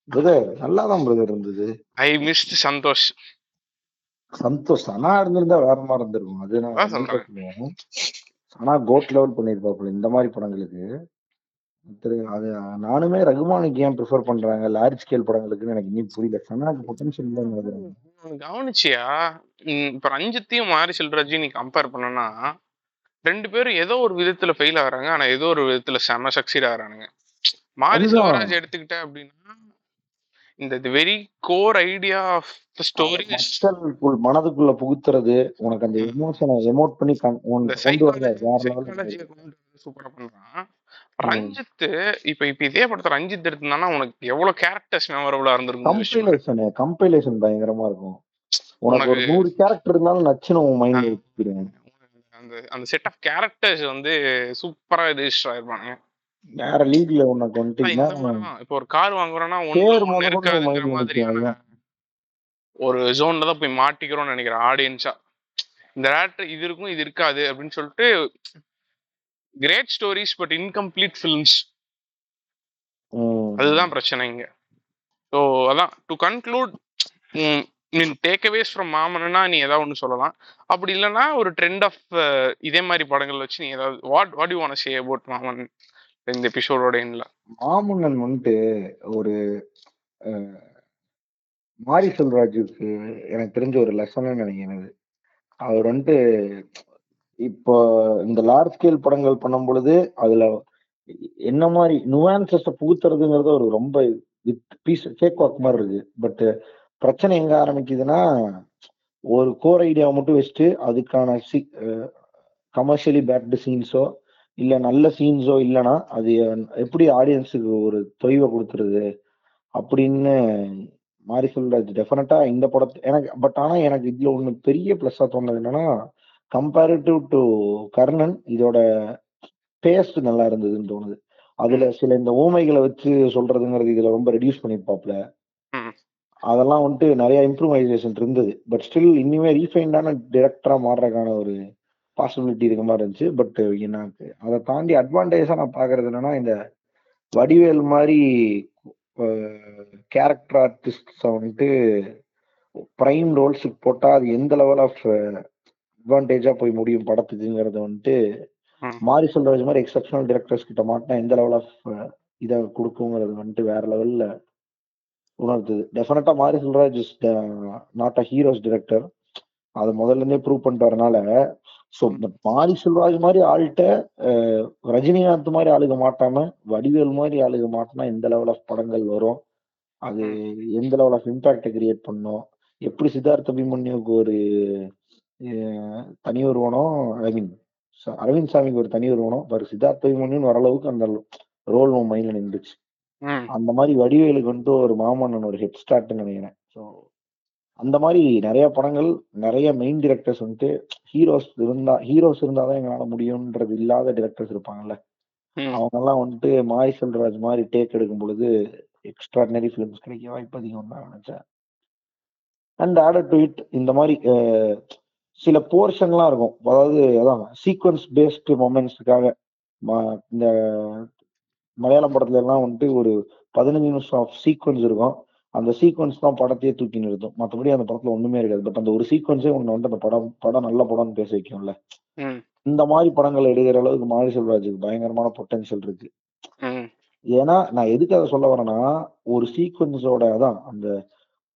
பிரதர் நல்லாதான் பிரதர் இருந்தது. I missed Santhosh. சந்தோஷ் சனா இருந்திருந்தா வேற மாதிரி இருந்திருக்கும். அது நான் சொல்றேன். ஆனா கோட் லெவல் பண்ணிருப்பாப்புல இந்த மாதிரி படங்களுக்கு. திரு- அது நானுமே ரகுமானுக்கு ஏன் ப்ரிஃபர் பண்றாங்க? லார்ஜ் ஸ்கேல் படங்களுக்குன்னு எனக்கு இன்னும் புரியல. சனாக்கு பொட்டன்ஷியல் தான் கவனிச்சியா? இப்ப ரஞ்சித்தையும் மாரி செல்வராஜையும் நீ கம்பேர் பண்ணனா ரெண்டு பேரும் ஏதோ ஒரு விதத்துல ஃபெயில் ஆகுறாங்க. ஆனா ஏதோ ஒரு விதத்துல செம சக்சீட் ஆகுறானுங்க. மாரி. செல்வராஜ் எடுத்துக்கிட்ட அப்படின்னா இந்த very core idea of the story மக்களுக்குள் மனதுக்குள்ள புகுத்துறது உனக்கு அந்த எமோஷனை எமோட் பண்ணி கொண்டு சைக்காலஜியை சூப்பரா பண்றான். ரஞ்சித் இப்ப இப்ப இதே படத்தை ரஞ்சித் எடுத்திருந்தானா உனக்கு எவ்வளவு கேரக்டர்ஸ் மெமரபிளா இருந்திருக்கும். கம்பைலேஷன் கம்பைலேஷன் பயங்கரமா இருக்கும். உனக்கு ஒரு நூறு கேரக்டர் இருந்தாலும் நச்சுன்னு உன் மைண்ட்ல அந்த அந்த செட் ஆஃப் கேரக்டர்ஸ் வந்து சூப்பரா ரெஜிஸ்டர் ஆயிருப்பானுங்க. வேற லீக்ல உனக்கு வந்துட்டீங்கன்னா இப்போ ஒரு கார் வாங்குறோம்னா நிக்கும், ஒரு ஜோன்ல தான் போய் மாட்டிக்கிறோம்னு நினைக்கிறேன். ஆடியன்ஸா இந்த டேரக்டர் இது இருக்கும் இது இருக்காது அப்படின்னு சொல்லிட்டு great stories but incomplete films. அதுதான் பிரச்சனை இங்க. ஸோ அதான். To conclude mean takeaways from மாமன்னா நீ ஏதாவது ஒன்று சொல்லலாம். அப்படி இல்லைன்னா ஒரு ட்ரெண்ட் ஆஃப் இதே மாதிரி படங்கள் வச்சு நீ ஏதாவது what what you want say about மாமன்? இந்த எபிசோடோட எண்ட்ல மாமுன்னன் வந்துட்டு ஒரு மாரி செல்வராஜுக்கு எனக்கு தெரிஞ்ச ஒரு லெசன் நினைக்கிறது அவர் வந்துட்டு இப்போ இந்த லார்ஜ் ஸ்கேல் படங்கள் பண்ணும் பொழுது அதுல என்ன மாதிரி நுவான்சஸ் புகுத்துறதுங்கிறது ஒரு ரொம்ப வித் பீஸ் கேக் வாக் மாதிரி இருக்கு. பட் பிரச்சனை எங்க ஆரம்பிக்குதுன்னா ஒரு கோர் ஐடியாவை மட்டும் வச்சுட்டு அதுக்கான கமர்ஷியலி பேக்டு சீன்ஸோ இல்ல நல்ல சீன்ஸோ இல்லைன்னா அது எப்படி ஆடியன்ஸுக்கு ஒரு தொய்வை கொடுத்துருது அப்படின்னு மாரி செல்வராஜ் டெஃபினட்டா இந்த படத்தை எனக்கு பட் ஆனா எனக்கு இதுல ஒண்ணு பெரிய பிளஸ்ஸா தோணுது என்னன்னா கம்பேரிட்டிவ் டு கர்ணன் இதோட டேஸ்ட் நல்லா இருந்ததுன்னு தோணுது. அதுல சில இந்த ஊமைகளை வச்சு சொல்றதுங்கிறது இதுல ரொம்ப ரெடியூஸ் பண்ணிருப்பாப்ல. அதெல்லாம் வந்துட்டு நிறைய இம்ப்ரூவைசேஷன் இருந்தது. பட் ஸ்டில் இனிமே ரீஃபைண்டான டிரெக்டரா மாறுறதுக்கான ஒரு பாசிபிலிட்டி இருக்க மாதிரி இருந்துச்சு. பட் எனக்கு அதை தாண்டி அட்வான்டேஜா நான் பாக்குறது என்னன்னா இந்த வடிவேல் மாதிரி கேரக்டர் ஆர்டிஸ்ட் வந்துட்டு பிரைம் ரோல்ஸுக்கு போட்டா அது எந்த லெவல் ஆஃப் அட்வான்டேஜா போய் முடியும் படத்துக்குங்கிறது வந்துட்டு. மாரி செல்வராஜ் மாதிரி எக்ஸப்ஷனல் டிரெக்டர்ஸ் கிட்ட மாட்டினா எந்த லெவல் ஆஃப் இதை கொடுக்குங்கிறது வந்துட்டு வேற லெவல்ல உணர்த்துது definitely Mari Selvaraj is not a heroes director அதை முதல்ல இருந்தே ப்ரூவ் பண்ணிட்டு வரனால ஸோ மாரி செல்வராஜ் மாதிரி ஆள்கிட்ட ரஜினிகாந்த் மாதிரி ஆளுக மாட்டாம வடிவேல் மாதிரி ஆளுக மாட்டினா எந்த லெவல் ஆஃப் படங்கள் வரும்? அது எந்த லெவல் ஆஃப் இம்பாக்டை கிரியேட் பண்ணும்? எப்படி சித்தார்த்த அபிமன்யுக்கு ஒரு தனி ஒருவனம் ஐ மீன் அரவிந்த் சாமிக்கு ஒரு தனி ஒருவனம் பர் சித்தார்த்த அபிமன்யுன்னு வர அளவுக்கு அந்த ரோல் மைண்ட்ல நின்றுச்சு. அந்த மாதிரி வடிவேலுக்கு வந்துட்டு ஒரு மாமன்னன் ஒரு ஹெட் ஸ்டார்ட்னு நினைக்கிறேன். ஸோ அந்த மாதிரி நிறைய படங்கள் நிறைய மெயின் டிரெக்டர்ஸ் வந்துட்டு ஹீரோஸ் இருந்தா ஹீரோஸ் இருந்தாதான் எங்களால முடியும்ன்றது இல்லாத டிரெக்டர்ஸ் இருப்பாங்கல்ல. அவங்க எல்லாம் வந்துட்டு மாரி செல்வராஜ் மாதிரி டேக் எடுக்கும் பொழுது எக்ஸ்ட்ராடினரி ஃபிலிம்ஸ் கிடைக்க வாய்ப்பு அதிகம் தான் நினைச்சேன். அண்ட் ஆடட் டு இட் இந்த மாதிரி சில போர்ஷன்லாம் இருக்கும். அதாவது அதான் சீக்வன்ஸ் பேஸ்டு மொமெண்ட்ஸுக்காக இந்த மலையாளம் படத்துல எல்லாம் வந்துட்டு ஒரு பதினஞ்சு நிமிஷம் ஆஃப் சீக்வன்ஸ் இருக்கும். அந்த சீக்வன்ஸ் தான் படத்தையே தூக்கி நிறுத்தும் மற்றபடி அந்த படத்துல ஒண்ணுமே இருக்காது. பட் அந்த ஒரு சீக்வன்ஸே ஒண்ணு வந்து அந்த படம் படம் நல்ல படம்னு பேச வைக்கும்ல. இந்த மாதிரி படங்கள் எடுக்கிற அளவுக்கு மாரி செல்வராஜுக்கு பயங்கரமான பொட்டன்ஷியல் இருக்கு. ஏன்னா நான் எதுக்கு அதை சொல்ல வரேன்னா ஒரு சீக்வன்ஸோட அதான் அந்த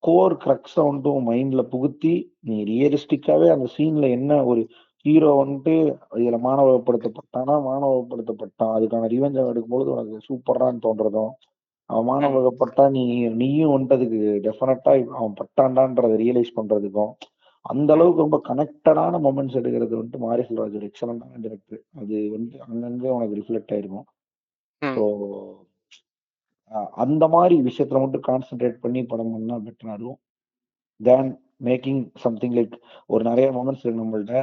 கோர் கிரக்ஸை வந்துட்டு மைண்ட்ல புகுத்தி நீ ரியலிஸ்டிக்காவே அந்த சீன்ல என்ன ஒரு ஹீரோ வந்துட்டு இதுல மாணவப்படுத்தப்பட்டானா மாணவப்படுத்தப்பட்டான் அதுக்கான ரிவெஞ்ச் அவன் எடுக்கும்போது உனக்கு சூப்பரான்னு தோன்றதும் அவன் மாணவப்பட்டா நீ நீயும் வந்துட்டு அதுக்கு டெஃபினட்டா அவன் பட்டான்டான்றதை ரியலைஸ் பண்றதுக்கும் அந்த அளவுக்கு ரொம்ப கனெக்டடான மொமெண்ட்ஸ் எடுக்கிறது வந்துட்டு மாரி செல்வராஜ் ஒரு எக்ஸலண்டான டேரக்டர் அது வந்து அங்கங்க உனக்கு ரிஃப்ளெக்ட் ஆயிருக்கும். ஸோ அந்த மாதிரி விஷயத்துல மட்டும் கான்சென்ட்ரேட் பண்ணி படம் பண்ணா பெட்டரா இருக்கும். தேன் மேக்கிங் சம்திங் லைக் ஒரு நிறைய மொமெண்ட்ஸ் இருக்கு நம்மள்ட்ட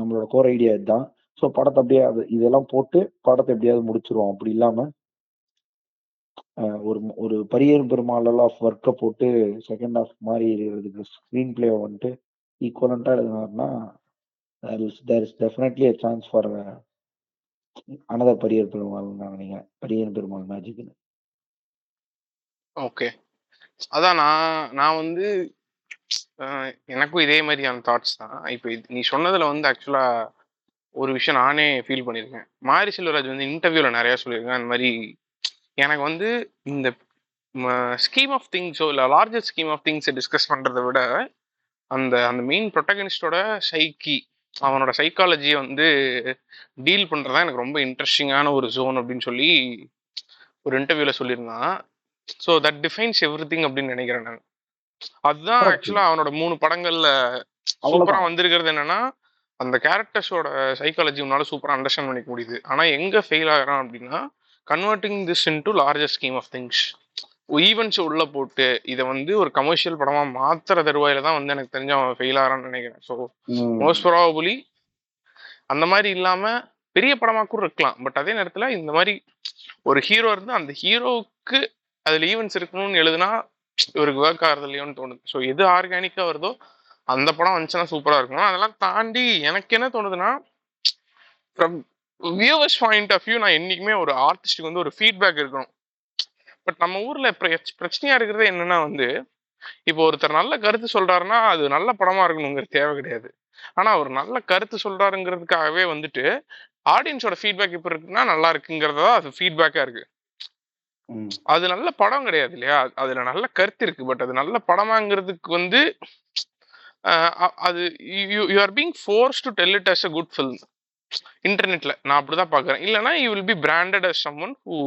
நம்மளோட கோர் ஐடியா இதுதான். ஸோ படத்தை அப்படியே அது இதெல்லாம் போட்டு படத்தை எப்படியாவது முடிச்சிருவோம். அப்படி இல்லாம ஒரு ஒரு பரியர் பெருமாள் ஆஃப் ஒர்க்கை போட்டு செகண்ட் ஆஃப் மாதிரி இருக்கிறதுக்கு ஸ்க்ரீன் பிளே வந்துட்டு ஈக்குவலண்டா எழுதினாருன்னா there is is definitely a chance for another Pariyerum Perumal நான் நினைக்கிறேன். பரியர் பெருமாள் மேஜிக்னு ஓகே அதான் நான் நான் வந்து எனக்கும் இதே மாதிரியான தாட்ஸ் தான். இப்போ நீ சொன்னதில் வந்து ஆக்சுவலாக ஒரு விஷயம் நானே ஃபீல் பண்ணியிருக்கேன். மாரி செல்வராஜ் வந்து இன்டர்வியூவில் நிறையா சொல்லியிருக்கேன் அந்த மாதிரி எனக்கு வந்து இந்த ஸ்கீம் ஆஃப் திங்ஸோ இல்லை லார்ஜர் ஸ்கீம் ஆஃப் திங்ஸை டிஸ்கஸ் பண்றதை விட அந்த அந்த மெயின் ப்ரொட்டகனிஸ்டோட சைக்கி அவனோட சைக்காலஜியை வந்து டீல் பண்றதா எனக்கு ரொம்ப இன்ட்ரெஸ்டிங்கான ஒரு ஜோன் அப்படின்னு சொல்லி ஒரு இன்டர்வியூல சொல்லியிருந்தான். So that defines everything அப்படின்னு நினைக்கிறேன் நான். அதுதான் Correct. ஆக்சுவலா அவனோட மூணு படங்கள்ல சூப்பரா அவ்வளவுதான் வந்திருக்கிறது என்னன்னா அந்த கேரக்டர்ஸோட சைக்காலஜி உன்னால சூப்பரா அண்டர்ஸ்டாண்ட் பண்ணிக்க முடியுது. ஆனா எங்க ஃபெயில் ஆகிறான் அப்படின்னா converting this into larger scheme of things events உள்ள போட்டு இதை வந்து ஒரு கமர்ஷியல் படமா மாத்துற தருவாயில தான் வந்து எனக்கு தெரிஞ்சு அவன் ஃபெயில் ஆகிறான்னு நினைக்கிறேன். ஸோ. மோஸ்ட் ப்ராபபிளி அந்த மாதிரி இல்லாம பெரிய படமா கூட இருக்கலாம். பட் அதே நேரத்துல இந்த மாதிரி ஒரு ஹீரோ இருந்து அந்த ஹீரோவுக்கு அதுல ஈவெண்ட்ஸ் இருக்கணும்னு எழுதுனா இவருக்கு ஒர்க் ஆகிறது இல்லையோன்னு தோணுது. ஸோ எது ஆர்கானிக்கா வருதோ அந்த படம் வந்துச்சுன்னா சூப்பரா இருக்கும். அதெல்லாம் தாண்டி எனக்கு என்ன தோணுதுன்னா from viewers point of view நான் என்னைக்குமே ஒரு ஆர்டிஸ்ட்டுக்கு வந்து ஒரு ஃபீட்பேக் இருக்கணும். பட் நம்ம ஊர்ல பிர- பிரச்சனையா இருக்கிறது என்னன்னா வந்து இப்போ ஒருத்தர் நல்ல கருத்து சொல்றாருன்னா அது நல்ல படமா இருக்கணுங்கிற தேவை கிடையாது. ஆனா அவர் நல்ல கருத்து சொல்றாருங்கிறதுக்காகவே வந்துட்டு ஆடியன்ஸோட ஃபீட்பேக் இப்ப இருக்குன்னா நல்லா இருக்குங்கிறதா அது ஃபீட்பேக்கா இருக்கு. ம். அது நல்ல படம் கிடையாது இல்லையா? அதுல நல்ல கருத்து இருக்கு. பட் அது நல்ல படமாங்கிறதுக்கு வந்து அது you are being force to tell it as a good film இன்டர்நெட்ல நான் அப்படிதான் பாக்குறேன் இல்லைன்னா you will be branded as someone who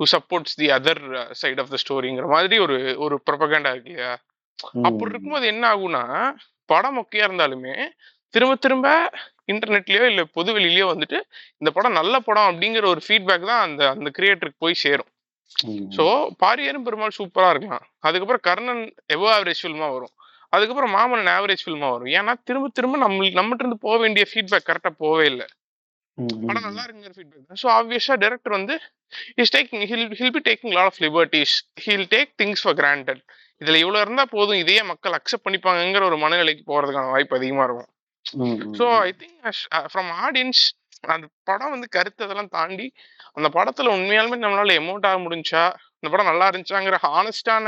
who supports the other side of the ஸ்டோரிங்கிற மாதிரி ஒரு ஒரு ப்ரொபகண்டா இருக்கு இல்லையா? அப்படி. இருக்கும்போது என்ன ஆகும்னா படம் மொக்கையா இருந்தாலுமே திரும்ப திரும்ப இன்டர்நெட்லயோ இல்ல பொது வெளியிலயோ வந்துட்டு இந்த படம் நல்ல படம் அப்படிங்கிற ஒரு ஃபீட்பேக் தான் அந்த அந்த கிரியேட்டருக்கு போய் சேரும். ஸோ பாரியரும் பெருமாள் சூப்பரா இருக்கலாம். அதுக்கப்புறம் கர்ணன் எவோ ஆவரேஜ் ஃபில்மா வரும். அதுக்கப்புறம் மாமன்னன் ஆவரேஜ் ஃபில்மா வரும். ஏன்னா திரும்ப திரும்ப நம்ம நம்மகிட்ட இருந்து போக வேண்டிய ஃபீட்பேக் கரெக்டா போவே இல்லை. படம் நல்லா இருக்குங்கிற ஃபீட்பேக் தான் ஸோ ஆப்வியஸா டேரக்டர் வந்து is taking he'll he'll be taking lot of liberties he'll take things for granted இதுல இவ்வளவு இருந்தா போதும் இதையே மக்கள் அக்செப்ட் பண்ணிப்பாங்கங்கிற ஒரு மனநிலைக்கு போறதுக்கான வாய்ப்பு அதிகமா இருக்கும். So. I think from audience அந்த படம் வந்து கருத்து அதெல்லாம் தாண்டி அந்த படத்துல உண்மையாலுமே நம்மளால எமௌண்ட் ஆக முடிஞ்சா இந்த படம் நல்லா இருந்துச்சாங்கிற ஹானஸ்டான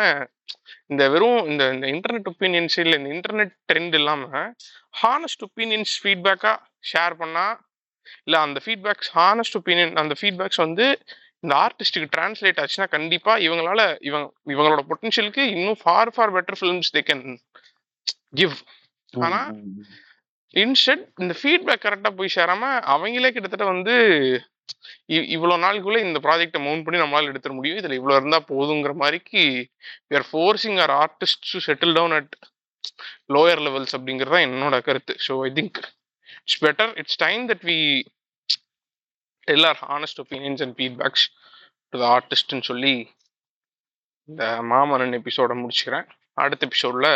இந்த வெறும் இந்த இந்த இன்டர்நெட் ஒப்பீனியன்ஸ் இல்ல இந்த இன்டர்நெட் ட்ரெண்ட் இல்லாம ஹானஸ்ட் ஒப்பீனியன்ஸ் ஃபீட்பேக்கா ஷேர் பண்ணா இல்ல அந்த ஃபீட்பேக்ஸ் ஹானஸ்ட் ஒப்பீனியன் அந்த ஃபீட்பேக்ஸ் வந்து இந்த ஆர்டிஸ்டுக்கு டிரான்ஸ்லேட் ஆச்சுன்னா கண்டிப்பா இவங்களால இவங்க இவங்களோட பொட்டன்ஷியலுக்கு இன்னும் for for better films they can give ம். ஆனா ம். இன்ஸ்டெட் இந்த ஃபீட்பேக் கரெக்டா போய் சேராம அவங்களே கிட்டத்தட்ட வந்து இ- இவ்வளவு நாளுக்குள்ள இந்த ப்ராஜெக்ட்டை மவுண்ட் பண்ணி நம்மளால எடுத்துட முடியும் இதுல இவ்வளவு இருந்தா போதுங்கிற மாதிரிக்கு we are forcing our artists to settle down at lower levels அப்படிங்கிறது தான் என்னோட கருத்து so I think it's better it's time that we tell our honest opinions and feedbacks to the ஆர்டிஸ்ட்னு சொல்லி இந்த மாமன்னன் எபிசோட முடிச்சுக்கிறேன் அடுத்த எபிசோட்ல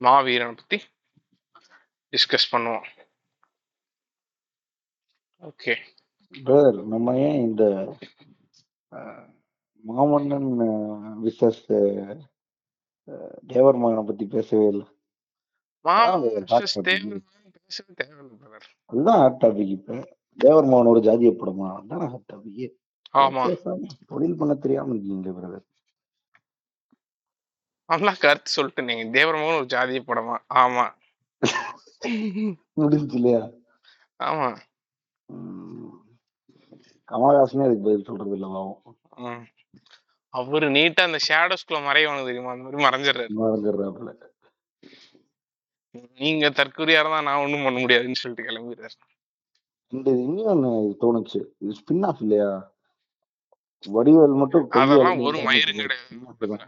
மாவீரனை பத்தி டிஸ்கஸ் பண்ணுவோம் ஓகே பிரதர் நம்ம ஏன் இந்த மாமன்னன் விசஸ் தேவர் மகனை பத்தி பேசவே இல்லை. தேவர். அதுதான் ஹாட் டாபிக் இப்ப. தேவர் மகன் ஒரு ஜாதிய படமா? அதான் ஹாட் டாபிக் ஆமா. தொழில் பண்ண தெரியாம இருக்கீங்களே பிரதர் நல்லா கருத்து சொல்லிட்டு நீங்க தேவர் மகன் ஒரு ஜாதிய படமா? ஆமா. முடிஞ்சு இல்லையா? ஆமா. கமலஹாசனே அதுக்கு பதில் சொல்றது இல்ல பாவம். அவரு நீட்டா அந்த ஷேடோஸ்குள்ள மறையவனு தெரியுமா? அந்த மாதிரி மறைஞ்சிடுறாரு. மறந்துடுறாப்புல நீங்க தற்கொலையா இருந்தா நான் ஒண்ணும் பண்ண முடியாதுன்னு சொல்லிட்டு கிளம்பிடுறாரு. இந்த இன்னொன்னு தோணுச்சு? இது ஸ்பின் ஆஃப் இல்லையா? வடிவேல் மட்டும் அதெல்லாம் ஒரு மயிரும். கிடையாது.